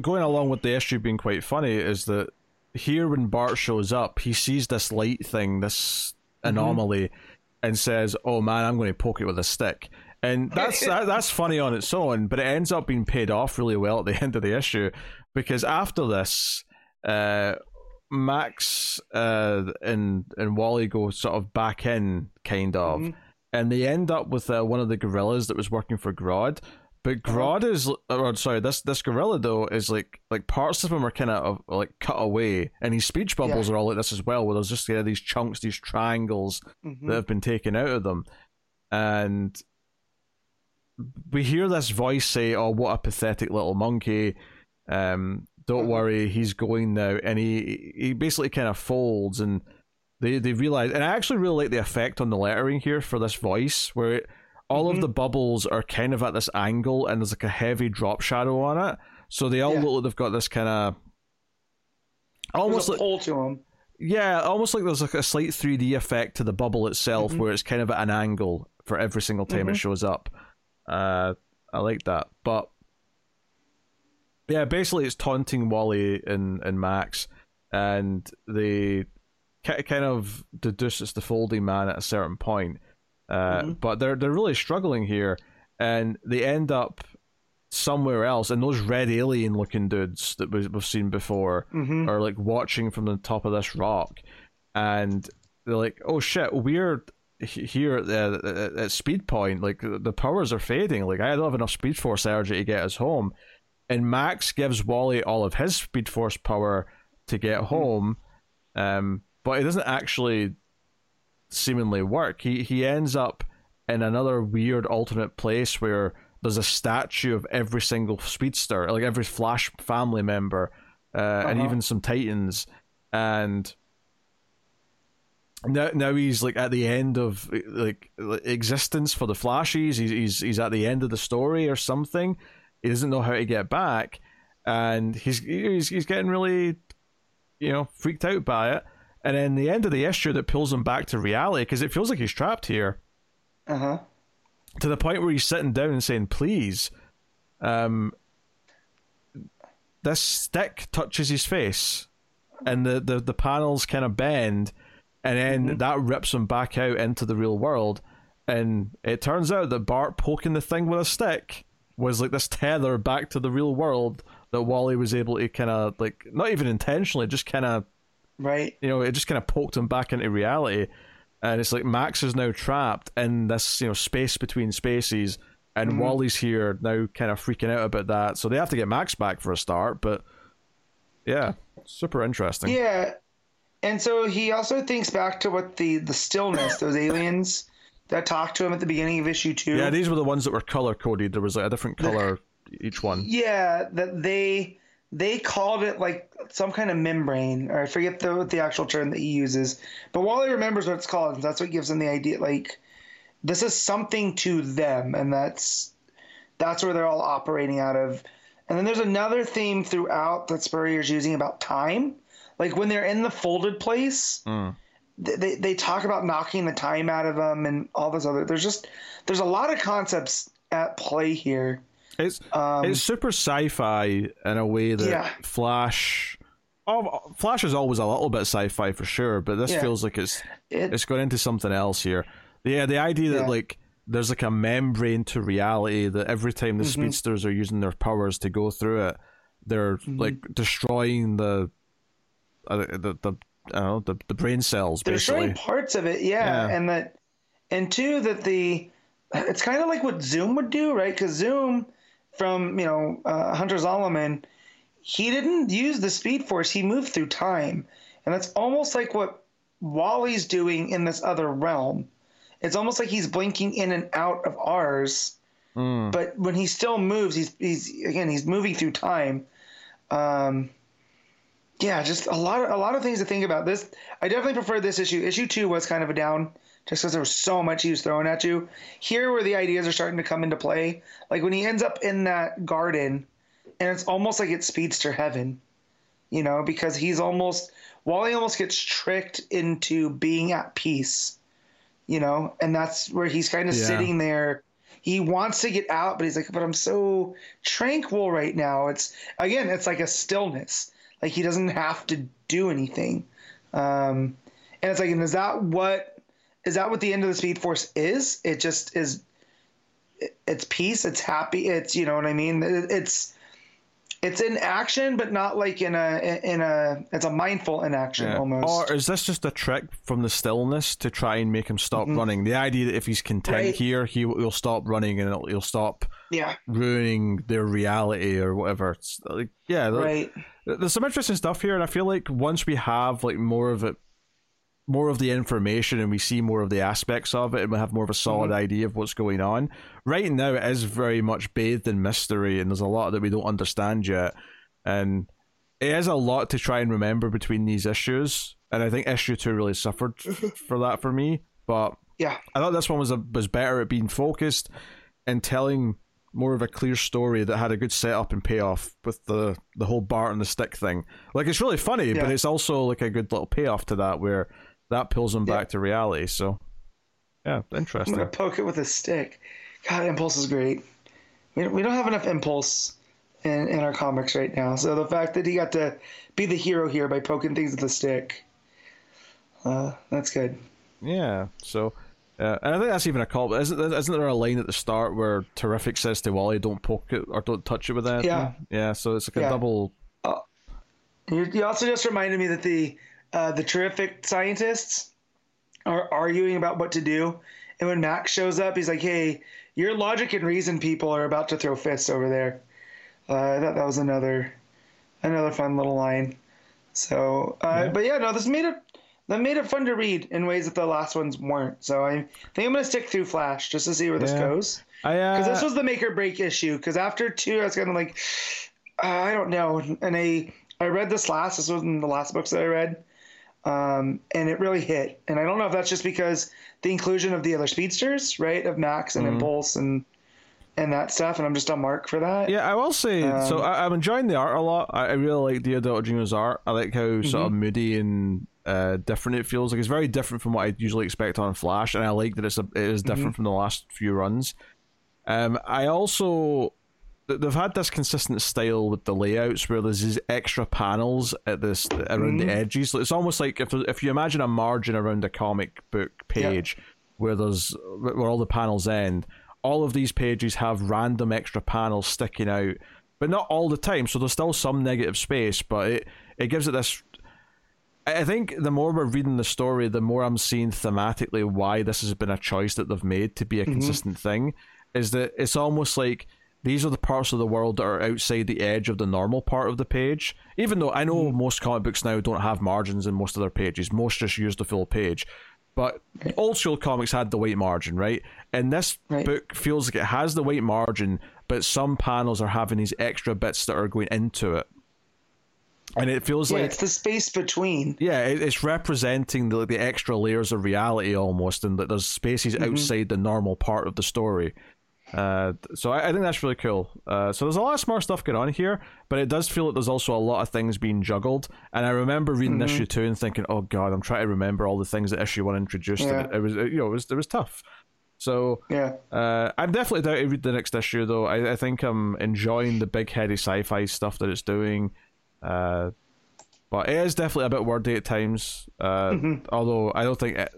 going along with the issue being quite funny is that here when Bart shows up, he sees this light thing, this anomaly, and says, "Oh man, I'm going to poke it with a stick." And that's that, that's funny on its own, but it ends up being paid off really well at the end of the issue because after this, uh, Max uh, and and Wally go sort of back in, kind of, and they end up with uh, one of the gorillas that was working for Grodd. But Grodd is, or sorry, this this gorilla though is like like parts of him are kind of like cut away, and his speech bubbles are all like this as well, where there's just yeah, these chunks, these triangles that have been taken out of them, and we hear this voice say, "Oh, what a pathetic little monkey." Um, don't
Mhm.
worry, he's going now, and he he basically kind of folds, and they they realize, and I actually really like the effect on the lettering here for this voice, where it, all of
Mhm.
the bubbles are kind of at this angle, and there's like a heavy drop shadow on it, so they all
Yeah.
look like they've got this kind of almost like
pull to them.
yeah, almost like there's like a slight 3D effect to the bubble itself,
Mhm.
where it's kind of at an angle for every single time it
Mhm.
shows up. Uh, I like that, but yeah, basically it's taunting Wally and and Max, and they ki- kind of deduce it's the folding man at a certain point. Uh,
Mhm.
but they're they're really struggling here, and they end up somewhere else, and those red alien looking dudes that we- we've seen before
hmm
are like watching from the top of this rock, and they're like, "Oh shit, we're here at, the, at Speed Point. Like the powers are fading. Like I don't have enough Speed Force energy to get us home." And Max gives Wally all of his Speed Force power to get home, um, but it doesn't actually seemingly work. He he ends up in another weird alternate place where there's a statue of every single speedster, like every Flash family member uh, and
Uh-huh.
even some Titans, and now now he's like at the end of like existence for the Flashies. He's he's he's at the end of the story or something. He doesn't know how to get back, and he's he's he's getting really, you know, freaked out by it. And then the end of the issue that pulls him back to reality because it feels like he's trapped here
Uh huh.
to the point where he's sitting down and saying, "Please." Um, this stick touches his face, and the the, the panels kind of bend, and then that rips him back out into the real world. And it turns out that Bart poking the thing with a stick was like this tether back to the real world that Wally was able to kind of like not even intentionally, just kind of
Right.
you know, it just kind of poked him back into reality. And it's like Max is now trapped in this, you know, space between spaces, and
Mm-hmm.
Wally's here now, kind of freaking out about that. So they have to get Max back for a start. But yeah, super interesting.
Yeah. And so he also thinks back to what the the stillness, those aliens that talked to him at the beginning of issue two.
Yeah, these were the ones that were color coded. There was like a different color each one.
Yeah, that they they called it like some kind of membrane, or I forget the the actual term that he uses. But Wally remembers what it's called, and that's what gives him the idea. Like this is something to them, and that's that's where they're all operating out of. And then there's another theme throughout that Spurrier's using about time. Like when they're in the folded place,
Mm.
they, they talk about knocking the time out of them and all this other. There's just there's a lot of concepts at play here.
It's
Um,
it's super sci-fi in a way that
Yeah.
Flash. Oh, Flash is always a little bit sci-fi for sure, but this
Yeah.
feels like it's
It,
it's going into something else here. Yeah, the idea that
Yeah.
like there's like a membrane to reality that every time the
Mm-hmm.
speedsters are using their powers to go through it, they're
Mm-hmm.
like destroying the, uh, the the I don't know the, the brain cells
they're
basically.
showing parts of it, yeah,
Yeah.
and that, and two that the, it's kind of like what Zoom would do, right? Because Zoom, from you know uh, Hunter Zolomon, he didn't use the Speed Force; he moved through time, and that's almost like what Wally's doing in this other realm. It's almost like he's blinking in and out of ours,
Mm.
but when he still moves, he's he's again he's moving through time. Um, yeah, just a lot of a lot of things to think about. This I definitely prefer this issue. Issue two was kind of a down, just because there was so much he was throwing at you. Here, where the ideas are starting to come into play, like when he ends up in that garden, and it's almost like it speeds to heaven, you know, because he's almost Wally almost gets tricked into being at peace, you know, and that's where he's kind of
Yeah.
sitting there. He wants to get out, but he's like, but I'm so tranquil right now. It's again, it's like a stillness. Like he doesn't have to do anything. Um, and it's like, and is that what is that what the end of the Speed Force is? It just is. It's peace. It's happy. It's you know what I mean. It- It's it's in action, but not like in a in a. It's a mindful inaction
Yeah.
almost.
Or is this just a trick from the stillness to try and make him stop running? The idea that if he's content
Mm-hmm. Right.
here, he will stop running and he'll stop
yeah.
ruining their reality or whatever. It's like, yeah,
Right.
there's some interesting stuff here, and I feel like once we have like more of it, more of the information, and we see more of the aspects of it, and we have more of a mm-hmm. solid idea of what's going on. Right now, it is very much bathed in mystery, and there's a lot that we don't understand yet, and it is a lot to try and remember between these issues. And I think issue two really suffered mm-hmm. for that for me, but
Yeah.
I thought this one was a, was better at being focused and telling more of a clear story that had a good setup and payoff with the the whole Bart and the stick thing. Like it's really funny, but it's also like a good little payoff to that where that pulls him
Yeah.
back to reality. So yeah, interesting.
I'm gonna poke it with a stick. God, Impulse is great. We don't, we don't have enough Impulse in, in our comics right now. So the fact that he got to be the hero here by poking things with a stick, uh, that's good.
Yeah. So. Uh, and I think that's even a call. Isn't, isn't there a line at the start where Terrific says to Wally, "Don't poke it or don't touch it with anything"?
Yeah.
Yeah. So it's like a
Yeah.
double.
You, you also just reminded me that the uh, the terrific scientists are arguing about what to do, and when Max shows up, he's like, "Hey, your logic and reason people are about to throw fists over there." Uh, I thought that was another another fun little line. So, uh, but yeah, no, this made it that made it fun to read in ways that the last ones weren't. So I think I'm gonna stick through Flash just to see where this goes
I uh,
because this was the make or break issue. Because after two, I was kind of like, uh, I don't know, and I I read this last. This wasn't the last books that I read, um, and it really hit. And I don't know if that's just because the inclusion of the other speedsters, right, of Max and
Mm-hmm.
Impulse and and that stuff, and I'm just on mark for that.
Yeah, I will say. so
Um,
I, I'm enjoying the art a lot. I, I really like the Deodato Jr.'s art. I like how sort of
Mm-hmm.
moody and uh, different it feels. Like it's very different from what I usually expect on Flash, and I like that it's a, it is different
Mm-hmm.
from the last few runs. Um, I also they've had this consistent style with the layouts where there's these extra panels at this around
Mm-hmm.
the edges. It's almost like if if you imagine a margin around a comic book page where there's where all the panels end. All of these pages have random extra panels sticking out, but not all the time. So there's still some negative space, but it it gives it this. I I think the more we're reading the story, the more I'm seeing thematically why this has been a choice that they've made to be a consistent thing. Is that it's almost like these are the parts of the world that are outside the edge of the normal part of the page. Even though I know most comic books now don't have margins in most of their pages, most just use the full page. But old school comics had the white margin, right? And this
Right.
book feels like it has the white margin, but some panels are having these extra bits that are going into it. And it feels
Yeah,
like
it's the space between.
yeah, it, it's representing the the extra layers of reality almost, and that there's spaces
Mm-hmm.
outside the normal part of the story. Uh, so I, I think that's really cool. Uh, so there's a lot of smart stuff going on here, but it does feel like there's also a lot of things being juggled. And I remember reading
Mm-hmm.
issue two and thinking, "Oh God, I'm trying to remember all the things that issue one introduced."
Yeah.
It, it was, you know, it was it was tough. So
Yeah.
uh, I'm definitely down to read the next issue, though. I, I think I'm enjoying the big heady sci-fi stuff that it's doing. Uh, but it is definitely a bit wordy at times. Uh, Although I don't think it,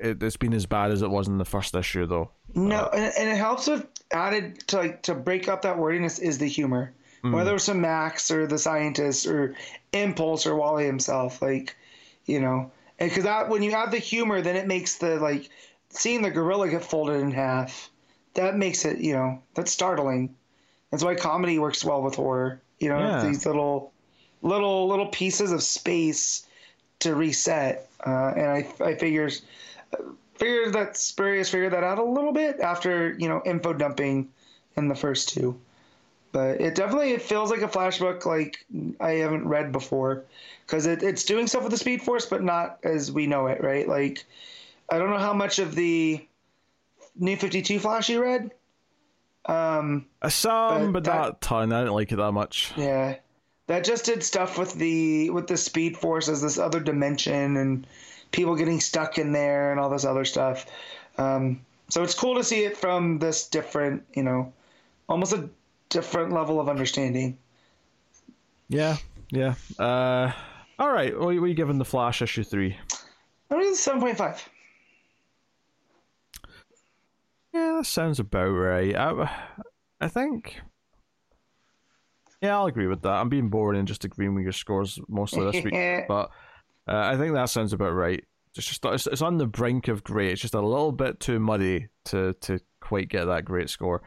it, it's been as bad as it was in the first issue, though.
No, and, and it helps with added to like to break up that wordiness is the humor, whether it's from Max or the scientist or Impulse or Wally himself, like you know, and because that when you add the humor, then it makes the like seeing the gorilla get folded in half, that makes it you know that's startling. That's why comedy works well with horror. You know,
Yeah.
these little little little pieces of space to reset, uh, and I I figures figured that Spurrier figured that out a little bit after you know info dumping in the first two, but it definitely it feels like a flash book like I haven't read before because it, it's doing stuff with the Speed Force, but not as we know it, right? Like I don't know how much of the New Fifty Two Flash you read. Um,
Uh, Some, but,
But that-
not ton. I didn't like it that much.
yeah, that just did stuff with the with the Speed Force as this other dimension and people getting stuck in there and all this other stuff. Um, so it's cool to see it from this different, you know, almost a different level of understanding.
Yeah, yeah. Uh, all right. What are you giving the Flash issue three?
I mean, seven point five.
Yeah, that sounds about right. I, I think. Yeah, I'll agree with that. I'm being boring and just agreeing with your scores mostly this week, but uh, I think that sounds about right. It's just it's, it's on the brink of great. It's just a little bit too muddy to to quite get that great score.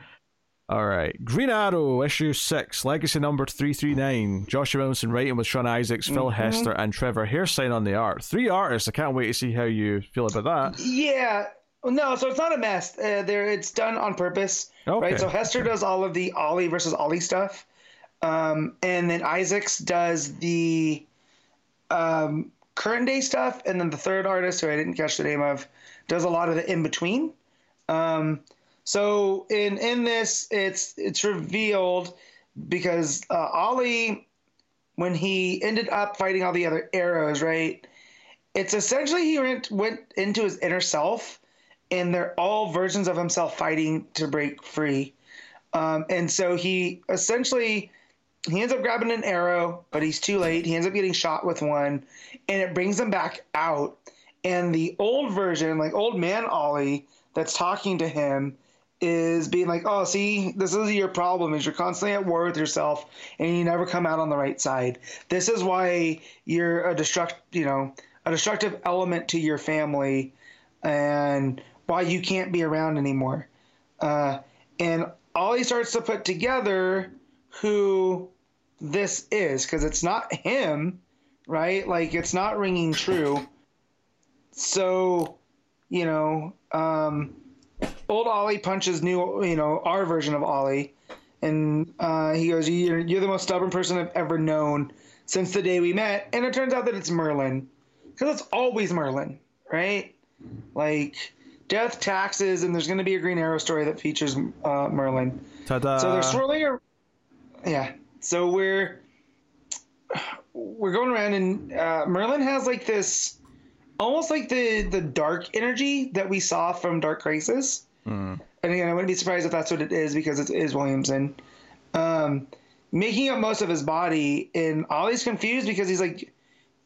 All right, Green Arrow issue six, legacy number three three nine. Joshua Williamson writing with Sean Izaakse, Phil Hester, and Trevor Hairsine on the art. Three artists. I can't wait to see how you feel about that.
Yeah. No, so it's not a mess. Uh, there, it's done on purpose,
Okay.
right? So Hester does all of the Ollie versus Ollie stuff, um, and then Izaakse does the um, current day stuff, and then the third artist, who I didn't catch the name of, does a lot of the in between. Um, so in in this, it's it's revealed because uh, Ollie, when he ended up fighting all the other arrows, right? It's essentially he went went into his inner self, and they're all versions of himself fighting to break free. Um, and so he essentially he ends up grabbing an arrow, but he's too late. He ends up getting shot with one, and it brings him back out. And the old version, like old man Ollie, that's talking to him, is being like, "Oh, see, this is your problem. Is you're constantly at war with yourself, and you never come out on the right side. This is why you're a destruct, you know, a destructive element to your family, and why you can't be around anymore." Uh, and Ollie starts to put together who this is because it's not him, right? Like it's not ringing true. So, you know, um, old Ollie punches new, you know, our version of Ollie, and uh, he goes, you're, "You're the most stubborn person I've ever known. since the day we met, and it turns out that it's Merlin, because it's always Merlin, right? Like death, taxes, and there's going to be a Green Arrow story that features uh, Merlin.
Ta-da.
So they're swirling. Yeah. So we're we're going around, and uh, Merlin has like this, almost like the the dark energy that we saw from Dark Crisis.
Mm.
And again, I wouldn't be surprised if that's what it is because it is Williamson. Um, making up most of his body, and Ollie's confused because he's like,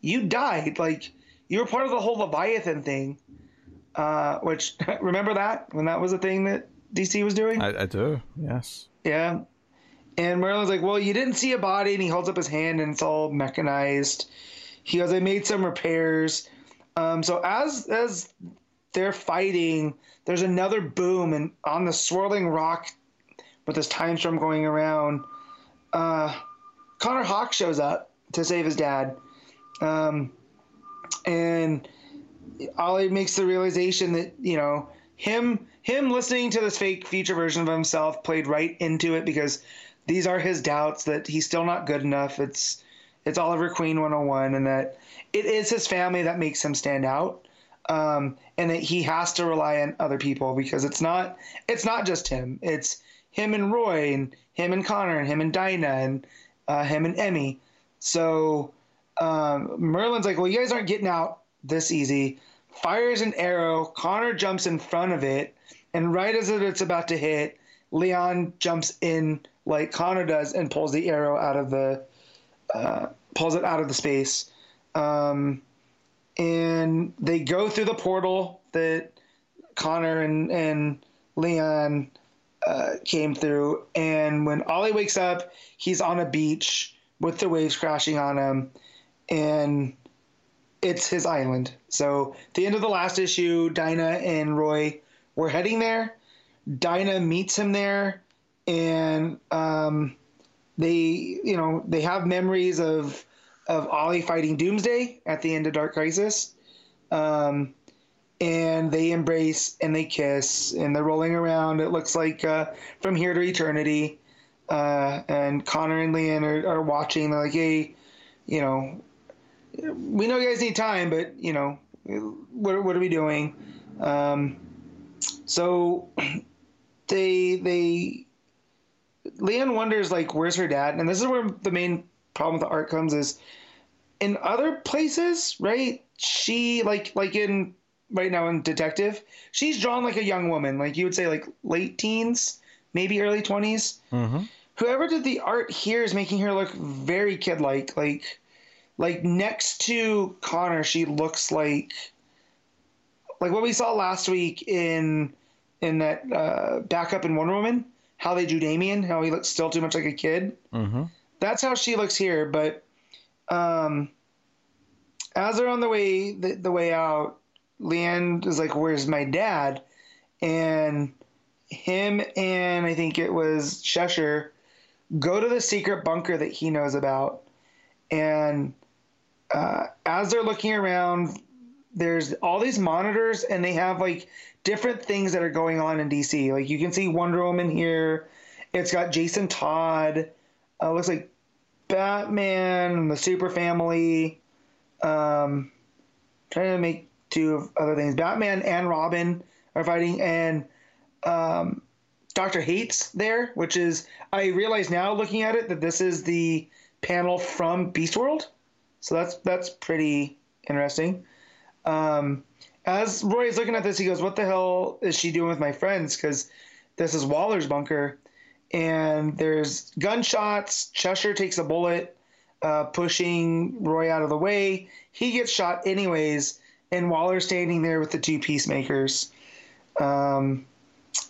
"You died. Like you were part of the whole Leviathan thing." Uh, which remember that when that was a thing that DC was doing.
I, I do. Yes.
Yeah. And Merlin's like, Well, you didn't see a body. And he holds up his hand and it's all mechanized. He goes, I made some repairs. Um, so as as they're fighting, there's another boom. And on the swirling rock with this time storm going around, uh, Connor Hawke shows up to save his dad. Um, and Ollie makes the realization that, you know, him him listening to this fake future version of himself played right into it because these are his doubts that he's still not good enough. It's it's Oliver Queen 101 and that it is his family that makes him stand out. Um, and that he has to rely on other people because it's not it's not just him. It's him and Roy and him and Connor and him and Dinah and uh, him and Emmy. So um, Merlin's like, well, you guys aren't getting out this easy. Fires an arrow. Connor jumps in front of it, and right as it's about to hit, Lian jumps in like Connor does and pulls the arrow out of the uh, pulls it out of the space. Um, and they go through the portal that Connor and and Lian uh, came through. And when Ollie wakes up, he's on a beach with the waves crashing on him, and it's his island. So the end of the last issue, Dinah and Roy were heading there. Dinah meets him there, and um, they, you know, they have memories of of Ollie fighting Doomsday at the end of Dark Crisis. Um, and they embrace and they kiss and they're rolling around. It looks like uh, from here to eternity. Uh, and Connor and Lian are, are watching. They're like, hey, you know, we know you guys need time, but you know, what what are we doing? Um, so they they Lian wonders like, where's her dad? And this is where the main problem with the art comes is in other places, right? She like like in right now in Detective, she's drawn like a young woman, like you would say like late teens, maybe early 20s
Mm-hmm.
Whoever did the art here is making her look very kid like, like like next to Connor, she looks like like what we saw last week in in that uh, backup in Wonder Woman. How they do Damian, how he looks still too much like a kid.
Mm-hmm.
That's how she looks here. But um, as they're on the way the, the way out, Lian is like, "Where's my dad?" And him and I think it was Cheshire go to the secret bunker that he knows about, and uh, as they're looking around, there's all these monitors, and they have like different things that are going on in DC. Like you can see Wonder Woman here. It's got Jason Todd. Uh, looks like Batman and the Super Family. Um, trying to make two other things. Batman and Robin are fighting, and um, Doctor Hate's there, which is I realize now looking at it that this is the panel from Beast World. So that's that's pretty interesting. Um, as Roy is looking at this, he goes, "What the hell is she doing with my friends?" Because this is Waller's bunker, and there's gunshots. Cheshire takes a bullet, uh, pushing Roy out of the way. He gets shot anyways, and Waller's standing there with the two peacemakers. Um,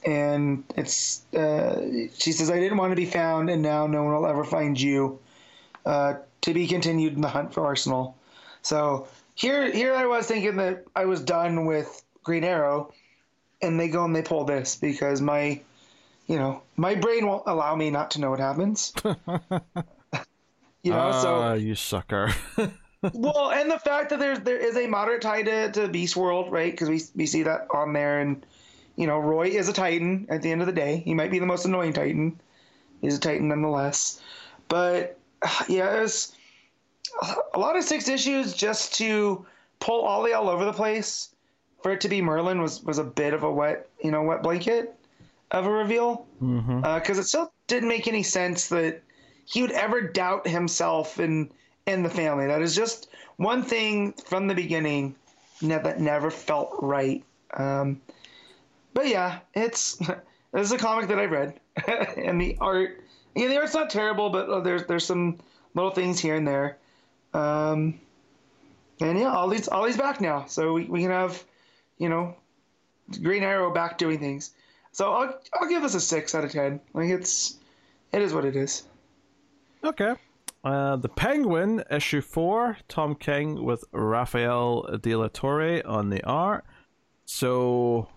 and it's uh, she says, "I didn't want to be found, and now no one will ever find you." Uh, to be continued in the hunt for Arsenal. So here, here I was thinking that I was done with Green Arrow, and they go and they pull this because my, you know, my brain won't allow me not to know what happens. you know,
Ah,
so
you sucker.
well, and the fact that there's there is a moderate tie to, to Beast World, right? Because we we see that on there, and you know, Roy is a Titan at the end of the day. He might be the most annoying Titan. He's a Titan nonetheless. But yeah, a lot of six issues just to pull Ollie all over the place. For it to be Merlin was was a bit of a wet, you know, wet blanket of a reveal because
Mm-hmm.
uh, it still didn't make any sense that he would ever doubt himself and and the family. That is just one thing from the beginning ne- that never felt right. Um, but yeah, it's this is a comic that I read, and the art, yeah, the art's not terrible, but uh, there's there's some little things here and there. Um, and yeah, Ollie's Ollie's back now, so we, we can have, you know, Green Arrow back doing things. So I'll I'll give this a six out of ten. Like it's, it is what it is.
Okay. Uh, the Penguin, issue four, Tom King with Rafael de Latorre on the art. So,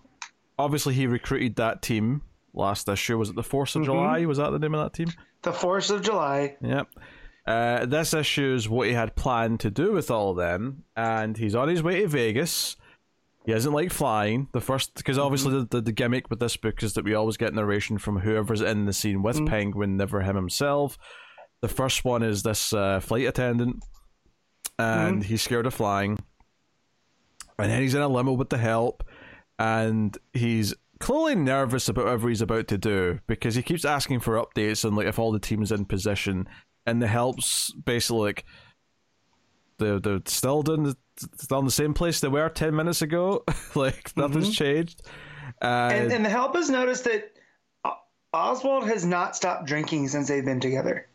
obviously, he recruited that team last issue. Was it the Force of July? Was that the name of that team?
The Force of July.
Yep. Uh, this issue is what he had planned to do with all of them, and he's on his way to Vegas. He doesn't like flying. The first, because obviously the, the, the gimmick with this book is that we always get narration from whoever's in the scene with Penguin, never him himself. The first one is this uh, flight attendant, and he's scared of flying. And then he's in a limo with the help, and he's clearly nervous about whatever he's about to do because he keeps asking for updates and like if all the team's in position, and the help's basically like they're they're still doing the, still in the same place they were ten minutes ago, like nothing's changed. Uh,
And, and the help has noticed that Oswald has not stopped drinking since they've been together.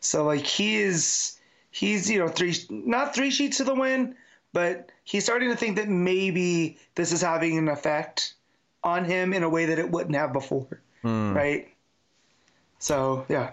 So like he is, he's you know three not three sheets to the wind, but he's starting to think that maybe this is having an effect on him in a way that it wouldn't have before, right? So yeah,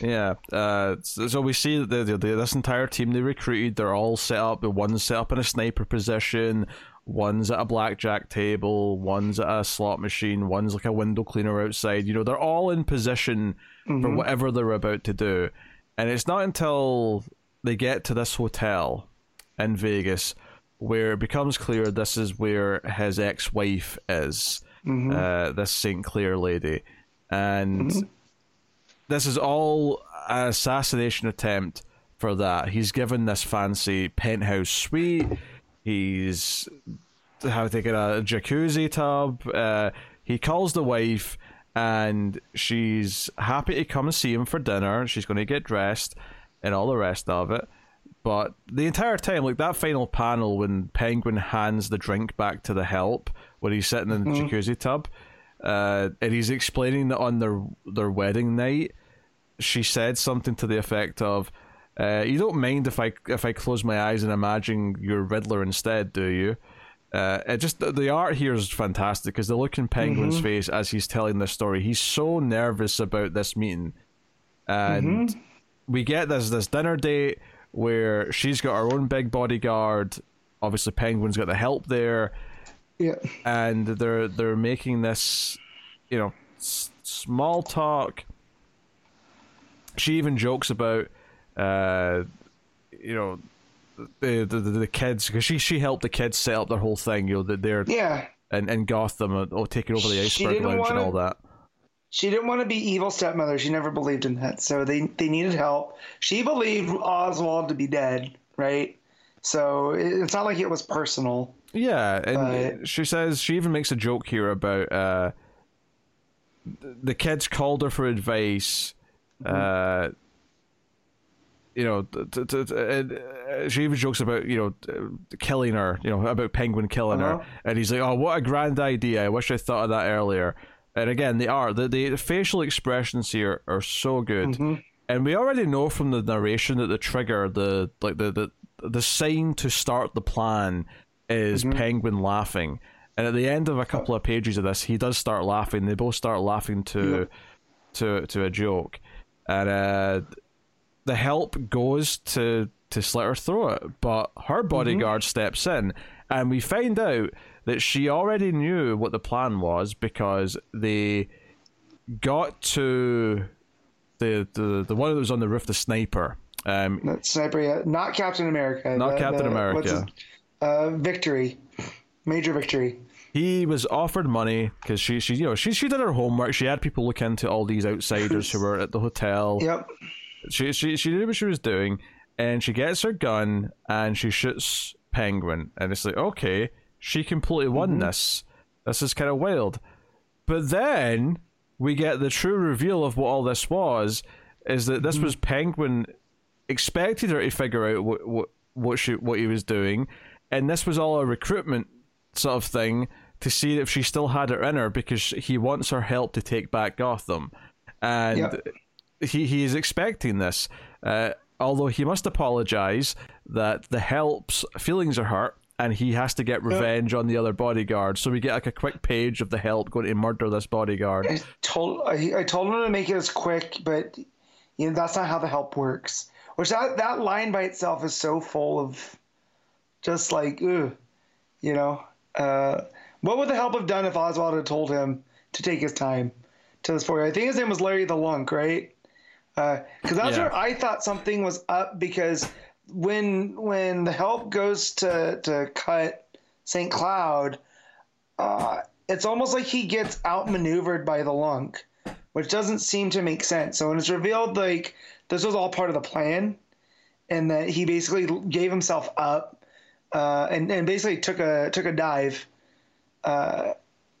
Yeah. Uh, so, we see that the, the, the, this entire team they recruited, they're all set up. One's set up in a sniper position. One's at a blackjack table. One's at a slot machine. One's like a window cleaner outside. You know, they're all in position for whatever they're about to do. And it's not until they get to this hotel in Vegas where it becomes clear this is where his ex-wife is, uh, this St. Clair lady. And this is all an assassination attempt for that. He's given this fancy penthouse suite. He's how get a jacuzzi tub. Uh, he calls the wife, and she's happy to come and see him for dinner. She's going to get dressed and all the rest of it. But the entire time, like that final panel when Penguin hands the drink back to the help when he's sitting in the jacuzzi tub, uh, and he's explaining that on their their wedding night, she said something to the effect of, uh, "You don't mind if I if I close my eyes and imagine you're Riddler instead, do you?" Uh, it just the art here is fantastic because the look in Penguin's face as he's telling this story, he's so nervous about this meeting, and we get this this dinner date where she's got her own big bodyguard. Obviously, Penguin's got the help there
yeah,
and they're they're making this, you know, s- small talk. She even jokes about, uh, you know, the the, the, kids because she she helped the kids set up their whole thing. You know that they're
yeah.
And, in Gotham, uh, oh, taking over the
She
iceberg lounge and
wanna-
all that.
She didn't want to be evil stepmother. She never believed in that. So they they needed help. She believed Oswald to be dead, right? So it- it's not like it was personal.
Yeah, and she says she even makes a joke here about uh, the kids called her for advice. Uh, you know, t- t- t- uh, she even jokes about you know killing her. You know about Penguin killing
Uh-huh.
her, and he's like, "Oh, what a grand idea! I wish I thought of that earlier." And again, they are the the facial expressions here are so good, and we already know from the narration that the trigger, the like the the the sign to start the plan is Penguin laughing. And at the end of a couple of pages of this, he does start laughing. They both start laughing to to to a joke, and uh, the help goes to to slit her throat, but her bodyguard steps in, and we find out that she already knew what the plan was because they got to the the the one that was on the roof, the sniper. Um,
sniper, yeah, not Captain America.
Not
the-
Captain
the-
America.
Uh, victory, major victory.
he was offered money because she she you know she she did her homework. She had people look into all these outsiders who were at the hotel.
Yep.
She she she knew what she was doing, and she gets her gun and she shoots Penguin, and it's like, okay, she completely won
Mm-hmm.
this. This is kind of wild. But then we get the true reveal of what all this was: is that this
Mm-hmm.
was Penguin expected her to figure out what what what she what he was doing, and this was all a recruitment sort of thing to see if she still had it in her because he wants her help to take back Gotham, and
Yep.
he he is expecting this. Uh, although he must apologize that the help's feelings are hurt. And he has to get revenge on the other bodyguard. So we get like a quick page of the help going to murder this bodyguard.
I told I, I told him to make it as quick, but you know that's not how the help works. Which that that line by itself is so full of just like, ugh, you know. Uh, what would the help have done if Oswald had told him to take his time to this point? I think his name was Larry the Lunk, right? Because that's
Yeah.
where I thought something was up because when when the help goes to to cut St. Cloud, uh, it's almost like he gets outmaneuvered by the lunk, which doesn't seem to make sense. So when it's revealed like this was all part of the plan, and that he basically gave himself up, uh, and and basically took a took a dive. Uh,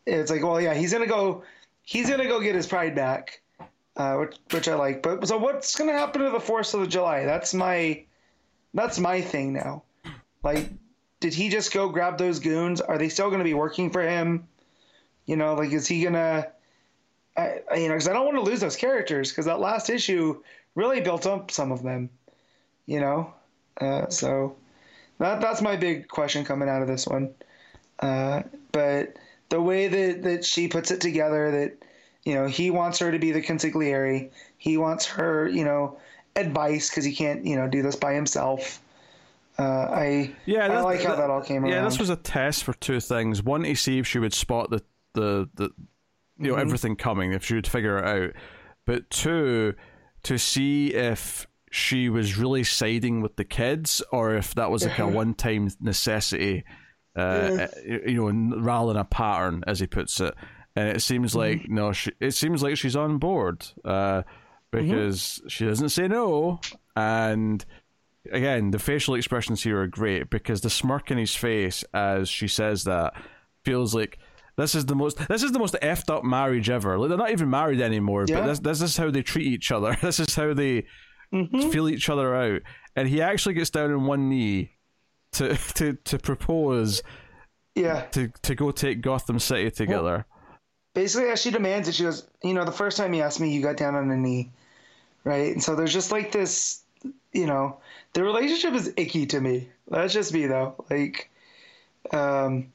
it's like, well, yeah, he's gonna go, he's gonna go get his pride back, uh, which which I like. But so what's gonna happen to the Fourth of July? That's my, that's my thing now. Like, did he just go grab those goons? Are they still gonna be working for him? You know, like, is he gonna? I, you know, because I don't want to lose those characters because that last issue really built up some of them. You know, uh, so that that's my big question coming out of this one. Uh, but the way that that she puts it together, that you know, he wants her to be the consigliere. He wants her, you know, advice because he can't, you know, do this by himself. Uh, I
Yeah,
I like how that all came about.
Yeah,
around.
this was a test for two things. One to see if she would spot the the, the you know
Mm-hmm.
everything coming, if she would figure it out. But two, to see if she was really siding with the kids or if that was like a one time necessity. Uh, you know, rather than a pattern, as he puts it. And it seems
Mm-hmm.
like no, she, it seems like she's on board uh, because she doesn't say no, and again, the facial expressions here are great because the smirk in his face as she says that feels like this is the most this is the most effed up marriage ever. Like, they're not even married anymore,
Yeah.
but this this is how they treat each other. This is how they
Mm-hmm.
feel each other out. And he actually gets down on one knee to to to propose
yeah.
to to go take Gotham City together.
basically as she demands it she goes you know the first time you asked me you got down on a knee right and so there's just like this you know the relationship is icky to me that's just me though like um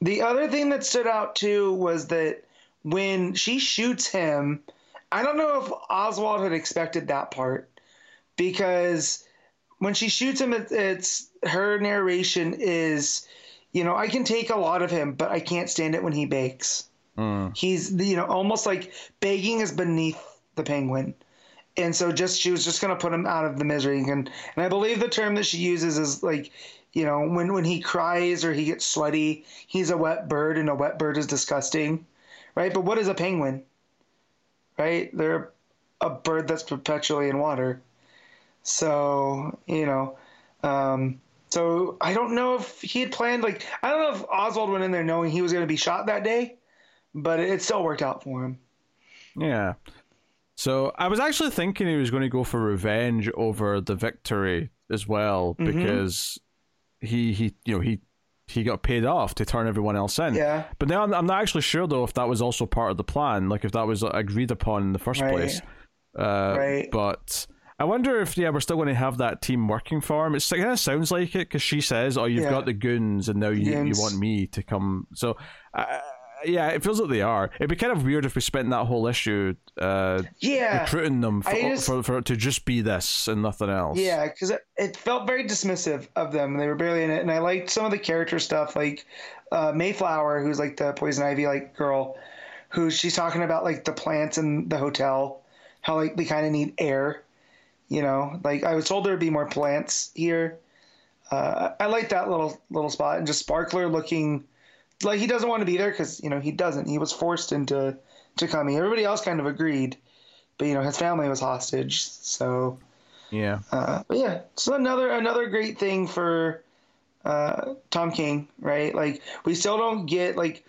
the other thing that stood out too was that when she shoots him i don't know if oswald had expected that part because when she shoots him it's her narration is you know i can take a lot of him but i can't stand it when he bakes.
Mm.
he's you know almost like begging is beneath the penguin. And so just she was just going to put him out of the misery. And and i believe the term that she uses is like you know when when he cries or he gets sweaty he's a wet bird and a wet bird is disgusting right? But what is a penguin right? They're a bird that's perpetually in water so you know um so I don't know if he had planned like I don't know if Oswald went in there knowing he was going to be shot that day, but it still worked out for him.
Yeah. So I was actually thinking he was going to go for revenge over the victory as well
Mm-hmm.
because he he you know he he got paid off to turn everyone else in.
Yeah.
But now I'm, I'm not actually sure though if that was also part of the plan, like if that was agreed upon in the first
Right.
place. Uh,
Right.
But I wonder if yeah we're still going to have that team working for him. It's, it kind of sounds like it because she says, "Oh, you've
Yeah.
got the goons, and now you, you want me to come." So. Uh, yeah, it feels like they are. It'd be kind of weird if we spent that whole issue uh,
Yeah.
recruiting them for,
just-
for, for it to just be this and nothing else.
Yeah, because it, it felt very dismissive of them. They were barely in it, and I liked some of the character stuff, like uh, Mayflower, who's like the poison ivy like girl, who she's talking about like the plants in the hotel, how like they kind of need air, you know. Like I was told there'd be more plants here. Uh, I like that little little spot, and just Sparkler looking like he doesn't want to be there because you know he doesn't. He was forced into to coming. Everybody else kind of agreed, but you know his family was hostage, so.
Yeah.
Uh, but yeah, so another another great thing for uh, Tom King, right? Like we still don't get like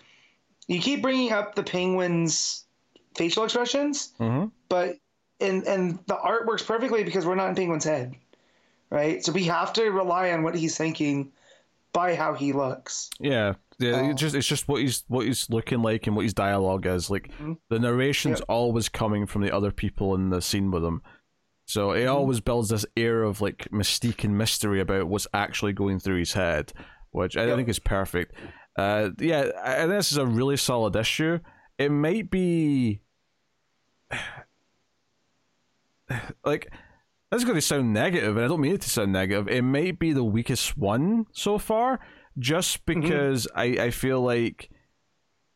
you keep bringing up the penguins' facial expressions,
hmm
but and and the art works perfectly because we're not in Penguin's head, right? So we have to rely on what he's thinking by how he looks.
Yeah. Yeah, it's um, just it's just what he's what he's looking like and what his dialogue is. Like mm-hmm. the narration's
Yep.
always coming from the other people in the scene with him. So it mm-hmm. always builds this air of like mystique and mystery about what's actually going through his head, which I
Yep.
think is perfect. Uh, yeah, I I think this is a really solid issue. It might be like this is going to sound negative, and I don't mean it to sound negative. It may be the weakest one so far, just mm-hmm. because I, I feel like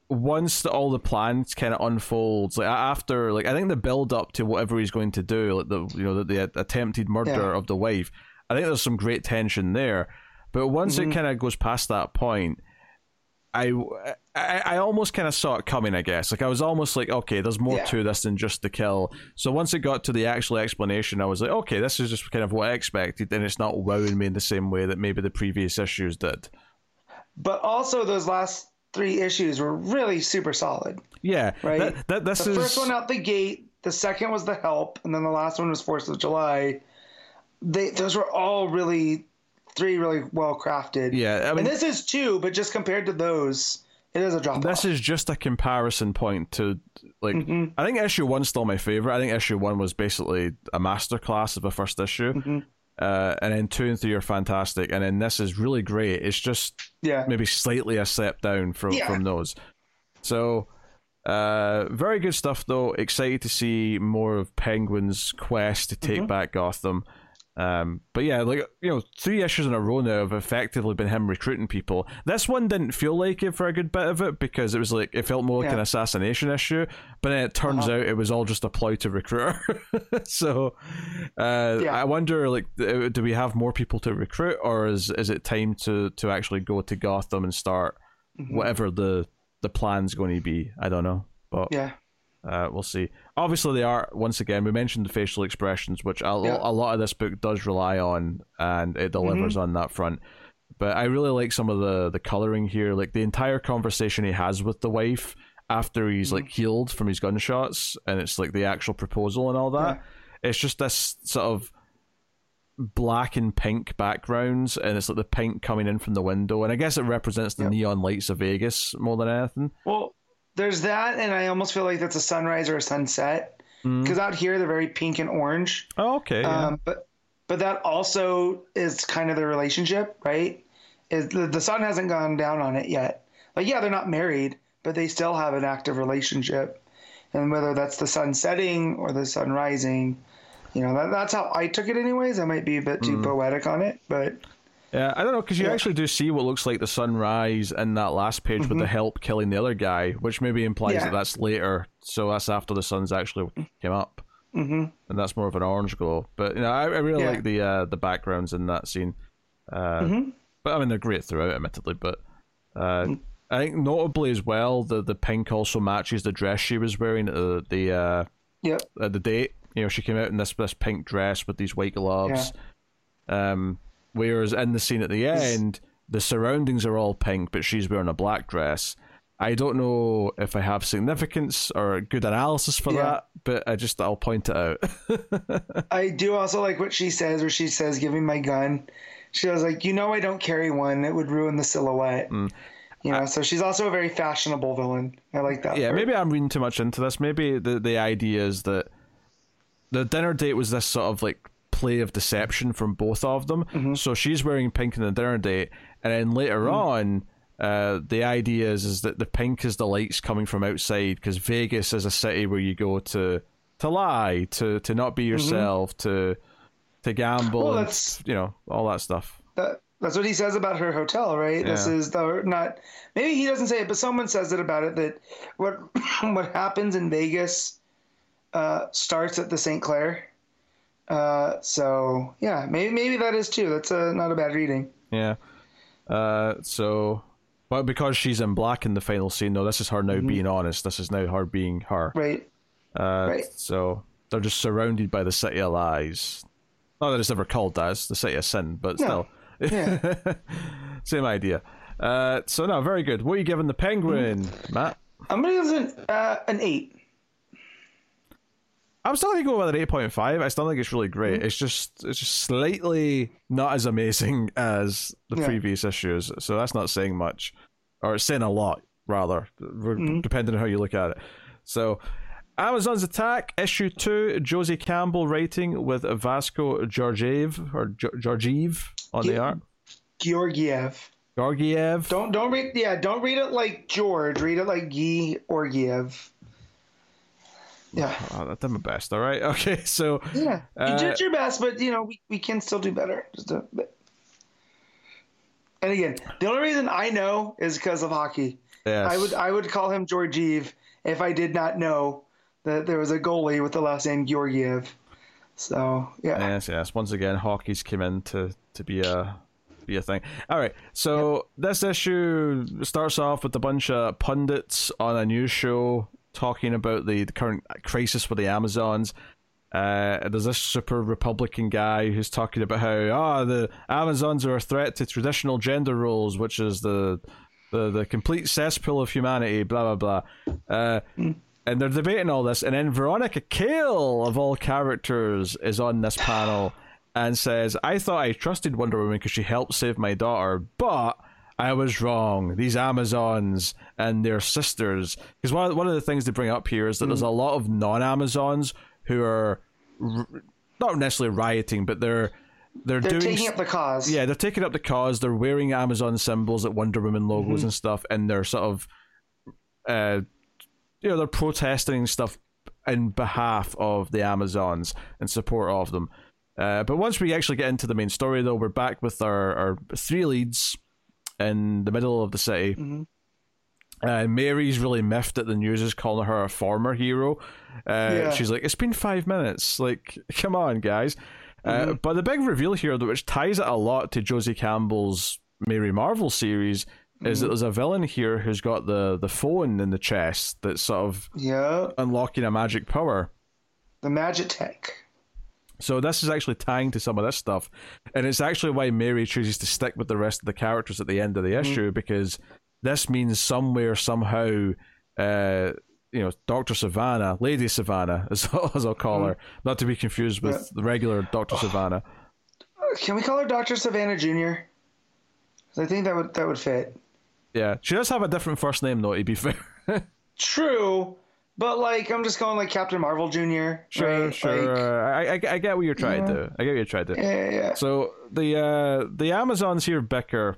once the, all the plans kind of unfolds, like after, like I think the build up to whatever he's going to do, like the you know the, the attempted murder
Yeah.
of the wife, I think there's some great tension there. But once it mm-hmm. kind of goes past that point, I, I, I almost kind of saw it coming, I guess. Like, I was almost like, okay, there's more
Yeah.
to this than just the kill. So once it got to the actual explanation, I was like, okay, this is just kind of what I expected, and it's not wowing me in the same way that maybe the previous issues did.
But also, those last three issues were really super solid.
Yeah,
Right.
That, that, this
The
is
first one out the gate, the second was the help, and then the last one was Fourth of July. They those were all really three really well crafted.
yeah. I mean,
and this is two, but just compared to those, it is a drop
this is just a comparison point to like
Mm-hmm.
I think issue one's still my favorite. I think issue one was basically a masterclass of a first issue.
Mm-hmm.
Uh, and then two and three are fantastic, and then this is really great. It's just
yeah.
maybe slightly a step down from
Yeah.
from those. So, uh, very good stuff though. Excited to see more of Penguin's quest to take
Mm-hmm.
back Gotham. Um, but yeah, like you know, three issues in a row now have effectively been him recruiting people. This one didn't feel like it for a good bit of it because it was like it felt more like
Yeah.
an assassination issue. But then it turns
Uh-huh.
out it was all just a ploy to recruit her. so, uh,
Yeah.
I wonder, like, do we have more people to recruit, or is is it time to to actually go to Gotham and start
Mm-hmm.
whatever the the plan's going to be? I don't know, but
Yeah.
Uh, we'll see. Obviously, they are once again. We mentioned the facial expressions, which a,
Yeah.
a lot of this book does rely on, and it delivers
Mm-hmm.
on that front. But I really like some of the the coloring here, like the entire conversation he has with the wife after he's
Mm-hmm.
like healed from his gunshots, and it's like the actual proposal and all that. It's just this sort of black and pink backgrounds, and it's like the pink coming in from the window, and I guess it represents the
Yep.
neon lights of Vegas more than anything.
Well, there's that, and I almost feel like that's a sunrise or a sunset because out here they're very pink and orange.
Oh, okay. yeah.
Um, but but that also is kind of the relationship, right? Is the, the sun hasn't gone down on it yet. Like yeah, they're not married, but they still have an active relationship. And whether that's the sun setting or the sun rising, you know, that, that's how I took it anyways. I might be a bit too poetic on it, but
Yeah, I don't know because you
Yeah.
actually do see what looks like the sunrise in that last page with the help killing the other guy, which maybe implies
Mm-hmm. Yeah.
that that's later. So that's after the sun's actually came up, mm-hmm. and that's more of an orange glow. But you know, I, I really
Yeah.
like the uh, the backgrounds in that scene. Uh, But I mean, they're great throughout, admittedly. But uh, I think notably as well, the the pink also matches the dress she was wearing at the the uh,
yep.
at the date. You know, she came out in this this pink dress with these white gloves. Um, whereas in the scene at the end, the surroundings are all pink, but she's wearing a black dress. I don't know if I have significance or good analysis for
Yeah.
that, but I just I'll point it out.
I do also like what she says, where she says, "Give me my gun." She was like, "You know, I don't carry one. It would ruin the silhouette."
Mm.
You know, so she's also a very fashionable villain. I like that.
yeah,
part.
maybe I'm reading too much into this. Maybe the the idea is that the dinner date was this sort of like play of deception from both of them.
Mm-hmm.
So she's wearing pink in the dinner date, and then later
Mm.
on, uh, the idea is is that the pink is the lights coming from outside because Vegas is a city where you go to to lie, to to not be yourself, to to gamble,
Mm-hmm. Well,
and,
that's-
you know all that stuff.
That, that's what he says about her hotel, right? This is the not. Maybe he doesn't say it, but someone says it about it that what what happens in Vegas uh, starts at the St. Clair. Uh, so yeah, maybe maybe that is too. That's a, not a bad reading.
Yeah. Uh, so, but because she's in black in the final scene, though, this is her now being honest. This is now her being her.
Right.
Uh,
Mm-hmm. Right.
So they're just surrounded by the city of lies. Not that it's ever called that. It's the city of sin, but
No.
still.
Yeah.
Same idea. Uh, so no, very good. What are you giving the penguin, Matt?
I'm gonna give it an, uh, an eight.
I'm still gonna go with an eight point five. I still think it's really great.
Mm-hmm.
It's just it's just slightly not as amazing as the
Yeah.
previous issues. So that's not saying much, or it's saying a lot rather,
Mm-hmm.
depending on how you look at it. So. Amazons Attack, issue two, Josie Campbell writing with Vasco Georgiev or Ge- Georgiev on the art.
Georgiev.
Georgiev.
Don't don't read yeah, don't read it like George. Read it like Guy Orgiev. Yeah.
Oh, I did my best. All right. Okay. So
Yeah. You
Uh,
did your best, but you know, we, we can still do better. Just a bit. And again, the only reason I know is because of hockey.
yes.
I would I would call him Georgiev if I did not know that there was a goalie with the last name Georgiev. So yeah.
Yes, yes. Once again, hockey's came in to, to be a be a thing. All right. So this issue starts off with a bunch of pundits on a news show talking about the, the current crisis with the Amazons. Uh, there's this super Republican guy who's talking about how ah the Amazons are a threat to traditional gender roles, which is the the the complete cesspool of humanity. Blah blah blah. Uh, and they're debating all this, and then Veronica Cale, of all characters, is on this panel and says, "I thought I trusted Wonder Woman because she helped save my daughter, but." I was wrong. These Amazons and their sisters, because one one of the things they bring up here is that there's a lot of non-Amazons who are r- not necessarily rioting, but they're they're,
They're
doing
taking up the cause.
yeah, they're taking up the cause. They're wearing Amazon symbols, like Wonder Woman logos and stuff, and they're sort of, uh, you know, they're protesting stuff in behalf of the Amazons and support of them. Uh, but once we actually get into the main story, though, we're back with our, our three leads in the middle of the city. Uh, Mary's really miffed at the news is calling her a former hero. Uh,
Yeah.
She's like, "It's been five minutes. Like, come on, guys." Uh, but the big reveal here, which ties it a lot to Josie Campbell's Mary Marvel series, is that there's a villain here who's got the the phone in the chest that's sort of
Yeah.
unlocking a magic power.
The Magic Tech.
So this is actually tying to some of this stuff, and it's actually why Mary chooses to stick with the rest of the characters at the end of the issue because this means somewhere somehow, uh, you know, Doctor Sivana, Lady Sivana, as, as I'll call her, not to be confused with the regular Doctor Sivana.
Can we call her Doctor Sivana Junior? I think that would that would fit.
Yeah, she does have a different first name though. To be fair,
True, but like I'm just going like Captain Marvel Jr.
sure,
right?
sure.
Like,
I, I I get what you're trying to. I get what you're trying to. do.
yeah, yeah.
So the uh, the Amazons here bicker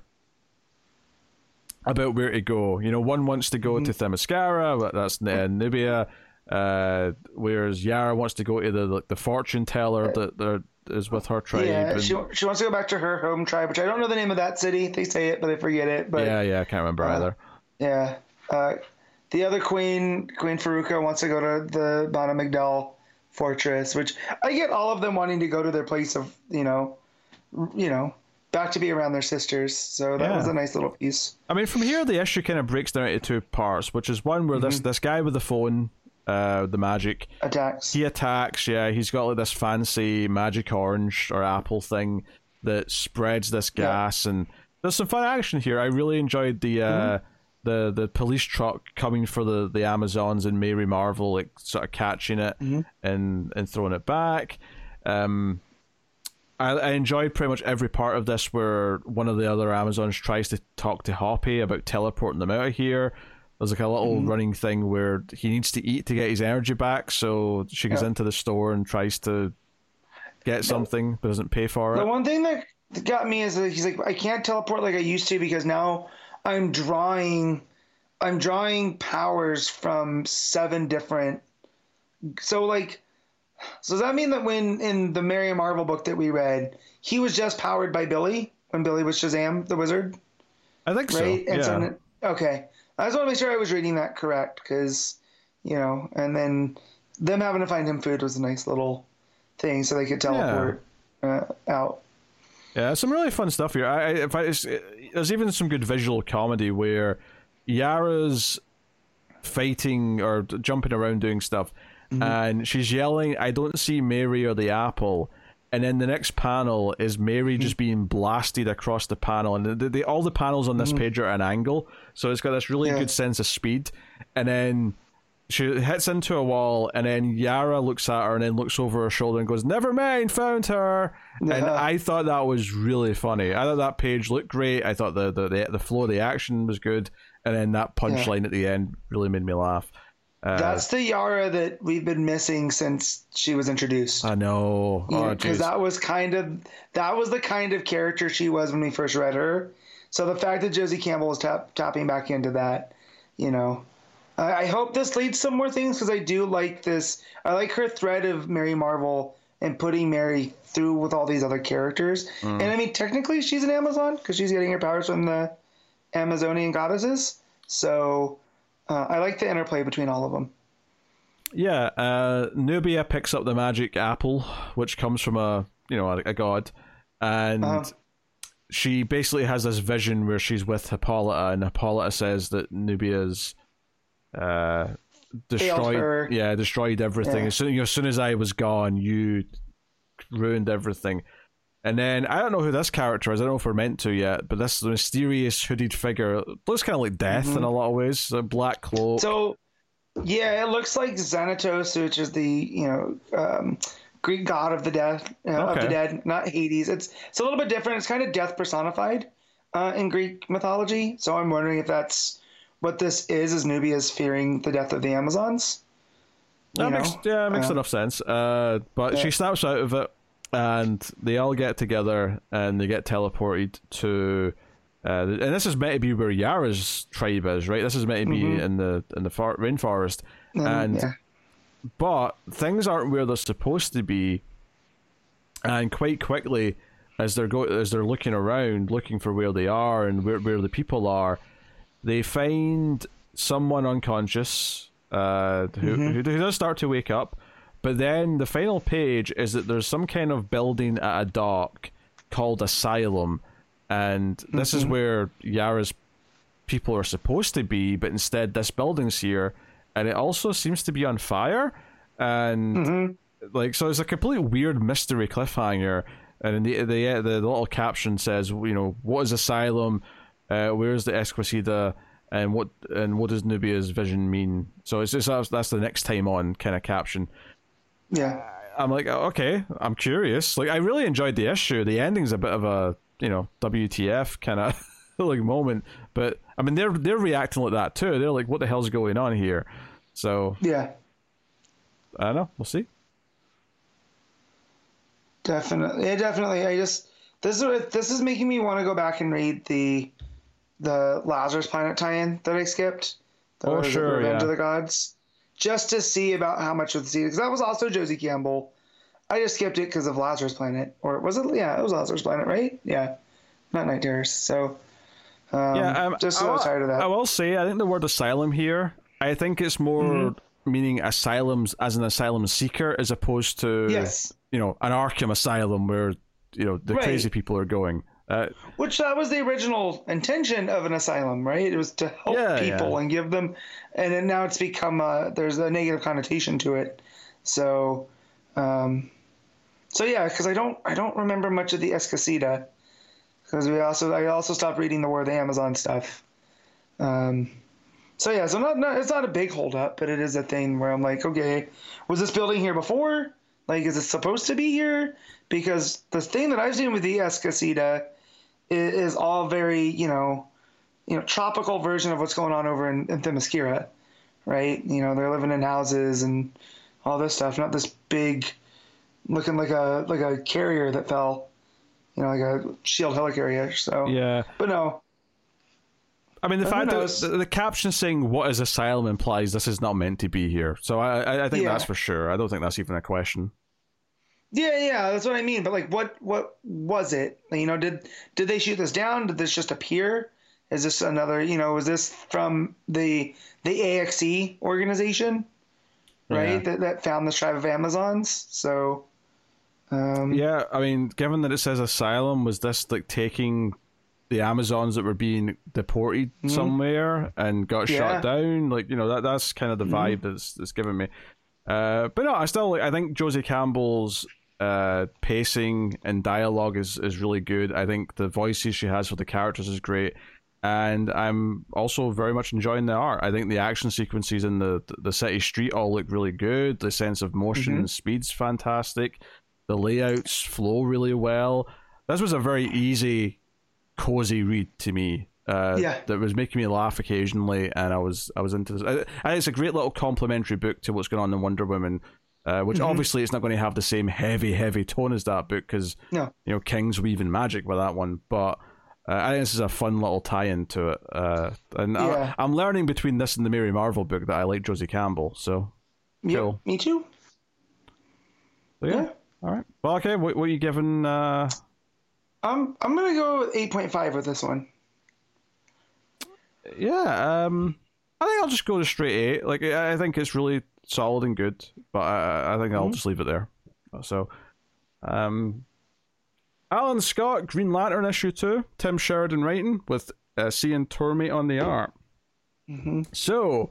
about where to go. You know, one wants to go to Themyscira, but that's uh, Nubia, uh, whereas Yara wants to go to the like, the fortune teller that, that is with her tribe.
Yeah,
and-
she, she wants to go back to her home tribe, which I don't know the name of that city. They say it, but I forget it. But
yeah, yeah, I can't remember either.
Yeah. The other queen, Queen Faruka, wants to go to the Bana-Mighdall fortress, which I get all of them wanting to go to their place of, you know, you know, back to be around their sisters. So that
Yeah.
was a nice little piece.
I mean, from here the issue kind of breaks down into two parts, which is one where
Mm-hmm.
this this guy with the phone, uh, the magic,
Attacks.
he attacks. Yeah, he's got like this fancy magic orange or apple thing that spreads this
Yeah.
gas, and there's some fun action here. I really enjoyed the uh,
Mm-hmm.
The the police truck coming for the the Amazons and Mary Marvel, like sort of catching it
Mm-hmm.
and and throwing it back. Um, I, I enjoyed pretty much every part of this where one of the other Amazons tries to talk to Hoppy about teleporting them out of here. There's like a little
Mm-hmm.
running thing where he needs to eat to get his energy back, so she goes
Yeah.
into the store and tries to get something but doesn't pay for it.
The one thing that got me is that he's like, I can't teleport like I used to because now I'm drawing, I'm drawing powers from seven different. So like, so does that mean that when in the Mary Marvel book that we read, he was just powered by Billy when Billy was Shazam the wizard,
I think
right?
so.
And
Yeah.
so okay, I just want to make sure I was reading that correct because, you know, and then them having to find him food was a nice little thing so they could teleport uh, out.
Yeah, some really fun stuff here. I, I if I, there's even some good visual comedy where Yara's fighting or jumping around doing stuff, and she's yelling, "I don't see Mary or the apple," and then the next panel is Mary
Mm-hmm.
just being blasted across the panel, and the, the, all the panels on this page are at an angle, so it's got this really
Mm-hmm. Yeah.
good sense of speed. And then she hits into a wall, and then Yara looks at her, and then looks over her shoulder and goes, "Never mind, found her." And I thought that was really funny. I thought that page looked great. I thought the the the, the flow of the action was good, and then that punchline at the end really made me laugh. Uh,
That's the Yara that we've been missing since she was introduced.
I know. Oh,
because
jeez.
that was kind of that was the kind of character she was when we first read her. So the fact that Josie Campbell is tap, tapping back into that, you know, I, hope this leads to more things because I do like this. I like her thread of Mary Marvel and putting Mary through with all these other characters.
Mm.
And I mean, technically, she's an Amazon because she's getting her powers from the Amazonian goddesses. So uh, I like the interplay between all of them.
Yeah, uh, Nubia picks up the magic apple, which comes from a you know a, a god, and
Uh-huh.
she basically has this vision where she's with Hippolyta, and Hippolyta says that Nubia's uh, destroyed, yeah, destroyed everything.
Yeah.
As soon you know, as soon as I was gone, you ruined everything. And then I don't know who this character is. I don't know if we're meant to yet, but this mysterious hooded figure looks kind of like death in a lot of ways. A black cloak.
Mm-hmm. So, yeah, it looks like Thanatos, which is the you know um, Greek god of the death uh, of the dead, not Hades. It's it's a little bit different. It's kind of death personified uh, in Greek mythology. So I'm wondering if that's what this is. Is Nubia's fearing the death of the Amazons?
That makes
know?
yeah, it makes
Uh,
enough sense. Uh, but she snaps out of it, and they all get together and they get teleported to. Uh, and this is meant to be where Yara's tribe is, right? This is meant to be in the in the far, rainforest,
Mm,
and
yeah.
but things aren't where they're supposed to be. And quite quickly, as they're go as they're looking around, looking for where they are and where where the people are, they find someone unconscious uh, who, mm-hmm. who who does start to wake up. But then the final page is that there's some kind of building at a dock called Asylum, and this is mm-hmm. where Yara's people are supposed to be, but instead this building's here, and it also seems to be on fire, and mm-hmm. like so it's a complete weird mystery cliffhanger. And the the the, little caption says, you know, what is Asylum? Uh, where's the Esquecida? And what and what does Nubia's vision mean? So it's just that's, that's the next time on kind of caption.
yeah.
I'm like, oh, okay, I'm curious. Like, I really enjoyed the issue. The ending's a bit of a, you know, WTF kind of like moment. But I mean, they're they're reacting like that too. They're like, what the hell's going on here? So
Yeah.
I don't know. We'll see.
Definitely, yeah, definitely. I just this is this is making me want to go back and read the the Lazarus Planet tie-in that I skipped. The,
Oh,
the
sure,
Revenge
yeah.
of the Gods, just to see about how much of the because that was also Josie Campbell. I just skipped it because of Lazarus Planet, or was it? Yeah, it was Lazarus Planet, right? Yeah, not Night Terrors. So um,
Yeah, um,
just so tired of that.
I will say, I think the word asylum here. I think it's more
Mm-hmm.
meaning asylums as an asylum seeker, as opposed to
yes,
you know an Arkham asylum where you know the
Right.
crazy people are going. Uh,
which that was the original intention of an asylum, right? It was to help
Yeah,
people
yeah.
and give them, and then now it's become a, there's a negative connotation to it. So, um, so yeah, because I don't I don't remember much of the Esquecida, because we also I also stopped reading the War of the Amazon stuff. Um, so yeah, so not, not it's not a big holdup, but it is a thing where I'm like, okay, was this building here before? Like, is it supposed to be here? Because the thing that I've seen with the Esquecida is, is all very, you know, you know, tropical version of what's going on over in, in Themyscira, right? You know, they're living in houses and all this stuff, not this big, looking like a like a carrier that fell, you know, like a shield helicarrier. So,
yeah,
but no,
I mean, the fact that the, the caption saying "What is asylum" implies this is not meant to be here. So I, I, I think
Yeah.
that's for sure. I don't think that's even a question.
Yeah, yeah, that's what I mean. But like, what what was it? You know, did did they shoot this down? Did this just appear? Is this another? You know, was this from the the AXE organization, right?
Yeah.
That that found this tribe of Amazons. So, um,
Yeah, I mean, given that it says asylum, was this like taking the Amazons that were being deported somewhere and got
Mm-hmm. Yeah. Mm-hmm.
shot down? Like, you know, that that's kind of the vibe that's that's giving me. Uh, but no, I still I think Josie Campbell's uh, pacing and dialogue is is really good. I think the voices she has for the characters is great, and I'm also very much enjoying the art. I think the action sequences in the the city street all look really good. The sense of motion
Mhm.
and speed's fantastic. The layouts flow really well. This was a very easy, cozy read to me. Uh,
Yeah.
that was making me laugh occasionally, and I was I was into this. I, I it's a great little complimentary book to what's going on in Wonder Woman. Uh, which
Mhm.
obviously it's not going to have the same heavy, heavy tone as that book because
No.
you know King's weaving magic with that one. But uh, I think this is a fun little tie-in to it, uh, and
Yeah.
I, I'm learning between this and the Mary Marvel book that I like Josie Campbell. So, Cool.
me too.
so yeah.
Yeah.
all right. Well, okay. What, what are you giving? Uh,
I'm I'm gonna go eight point five with this one.
yeah. Um, I think I'll just go to straight eight. Like I think it's really solid and good, but I, I think I'll
Mhm.
just leave it there. So, um, Alan Scott, Green Lantern issue two, Tim Sheridan writing with uh, Cian Tormey on the art.
hmm
So,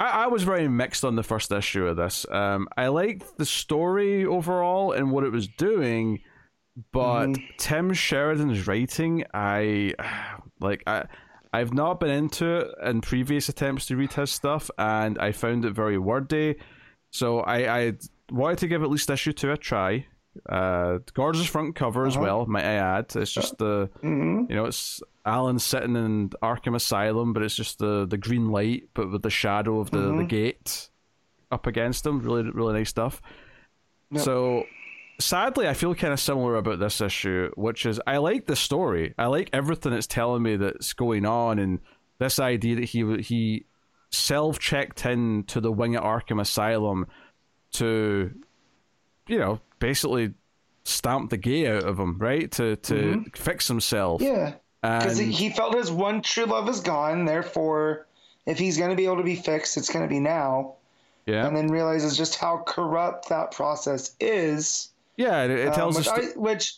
I, I was very mixed on the first issue of this. Um, I liked the story overall and what it was doing, but
Mhm.
Tim Sheridan's writing, I like. I I've not been into it in previous attempts to read his stuff, and I found it very wordy. So I, I wanted to give at least issue two a try. Uh, gorgeous front cover as
Uh-huh.
well, might I add. It's just the
hmm
you know, it's Alan sitting in Arkham Asylum, but it's just the the green light, but with the shadow of the, the
Mhm.
gate up against him. Really, really nice stuff.
Yep.
So, sadly, I feel kind of similar about this issue, which is I like the story. I like everything it's telling me that's going on, and this idea that he he self checked in to the wing at Arkham Asylum to, you know, basically stamp the gay out of him, right? To to mm-hmm. fix himself.
Yeah, because he felt his one true love is gone. Therefore, if he's gonna be able to be fixed, it's gonna be now.
yeah,
And then realizes just how corrupt that process is.
Yeah, it, it
um,
tells
which,
us.
I, which,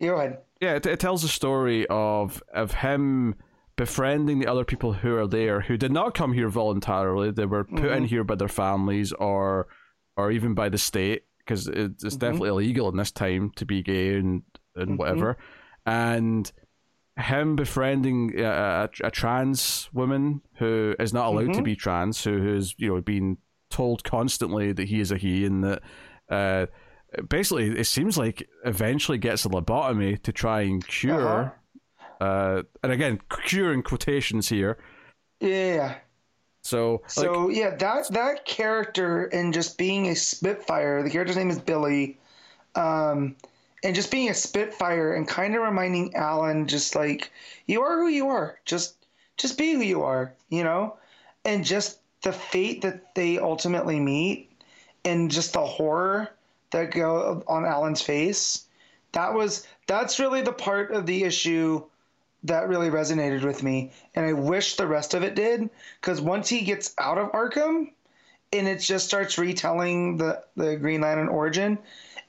go ahead.
yeah, it, it tells the story of of him befriending the other people who are there who did not come here voluntarily. They were put in
Mhm.
here by their families or or even by the state because it, it's
Mhm.
definitely illegal in this time to be gay and and
Mhm.
whatever. And him befriending a, a, a trans woman who is not allowed to
Mhm.
be trans, who has you know been told constantly that he is a he and that. Uh, basically, it seems like eventually gets a lobotomy to try and cure. uh and again, cure in quotations here.
Yeah.
So, like,
So yeah, that that character and just being a Spitfire. The character's name is Billy, um, and just being a Spitfire and kind of reminding Alan, just like you are who you are. Just just be who you are. You know, and just the fate that they ultimately meet, and just the horror that go on Alan's face. That was that's really the part of the issue that really resonated with me and i wish the rest of it did because once he gets out of arkham and it just starts retelling the the green lantern origin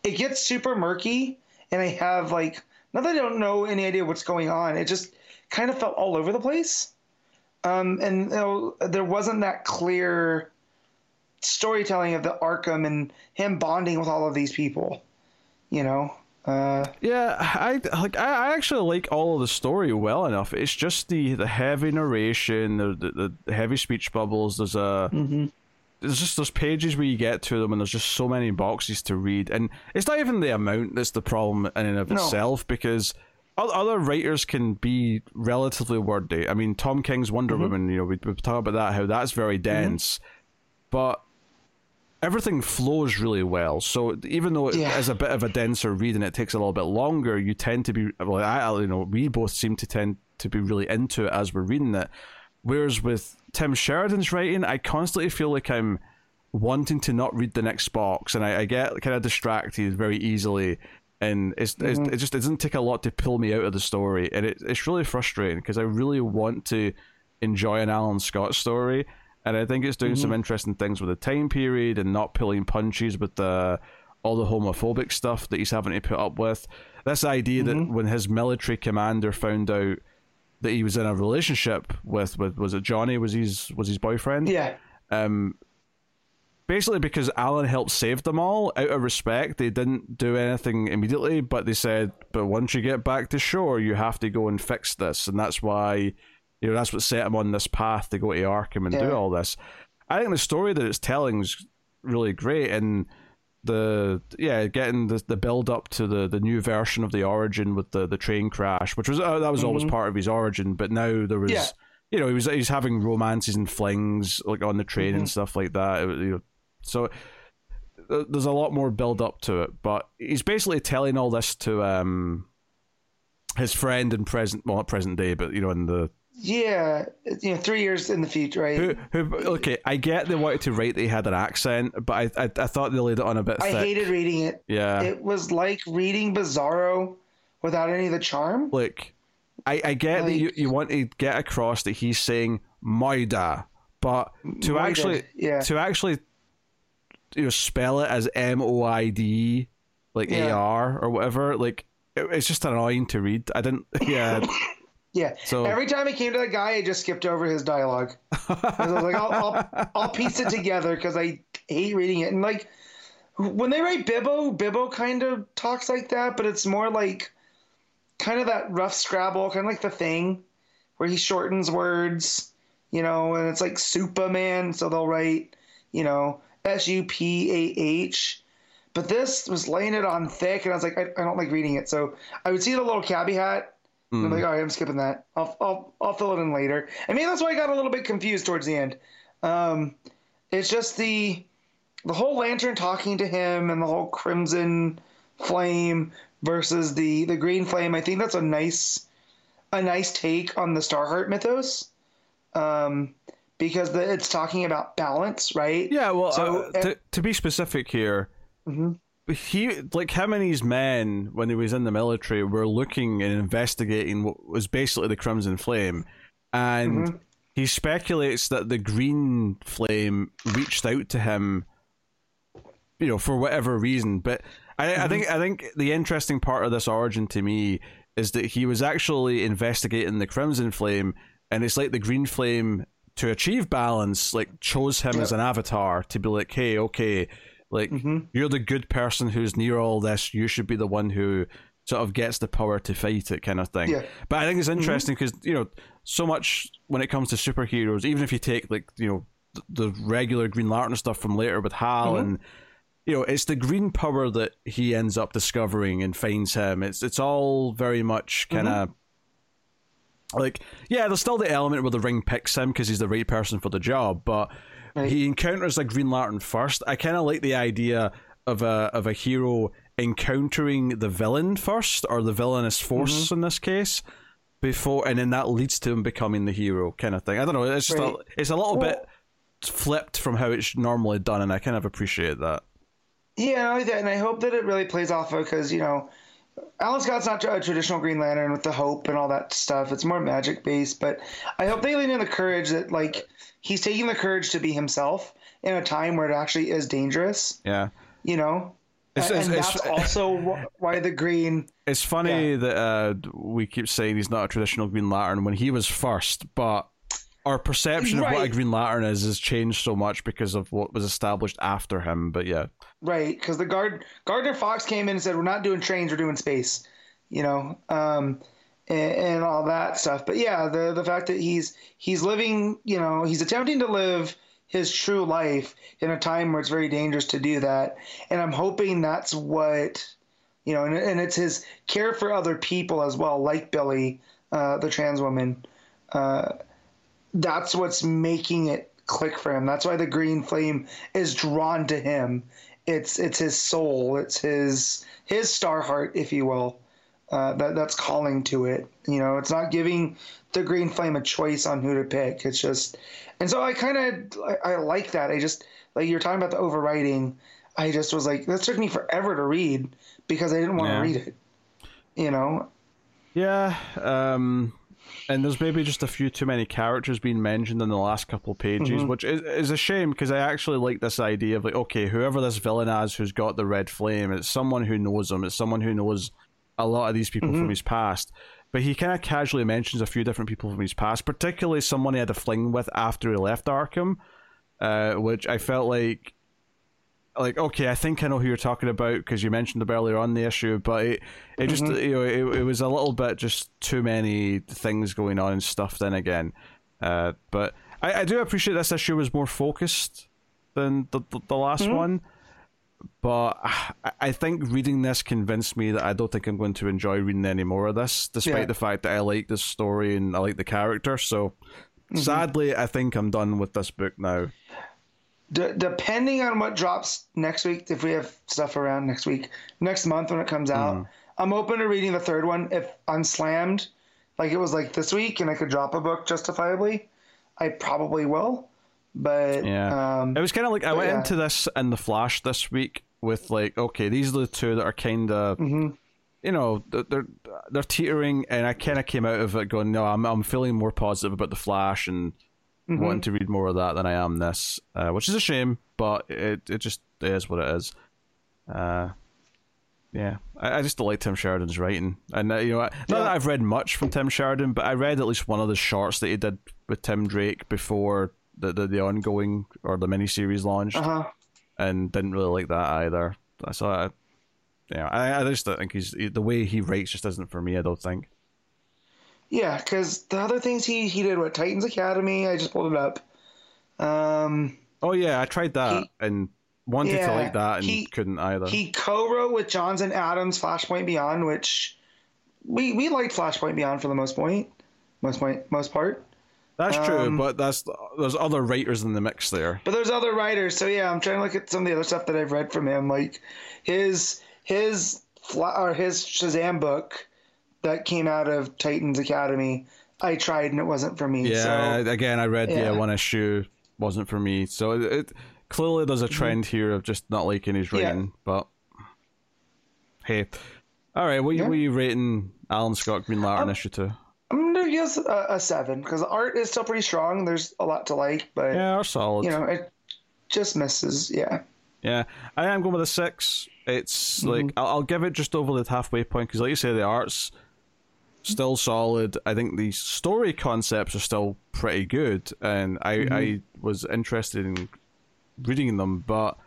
it gets super murky and i have like not that i don't know any idea what's going on it just kind of felt all over the place um, and you know, there wasn't that clear storytelling of the arkham and him bonding with all of these people you know uh,
yeah, I like. I I actually like all of the story well enough. It's just the the heavy narration, the the, the heavy speech bubbles. There's a
mhm.
there's just those pages where you get to them and there's just so many boxes to read and it's not even the amount that's the problem in and of
No.
itself because other writers can be relatively wordy i mean tom king's wonder
Mm-hmm.
woman you know we, we talk about that how that's very dense but everything flows really well so even though it
Yeah.
is a bit of a denser read and it takes a little bit longer you tend to be well I, you know we both seem to tend to be really into it as we're reading it Whereas with Tim Sheridan's writing, I constantly feel like I'm wanting to not read the next box, and I, I get kind of distracted very easily. And it's, it's mm-hmm. it just it doesn't take a lot to pull me out of the story, and it, it's really frustrating because I really want to enjoy an Alan Scott story, and I think it's doing some interesting things with the time period and not pulling punches with the all the homophobic stuff that he's having to put up with. This idea that when his military commander found out that he was in a relationship with with was it Johnny? Was his was his boyfriend?
Yeah.
Um basically because Alan helped save them all out of respect. They didn't do anything immediately, but they said, "But once you get back to shore, you have to go and fix this," and that's why, you know, that's what set him on this path to go to Arkham and
Yeah.
do all this. I think the story that it's telling is really great, and the yeah, getting the the build up to the the new version of the origin with the the train crash, which was uh, that was always part of his origin, but now there was.
Yeah.
You know, he was he's having romances and flings like on the train and stuff like that. It you know, so th- there's a lot more build up to it, but he's basically telling all this to um his friend in present, well, not present day, but you know, in the
Yeah, you know, three years in the future, right?
who, who okay, I get they wanted to write that he had an accent, but I I, I thought they laid it on a bit
I
thick.
hated reading it.
yeah,
It was like reading Bizarro without any of the charm.
look, I I get that you you want to get across that he's saying Moida, but to
Moida,
actually
yeah.
to actually you know spell it as M O I D like
Yeah.
A R or whatever, like it, it's just annoying to read. I didn't, yeah.
Yeah.
So-
Every time he came to the guy, I just skipped over his dialogue. I was like, I'll, I'll, I'll piece it together because I hate reading it. And like, when they write Bibbo, Bibbo kind of talks like that, but it's more like kind of that rough scrabble, kind of like the thing where he shortens words, you know, and it's like Superman, so they'll write, you know, S U P A H. But this was laying it on thick, and I was like, I, I don't like reading it. So I would see the little cabbie hat, and I'm like, all right, I'm skipping that. I'll, I'll, I'll fill it in later. I mean, that's why I got a little bit confused towards the end. Um, it's just the the whole lantern talking to him and the whole crimson flame versus the the green flame. I think that's a nice a nice take on the Starheart mythos. Um, because the, it's talking about balance, right?
Yeah, well,
So,
uh, to, to be specific here, he like him and his men when he was in the military were looking and investigating what was basically the Crimson Flame, and mm-hmm. he speculates that the Green Flame reached out to him, you know, for whatever reason. But I, I mm-hmm. think I think the interesting part of this origin to me is that he was actually investigating the Crimson Flame, and it's like the Green Flame to achieve balance, like chose him as an avatar to be like, hey, okay, like mm-hmm. you're the good person who's near all this. You should be the one who sort of gets the power to fight it, kind of thing.
Yeah.
But I think it's mm-hmm. interesting because you know so much when it comes to superheroes, even if you take like you know th- the regular Green Lantern stuff from later with Hal mm-hmm. and you know it's the green power that he ends up discovering and finds him. It's it's all very much kind of. Like, yeah, there's still the element where the ring picks him because he's the right person for the job, but he encounters a Green Lantern first. I kind of like the idea of a of a hero encountering the villain first, or the villainous mm-hmm. force in this case, before, and then that leads to him becoming the hero, kind of thing. I don't know. It's just
Right.
a, it's a little
Well-
bit flipped from how it's normally done, and I kind of appreciate that.
Yeah, I like that, and I hope that it really plays off of because you know, Alan Scott's not a traditional Green Lantern with the hope and all that stuff. It's more magic based, but I hope they lean in the courage that like he's taking the courage to be himself in a time where it actually is dangerous.
Yeah.
You know,
It's-
and,
it's-
and
it's-
that's also why the Green.
It's funny that uh, we keep saying he's not a traditional Green Lantern when he was first, but our perception of what a Green Lantern is has changed so much because of what was established after him. But yeah,
Right, because the guard Gardner Fox came in and said, "We're not doing trains, we're doing space," you know, um, and, and all that stuff. But yeah, the the fact that he's he's living, you know, he's attempting to live his true life in a time where it's very dangerous to do that, and I'm hoping that's what, you know, and, and it's his care for other people as well, like Billy, uh, the trans woman. Uh, that's what's making it click for him. That's why the green flame is drawn to him. It's it's his soul. It's his his star heart, if you will. Uh, that that's calling to it. You know, it's not giving the green flame a choice on who to pick. It's just, and so I kind of I, I like that. I just like you're talking about the overwriting. I just was like, that took me forever to read because I didn't want
Yeah.
to read it. You know,
yeah, um, and there's maybe just a few too many characters being mentioned in the last couple pages, which is, is a shame because I actually like this idea of like, okay, whoever this villain is who's got the red flame, it's someone who knows him, it's someone who knows a lot of these people from his past. But he kind of casually mentions a few different people from his past, particularly someone he had a fling with after he left Arkham, uh, which I felt like like okay, I think I know who you're talking about because you mentioned them earlier on the issue, but it, it just
Mm-hmm.
you know it, it was a little bit just too many things going on and stuff. Then again. Uh, but I, I do appreciate this issue was more focused than the the, the last
Mm-hmm.
one. But I- I think reading this convinced me that I don't think I'm going to enjoy reading any more of this, despite
Yeah.
the fact that I like the story and I like the character. So
Mm-hmm.
sadly, I think I'm done with this book now.
D- depending on what drops next week, if we have stuff around next week, next month when it comes out,
Mm.
I'm open to reading the third one. If I'm slammed, like it was like this week, and I could drop a book justifiably, I probably will. But
Yeah.
um,
It was kind of like I went
yeah.
into this in the Flash this week with like, okay, these are the two that are kind of,
Mm-hmm.
you know, they're they're, they're teetering, and I kind of came out of it going, no, I'm I'm feeling more positive about the Flash and
Mm-hmm.
wanting to read more of that than I am this, uh, which is a shame, but it it just is what it is. Uh, yeah, I, I just don't like Tim Sheridan's writing, and uh, you know, not
Yeah.
that I've read much from Tim Sheridan, but I read at least one of the shorts that he did with Tim Drake before the the, the ongoing or the miniseries launched,
uh-huh.
and didn't really like that either. So, I, yeah, I, I just don't think he's the way he writes just isn't for me. I don't think.
Yeah, because the other things he he did, what Titans Academy, I just pulled it up. Um,
Oh yeah, I tried that
He-
and wanted to like that and
he-
couldn't either.
he co-wrote with Johnson and Adams Flashpoint Beyond, which we we liked Flashpoint Beyond for the most point, most point, most part.
That's true,
Um,
but that's there's other writers in the mix there.
But there's other writers, so yeah, I'm trying to look at some of the other stuff that I've read from him, like his his or his Shazam book that came out of Titans Academy. I tried and it wasn't for me.
Yeah,
so,
again, I read yeah.
yeah.
one issue wasn't for me, so it, it clearly there's a trend here of just not liking his
Mm-hmm. Yeah.
writing. But hey, all right, what, you
Yeah.
what you rating Alan Scott Green Lantern
Um,
issue two?
I'm gonna guess a, a seven because the art is still pretty strong. There's a lot to like, but
Yeah, are solid.
you know it just misses. Yeah.
Yeah, I am going with a six. It's
Mm-hmm.
like I'll, I'll give it just over the halfway point because, like you say, the art's still solid. I think the story concepts are still pretty good, and I
Mm-hmm.
I was interested in reading them, but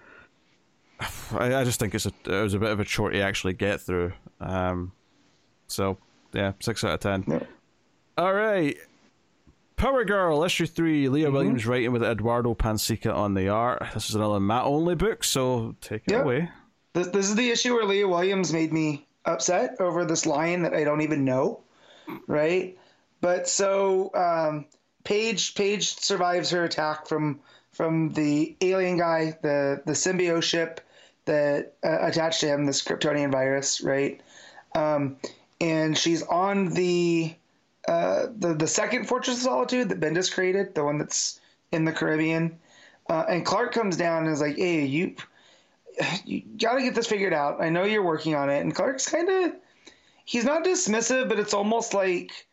I, I just think it's a it was a bit of a chore to actually get through. Um, so yeah, six out of ten.
Yeah.
All right. Power Girl, issue three. Leah
Mm-hmm.
Williams writing with Eduardo Pansica on the art. This is another Matt only book, so take it away.
This, this is the issue where Leah Williams made me upset over this line that I don't even know, right? But so um, Paige Paige survives her attack from from the alien guy, the the symbiote ship that uh, attached to him, this Kryptonian virus, right? Um, and she's on the uh, the the second Fortress of Solitude that Bendis created, the one that's in the Caribbean. Uh, and Clark comes down and is like, "Hey, you." you got to get this figured out. I know you're working on it. And Clark's kind of, he's not dismissive, but it's almost like,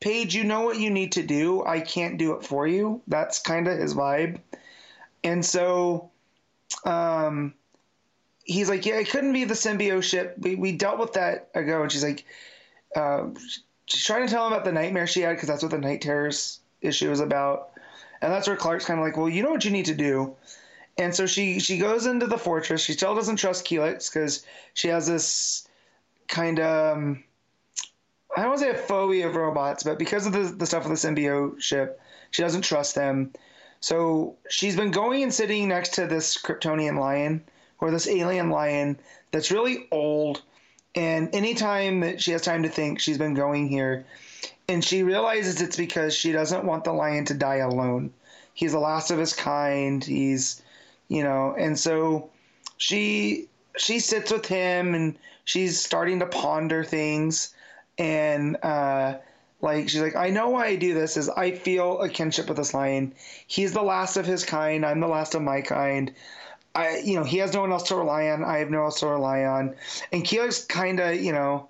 Paige, you know what you need to do. I can't do it for you. That's kind of his vibe. And so, um, he's like, yeah, it couldn't be the symbiote ship. We, we dealt with that ago. And she's like, uh, she's trying to tell him about the nightmare she had because that's what the night terrors issue is about. And that's where Clark's kind of like, well, you know what you need to do. And so she she goes into the fortress. She still doesn't trust Kelex because she has this kind of um, I don't want to say a phobia of robots, but because of the the stuff with the symbiote ship, she doesn't trust them. So she's been going and sitting next to this Kryptonian lion or this alien lion that's really old. And anytime that she has time to think, she's been going here. And she realizes it's because she doesn't want the lion to die alone. He's the last of his kind. He's you know and so she she sits with him and she's starting to ponder things. And uh like she's like i know why i do this is i feel a kinship with this lion. He's the last of his kind. I'm the last of my kind. I you know he has no one else to rely on. I have no one else to rely on. And Kelex's kind of you know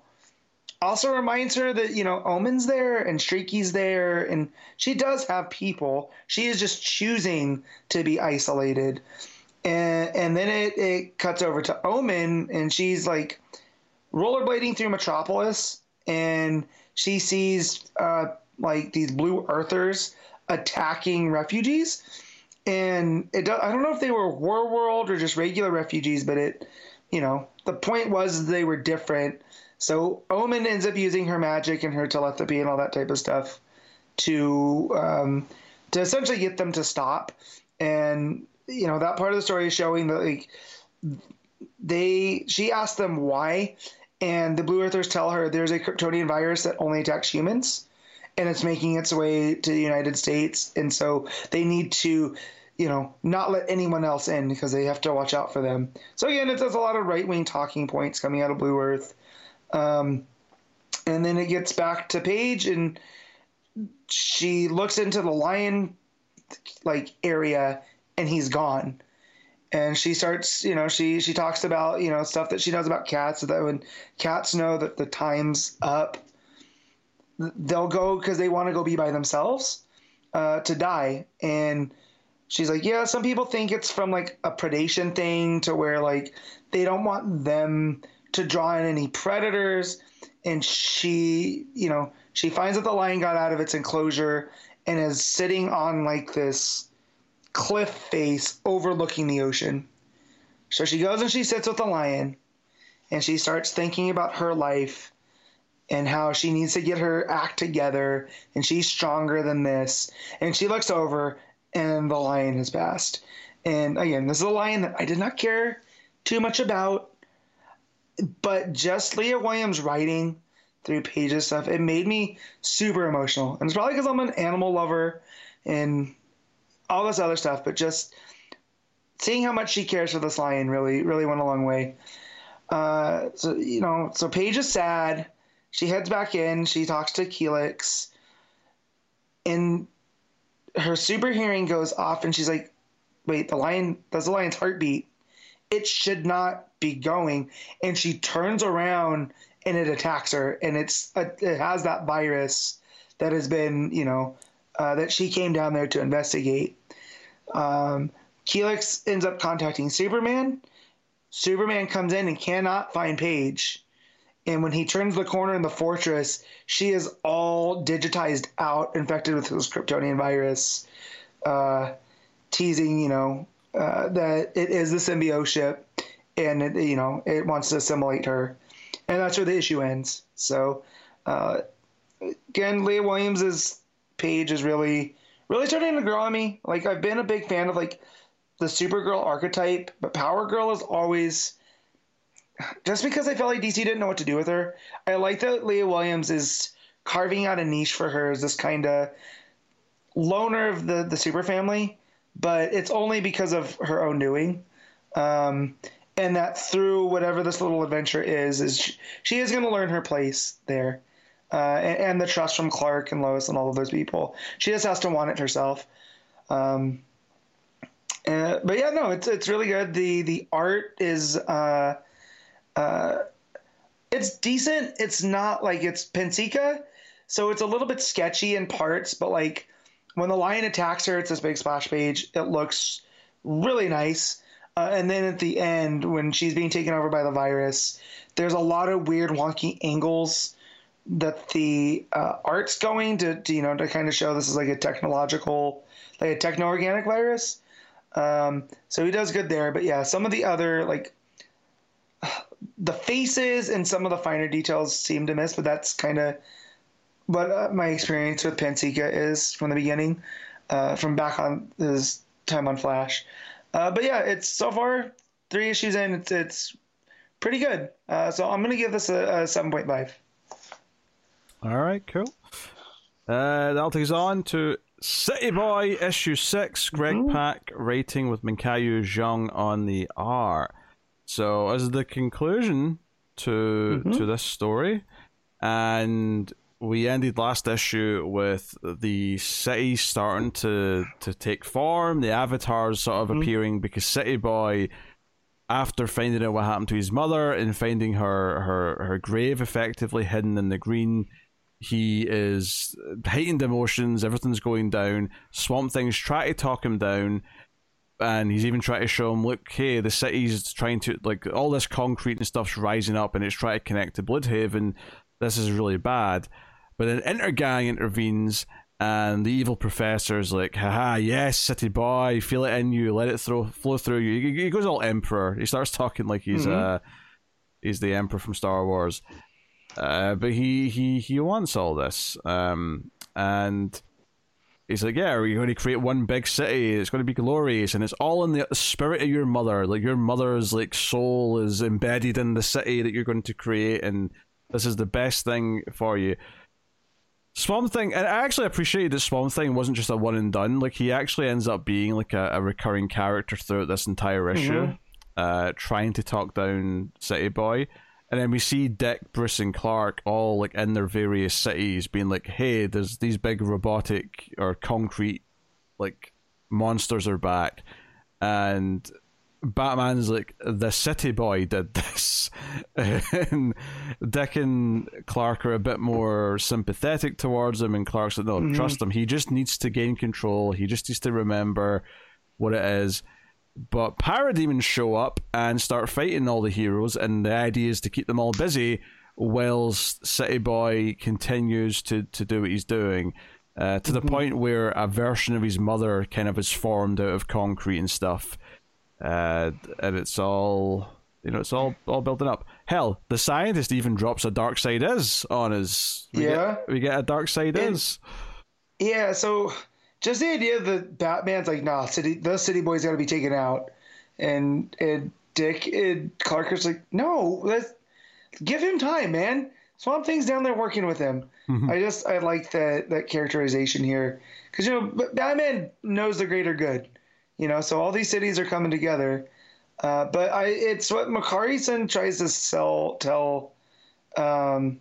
also reminds her that you know Omen's there and Streaky's there, and she does have people. She is just choosing to be isolated, and and then it it cuts over to Omen, and she's like rollerblading through Metropolis, and she sees uh, like these blue Earthers attacking refugees, and it I don't know if they were War World or just regular refugees, but it, you know, the point was they were different. So Omen ends up using her magic and her telepathy and all that type of stuff to um, to essentially get them to stop. And you know that part of the story is showing that like they she asked them why, and the Blue Earthers tell her there's a Kryptonian virus that only attacks humans, and it's making its way to the United States, and so they need to. You know, not let anyone else in because they have to watch out for them. So again, it does a lot of right wing talking points coming out of Blue Earth, um, and then it gets back to Paige, and she looks into the lion like area and he's gone. And she starts you know she she talks about you know stuff that she knows about cats that when cats know that the time's up they'll go because they want to go be by themselves uh, to die. And she's like yeah some people think it's from like a predation thing to where like they don't want them to draw in any predators. And she you know she finds that the lion got out of its enclosure and is sitting on like this cliff face overlooking the ocean. So she goes and she sits with the lion and she starts thinking about her life and how she needs to get her act together and she's stronger than this. And she looks over and the lion has passed. And again, this is a lion that I did not care too much about, but just Leah Williams writing through Paige's stuff. It made me super emotional, and it's probably because I'm an animal lover and all this other stuff. But just seeing how much she cares for this lion really, really went a long way. Uh, so you know, so Paige is sad. She heads back in. She talks to Kelex, and her super hearing goes off, and she's like, "Wait, the lion? Does the lion's heartbeat? It should not be going." And she turns around and it attacks her, and it's it has that virus that has been you know uh, that she came down there to investigate. Um, Kelex ends up contacting Superman. Superman comes in and cannot find Paige. And when he turns the corner in the fortress, she is all digitized out, infected with this Kryptonian virus, uh, teasing, you know, uh, that it is the symbiote ship and, it, you know, it wants to assimilate her and that's where the issue ends. So, uh, again, Leah Williams's Paige is really, really starting to grow on me. Like I've been a big fan of like the Supergirl archetype, but Power Girl is always just because I felt like DC didn't know what to do with her. I like that Leah Williams is carving out a niche for her as this kind of loner of the the super family, but it's only because of her own doing. Um, and that through whatever this little adventure is, is she, she is going to learn her place there, uh, and, and, the trust from Clark and Lois and all of those people. She just has to want it herself. Um, uh, but yeah, no, it's it's really good. The the art is uh, uh, it's decent. It's not like it's Pansica, so it's a little bit sketchy in parts. But like when the lion attacks her, it's this big splash page. It looks really nice. Uh, and then at the end, when she's being taken over by the virus, there's a lot of weird, wonky angles that the uh, art's going to, to, you know, to kind of show this is like a technological, like a techno organic virus. Um, so he does good there. But yeah, some of the other, like, the faces and some of the finer details seem to miss, but that's kind of what uh, my experience with Pansica is from the beginning, uh, from back on his time on Flash. Uh, but yeah, it's so far three issues in. It's it's pretty good. Uh, so I'm gonna give this a, a seven point five.
All right, cool. Uh, that'll take us on to City Boy issue six. Greg mm-hmm. Pak rating with Minkyu Jung on the R. So as the conclusion to mm-hmm. to this story, and we ended last issue with the city starting to to take form, the avatars sort of mm-hmm. appearing because City Boy, after finding out what happened to his mother and finding her her her grave effectively hidden in the green, he is heightened emotions. Everything's going down. Swamp Things try to talk him down. And he's even trying to show him, look, hey, the city's trying to like all this concrete and stuff's rising up, and it's trying to connect to Blüdhaven. This is really bad. But then Intergang intervenes and the evil professor's like, haha, yes, city boy, feel it in you, let it throw flow through you. He, he goes all emperor. He starts talking like he's
Mhm.
uh he's the emperor from Star Wars. Uh, but he he he wants all this. Um, and he's like, yeah, we're going to create one big city. It's going to be glorious, and it's all in the spirit of your mother. Like your mother's like soul is embedded in the city that you're going to create, and this is the best thing for you. Swamp Thing, and I actually appreciated that Swamp Thing wasn't just a one and done. Like he actually ends up being like a, a recurring character throughout this entire issue,
Mhm.
uh, trying to talk down City Boy. And then we see Dick, Bruce, and Clark all like in their various cities, being like, "Hey, there's these big robotic or concrete like monsters are back," and Batman's like, "The City Boy did this," and Dick and Clark are a bit more sympathetic towards him, and Clark's like, "No, mm-hmm. trust him. He just needs to gain control. He just needs to remember what it is." But parademons show up and start fighting all the heroes, and the idea is to keep them all busy whilst City Boy continues to, to do what he's doing. Uh, to the point where a version of his mother kind of is formed out of concrete and stuff. Uh, and it's all you know, it's all all building up. Hell, the scientist even drops a Darkseid is on us. We
Yeah.
get, we get a Darkseid
And-
is.
Yeah, so just the idea that Batman's like, nah, city, the city boy's got to be taken out, and and Dick and Clark is like, no, let's give him time, man. Swamp Thing's down there working with him.
Mhm.
I just I like that that characterization here because you know Batman knows the greater good, you know. So all these cities are coming together, uh, but I it's what Makari-san tries to sell tell um,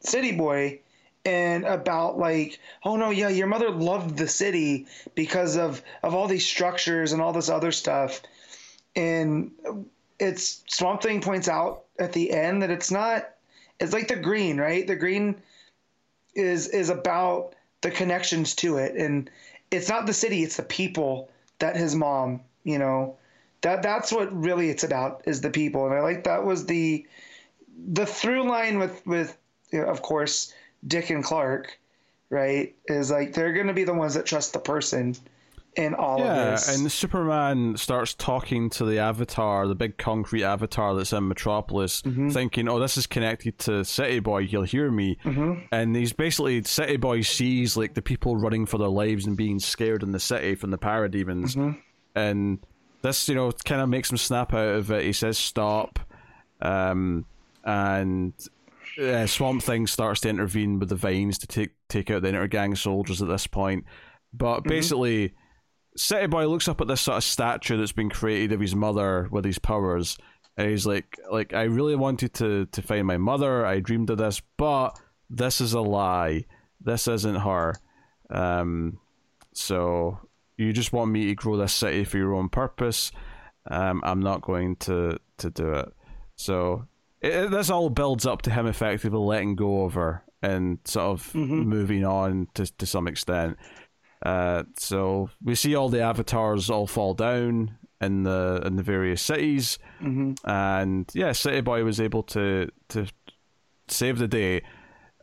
City Boy and about like oh no yeah your mother loved the city because of of all these structures and all this other stuff. And it's swamp thing points out at the end that it's not it's like the green right? The green is is about the connections to it. And it's not the city it's the people that his mom you know? That that's what really it's about is the people. And i like that was the the through line with with you know, of course Dick and Clark, right, is like they're going to be the ones that trust the person in all
Yeah,
of this.
and Superman starts talking to the avatar, the big concrete avatar that's in Metropolis,
Mm-hmm.
thinking, "Oh, this is connected to City Boy. He'll hear me."
Mm-hmm.
And he's basically City Boy sees like the people running for their lives and being scared in the city from the parademons,
Mm-hmm.
and this, you know, kind of makes him snap out of it. He says, "Stop," um, and uh, Swamp Thing starts to intervene with the vines to take take out the Intergang soldiers at this point. But basically, City Boy looks up at this sort of statue that's been created of his mother with his powers, and he's like, "Like I really wanted to to find my mother. I dreamed of this, but this is a lie. This isn't her. Um, so you just want me to grow this city for your own purpose. Um, I'm not going to to do it. So it, this all builds up to him effectively letting go of her and sort of moving on to to some extent. Uh, so we see all the avatars all fall down in the in the various cities,
Mm-hmm.
and yeah, City Boy was able to to save the day.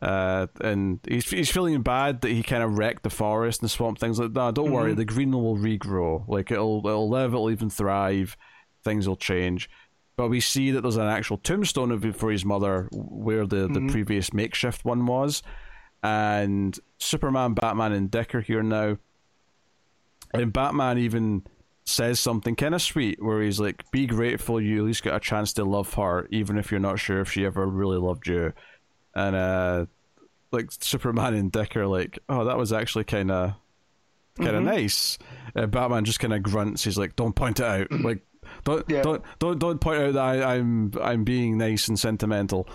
Uh, and he's he's feeling bad that he kind of wrecked the forest and swamp things like that. Don't worry, the green will regrow. Like it'll it'll live, it'll even thrive. Things will change. But we see that there's an actual tombstone of for his mother where the, the previous makeshift one was. And Superman, Batman, and Dick are here now. And Batman even says something kind of sweet where he's like, Be grateful you at least got a chance to love her, even if you're not sure if she ever really loved you. And uh like Superman and Dick are like, Oh, that was actually kinda kinda nice. Uh, Batman just kinda grunts, he's like, Don't point it out. Like don't
Yeah.
don't don't don't point out that I, I'm I'm being nice and sentimental.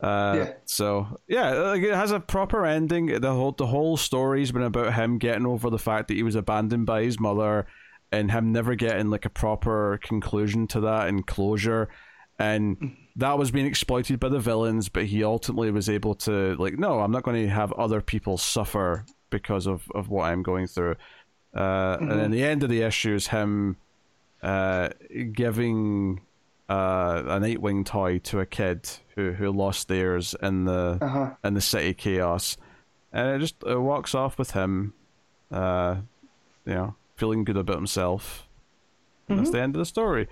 Uh,
Yeah.
So yeah, like it has a proper ending. The whole the whole story's been about him getting over the fact that he was abandoned by his mother, and him never getting like a proper conclusion to that and closure, and that was being exploited by the villains. But he ultimately was able to like, no, I'm not going to have other people suffer because of of what I'm going through. Uh, And then the end of the issue is him uh, giving uh, a Nightwing toy to a kid who, who lost theirs in the
Uh huh.
in the city chaos, and it just it walks off with him, uh, you know, feeling good about himself. And That's the end of the story.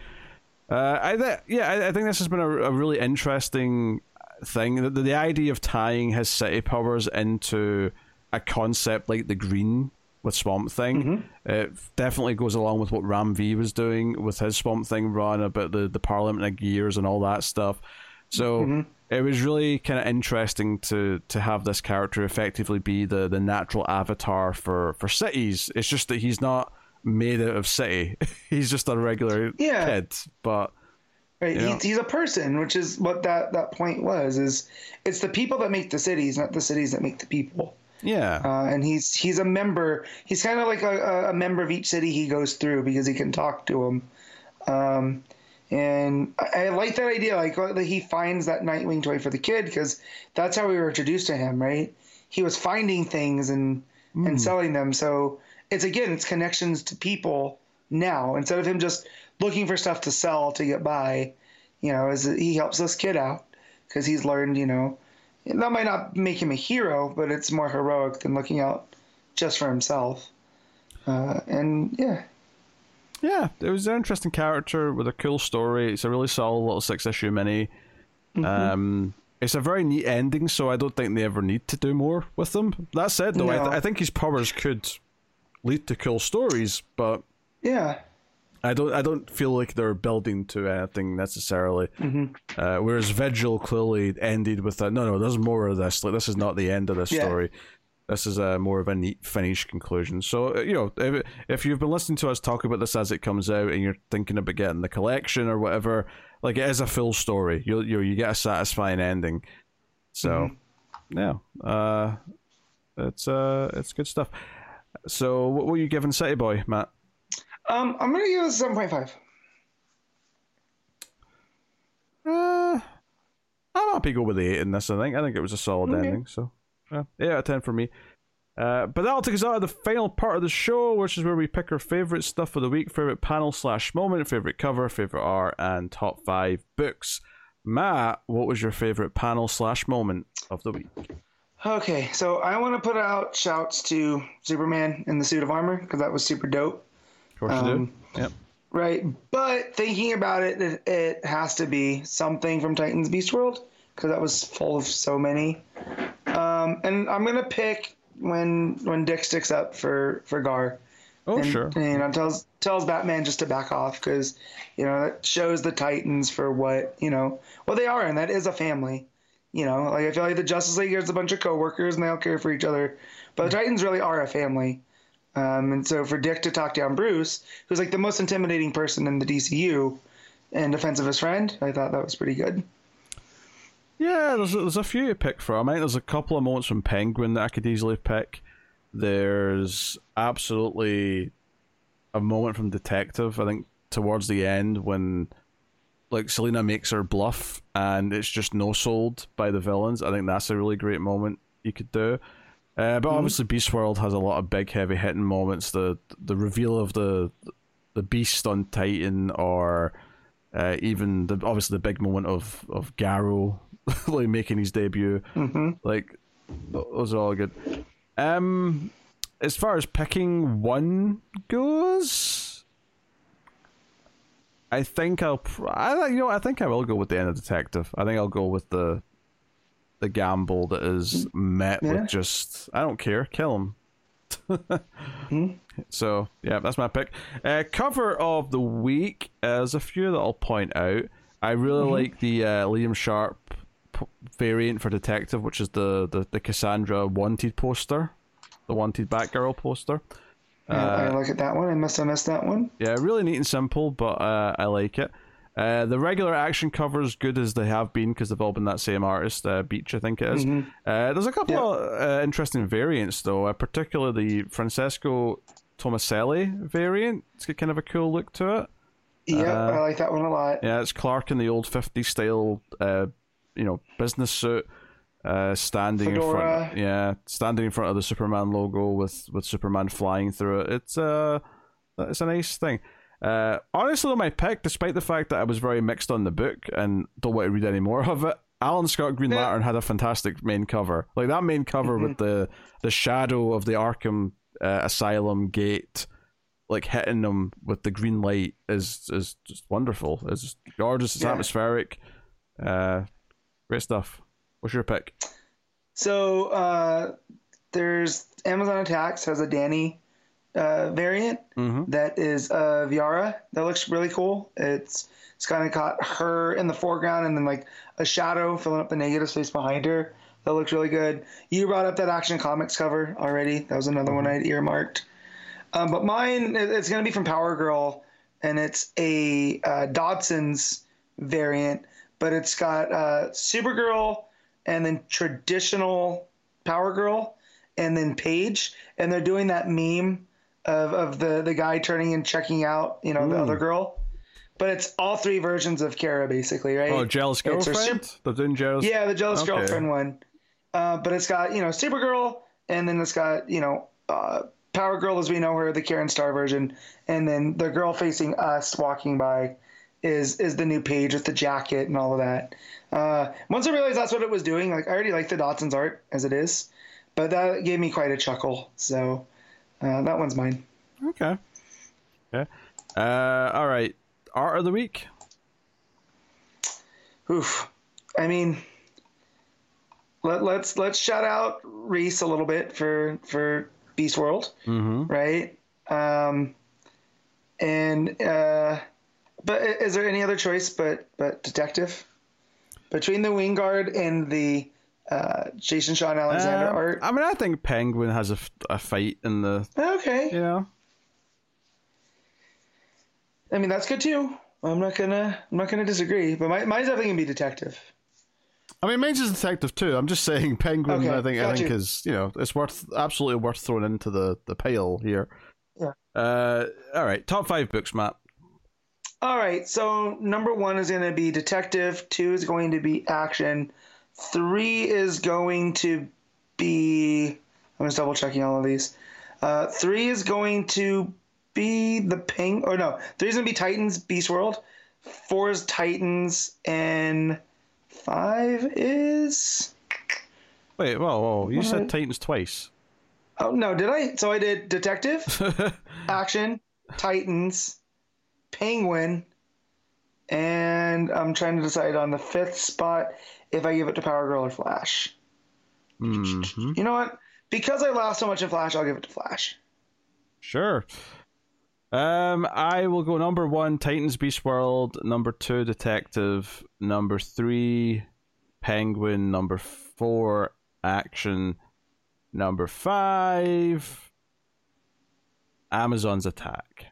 Uh, I th- yeah, I, I think this has been a, a really interesting thing. The, the idea of tying his city powers into a concept like the green with Swamp Thing, mm-hmm. it definitely goes along with what Ram V was doing with his Swamp Thing run about the the Parliament of Gears and all that stuff. So mm-hmm. it was really kind of interesting to to have this character effectively be the the natural avatar for for cities. It's just that he's not made out of city. he's just a regular
Yeah.
kid, but
Right,
Yeah.
he's, he's a person, which is what that, that point was. Is it's the people that make the cities, not the cities that make the people.
Yeah.
Uh, and he's he's a member. He's kind of like a, a- member of each city he goes through because he can talk to them. Um, and I, I like that idea, like that he finds that Nightwing toy for the kid because that's how we were introduced to him, right? He was finding things and and selling them. So it's again, it's connections to people now instead of him just looking for stuff to sell to get by. You know, as he helps this kid out because he's learned, you know, that might not make him a hero, but it's more heroic than looking out just for himself. Uh, and yeah,
Yeah, it was an interesting character with a cool story. It's a really solid little six issue mini. Um, it's a very neat ending, so I don't think they ever need to do more with them. That said, though, I, th- I think his powers could lead to cool stories, but
yeah,
I don't. I don't feel like they're building to anything necessarily. Uh, whereas Vigil clearly ended with that. no, no. There's more of this. Like this is not the end of this
Yeah.
story. This is a more of a neat finish conclusion. So uh, you know, if if you've been listening to us talk about this as it comes out, and you're thinking about getting the collection or whatever, like it is a full story. You you you get a satisfying ending. So yeah, uh, it's uh it's good stuff. So what were you giving City Boy, Matt?
Um, I'm gonna give it a seven point five.
Uh, I'm happy to go with the eight in this. I think. I think it was a solid
Okay.
ending. So, yeah, eight out of ten for me. Uh, but that'll take us out of the final part of the show, which is where we pick our favorite stuff of the week, favorite panel slash moment, favorite cover, favorite art, and top five books. Matt, what was your favorite panel slash moment of the week?
Okay, so I want to put out shouts to Superman in the suit of armor because that was super dope.
Of course you
Um,
do. Yep.
Right, but thinking about it, it, it has to be something from Titans Beast World because that was full of so many. Um, and I'm gonna pick when when Dick sticks up for for Gar.
Oh,
and,
sure.
and, you know, tells tells Batman just to back off because you know that shows the Titans for what you know what they are, and that is a family. You know, like I feel like the Justice League is a bunch of coworkers and they all care for each other, but the Titans really are a family. Um, and so for Dick to talk down Bruce, who's like the most intimidating person in the DCU, in defense of his friend, I thought that was pretty good.
Yeah, there's a, there's a few to pick from. I think there's a couple of moments from Penguin that I could easily pick. There's absolutely a moment from Detective. I think towards the end when like Selina makes her bluff and it's just no sold by the villains. I think that's a really great moment you could do. Uh, but obviously, Beast World has a lot of big, heavy hitting moments. The the reveal of the the Beast on Titan, or uh, even the obviously the big moment of of Garrow like making his debut.
hmm
Like th- those are all good. Um, as far as picking one goes, I think I'll. I you know I think I will go with the end of Detective. I think I'll go with the the gamble that is met
Yeah.
with just I don't care, kill him. So yeah, that's my pick. Uh, cover of the week. Uh, there's a few that I'll point out. I really like the uh, Liam Sharp p- variant for Detective, which is the, the the Cassandra Wanted poster, the Wanted Batgirl poster.
Yeah, I look at that one. I must have missed that one.
Yeah, really neat and simple, but uh, I like it. Uh, the regular action covers good as they have been because they've all been that same artist, uh, Beach, I think it is. Uh, there's a couple
Yeah.
of uh, interesting variants though, uh, particularly the Francesco Tomaselli variant. It's got kind of a cool look to it. Yeah,
I like that one a lot.
Yeah, it's Clark in the old 50s style, uh, you know, business suit, uh, standing in front.
Fedora.
Yeah, standing in front of the Superman logo with with Superman flying through it. It's uh, it's a nice thing. Uh, honestly, my pick, despite the fact that I was very mixed on the book and don't want to read any more of it, Alan Scott Green
Yeah.
Lantern had a fantastic main cover. Like that main cover
Mm-hmm.
with the the shadow of the Arkham uh, Asylum gate, like hitting them with the green light is is just wonderful. It's just gorgeous. It's
Yeah.
atmospheric. Uh, great stuff. What's your pick?
So uh, there's Amazon Attacks has a Danny uh, variant
Mm-hmm.
that is uh, Viara. That looks really cool. It's it's kind of got her in the foreground and then like a shadow filling up the negative space behind her. That looks really good. You brought up that Action Comics cover already. That was another one I'd earmarked. Um, but mine, it's going to be from Power Girl, and it's a uh, Dodson's variant, but it's got uh, Supergirl and then traditional Power Girl and then Paige, and they're doing that meme of, of the, the guy turning and checking out, you know, the other girl. But it's all three versions of Kara, basically, right?
Oh, jealous girlfriend. They're doing jealous.
Yeah, the jealous
Okay.
girlfriend one. Uh, but it's got you know Supergirl, and then it's got you know uh, Power Girl as we know her, the Karen Starr version, and then the girl facing us walking by is is the new Paige with the jacket and all of that. Uh, once I realized that's what it was doing, like I already like the Dodson's art as it is, but that gave me quite a chuckle. So uh, that one's mine.
Okay. Okay. Uh, all right. Art of the week.
Oof. I mean, let, let's let's shout out Reis a little bit for for Beast World,
Mm-hmm.
right? Um, and uh, but is there any other choice but but detective between the Wijngaard and the uh, Jason Shawn Alexander
Um,
art?
I mean, I think Penguin has a, f- a fight in the.
Okay,
You know.
I mean that's good too. I'm not gonna I'm not gonna disagree, but my, mine's definitely gonna be detective.
I mean, mine's is detective too. I'm just saying, Penguin.
Okay,
I think I think
you.
is you know it's worth absolutely worth throwing into the the pile here.
Yeah.
Uh, all right, top five books, Matt.
All right, so number one is going to be detective. Two is going to be action. Three is going to be. I'm just double checking all of these. Uh, three is going to be the ping. Or no, three is going to be Titans Beast World. Four is Titans, and five is.
Wait, whoa, whoa! You said Titans twice.
Oh no, did I? So I did detective, action, Titans, Penguin, and I'm trying to decide on the fifth spot if I give it to Power Girl or Flash.
hmm
You know what? Because I laughed so much in Flash, I'll give it to Flash.
Sure. Um, I will go number one, Titans Beast World. Number two, Detective. Number three, Penguin. Number four, Action. Number five, Amazon's Attack.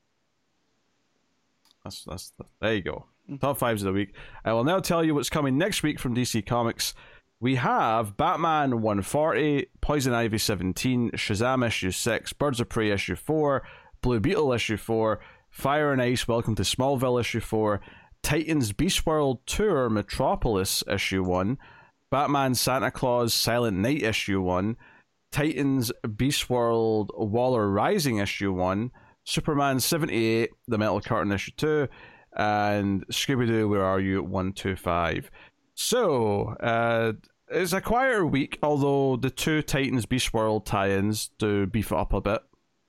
That's that's there you go. Mm-hmm. Top fives of the week. I will now tell you what's coming next week from DC Comics. We have Batman 140, Poison Ivy 17, Shazam issue 6, Birds of Prey issue 4, Blue Beetle issue 4, Fire and Ice Welcome to Smallville issue 4, Titans Beast World Tour Metropolis issue 1, Batman Santa Claus Silent Night issue 1, Titans Beast World Waller Rising issue 1, Superman 78, The Metal Curtain issue 2, and Scooby Doo Where Are You 125. So, uh, it's a quieter week, although the two Titans Beast World tie ins do beef it up a bit.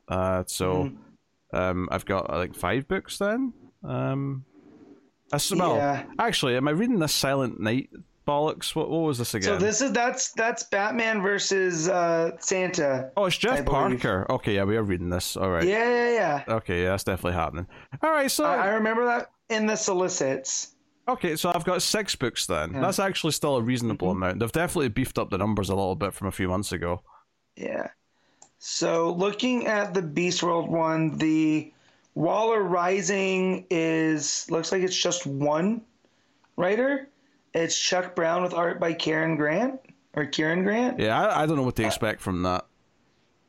Uh, so, um, I've got uh, like five books then. Um, that's, well,
Yeah.
actually, am I reading this Silent Night bollocks? What, what was this again?
So this is that's that's Batman versus uh, Santa.
oh, it's Jeff Parker. Okay, yeah, we are reading this. All right.
Yeah, yeah, yeah.
Okay, yeah, that's definitely happening. All right, so
I, I remember that in the solicits.
okay, so I've got six books then.
Yeah.
That's actually still a reasonable
Mhm.
amount. They've definitely beefed up the numbers a little bit from a few months ago.
Yeah. So looking at the Beast World one, the Waller Rising is looks like it's just one writer. It's Chuck Brown with art by Karen Grant or Kieran Grant.
Yeah, I, I don't know what to expect from that.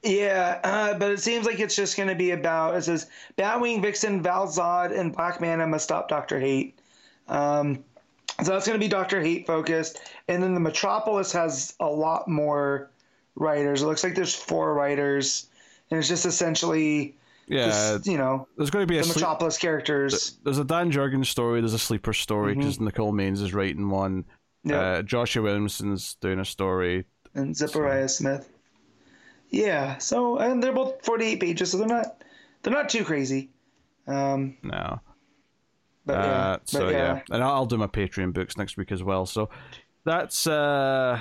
Yeah, uh, but it seems like it's just going to be about it says Batwing, Vixen, Valzad, and Black Manta must stop Doctor Hate. Um, so that's going to be Doctor Hate focused, and then the Metropolis has a lot more writers. It looks like there's four writers, and it's just essentially
Yeah,
just, you know
there's going to be a
the
sleep-
Metropolis characters.
there's a Dan Jurgens story. There's a sleeper story
Mm-hmm.
because Nicole Maines is writing one.
Yeah.
Uh, Joshua Williamson's doing a story.
and Zipporah Smith. Yeah, so and they're both 48 pages, so they're not they're not too crazy. Um,
No.
but yeah,
Uh,
but
so yeah. and I'll I'll do my Patreon books next week as well. So that's uh,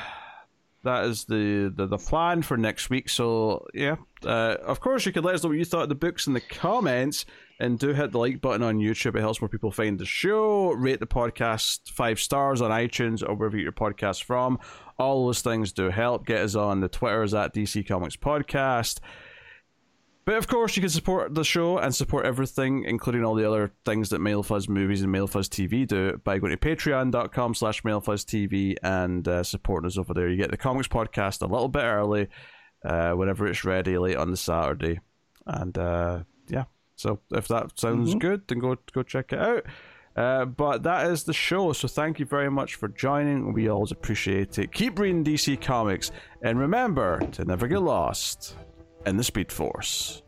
that is the, the the plan for next week. So yeah, uh, of course you could let us know what you thought of the books in the comments, and do hit the like button on YouTube. It helps more people find the show. Rate the podcast five stars on iTunes or wherever you get your podcast from. All those things do help. Get us on the Twitters at DC Comics Podcast. But of course, you can support the show and support everything, including all the other things that MildFuzz Movies and MildFuzz TV do by going to patreon.com slash MildFuzzTV and uh, supporting us over there. You get the comics podcast a little bit early, uh, whenever it's ready, late on the Saturday. And uh, so if that sounds good, then go go check it out. Uh, but that is the show, so thank you very much for joining. We always appreciate it. Keep reading DC Comics, and remember to never get lost in the Speed Force.